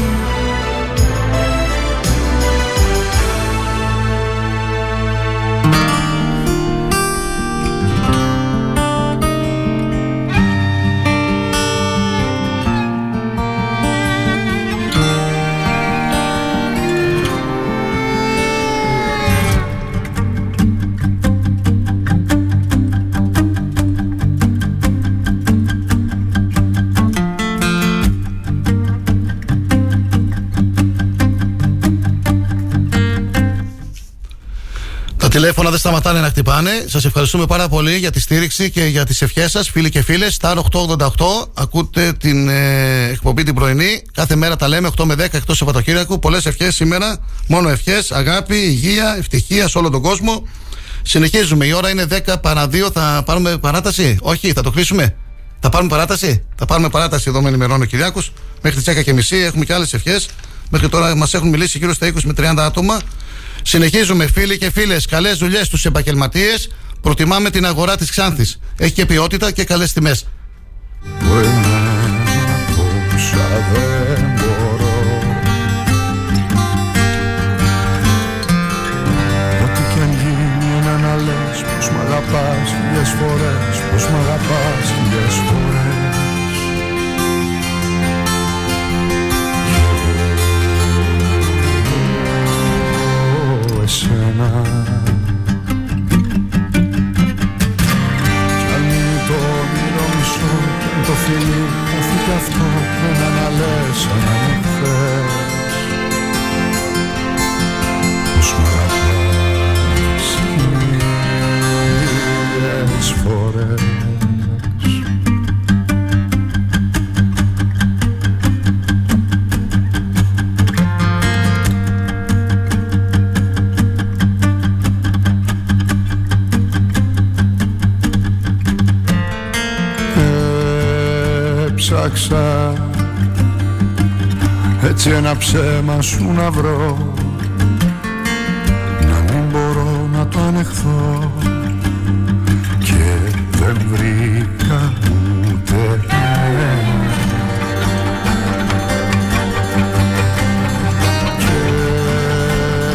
τηλέφωνα δεν σταματάνε να χτυπάνε. Σας ευχαριστούμε πάρα πολύ για τη στήριξη και για τις ευχές σας, φίλοι και φίλες. Star 888, ακούτε την ε, εκπομπή την πρωινή. Κάθε μέρα τα λέμε 8 με 10 εκτός Σαββατοκύριακου. Πολλές ευχές σήμερα. Μόνο ευχές, αγάπη, υγεία, ευτυχία σε όλο τον κόσμο. Συνεχίζουμε. Η ώρα είναι 10 παρα 2. Θα πάρουμε παράταση; Όχι, θα το κλείσουμε. Θα πάρουμε παράταση; Θα πάρουμε παράταση εδώ με ενημερώνει ο Κυριάκος. Μέχρι τις 10 και μισή έχουμε και άλλες ευχές. Μέχρι τώρα μας έχουν μιλήσει γύρω στα 20 με 30 άτομα. Συνεχίζουμε φίλοι και φίλες. Καλές δουλειές στους επαγγελματίες. Προτιμάμε την αγορά της Ξάνθης. Έχει και ποιότητα και καλές τιμές. Που εμένα πόσα δεν μπορώ Ό,τι κι αν γίνει ένα να λες πως μ' αγαπάς χιλιές φορές Πως μ' αγαπάς χιλιές φορές σαν να μου θες Πως μ' αγαπάς χίλιες φορές Έψαξα έτσι ένα ψέμα σου να βρω. Να μην μπορώ να το ανεχθώ. Και δεν βρήκα ούτε ένα. Και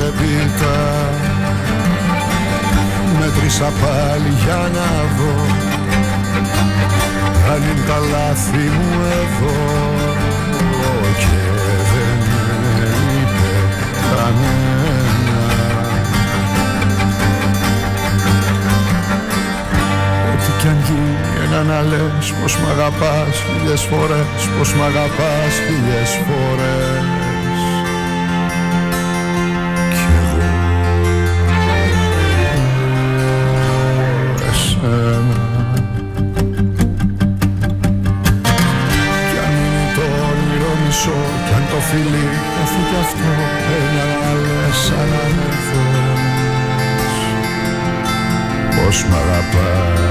έπειτα μέτρησα πάλι για να δω. Αν είναι τα λάθη μου εδώ. Και δεν είπε κανένα. Ό,τι κι αν γίνει ένα να λες πως μ' αγαπάς χίλιες φορές πως μ' αγαπάς χίλιες φορές Πως μ'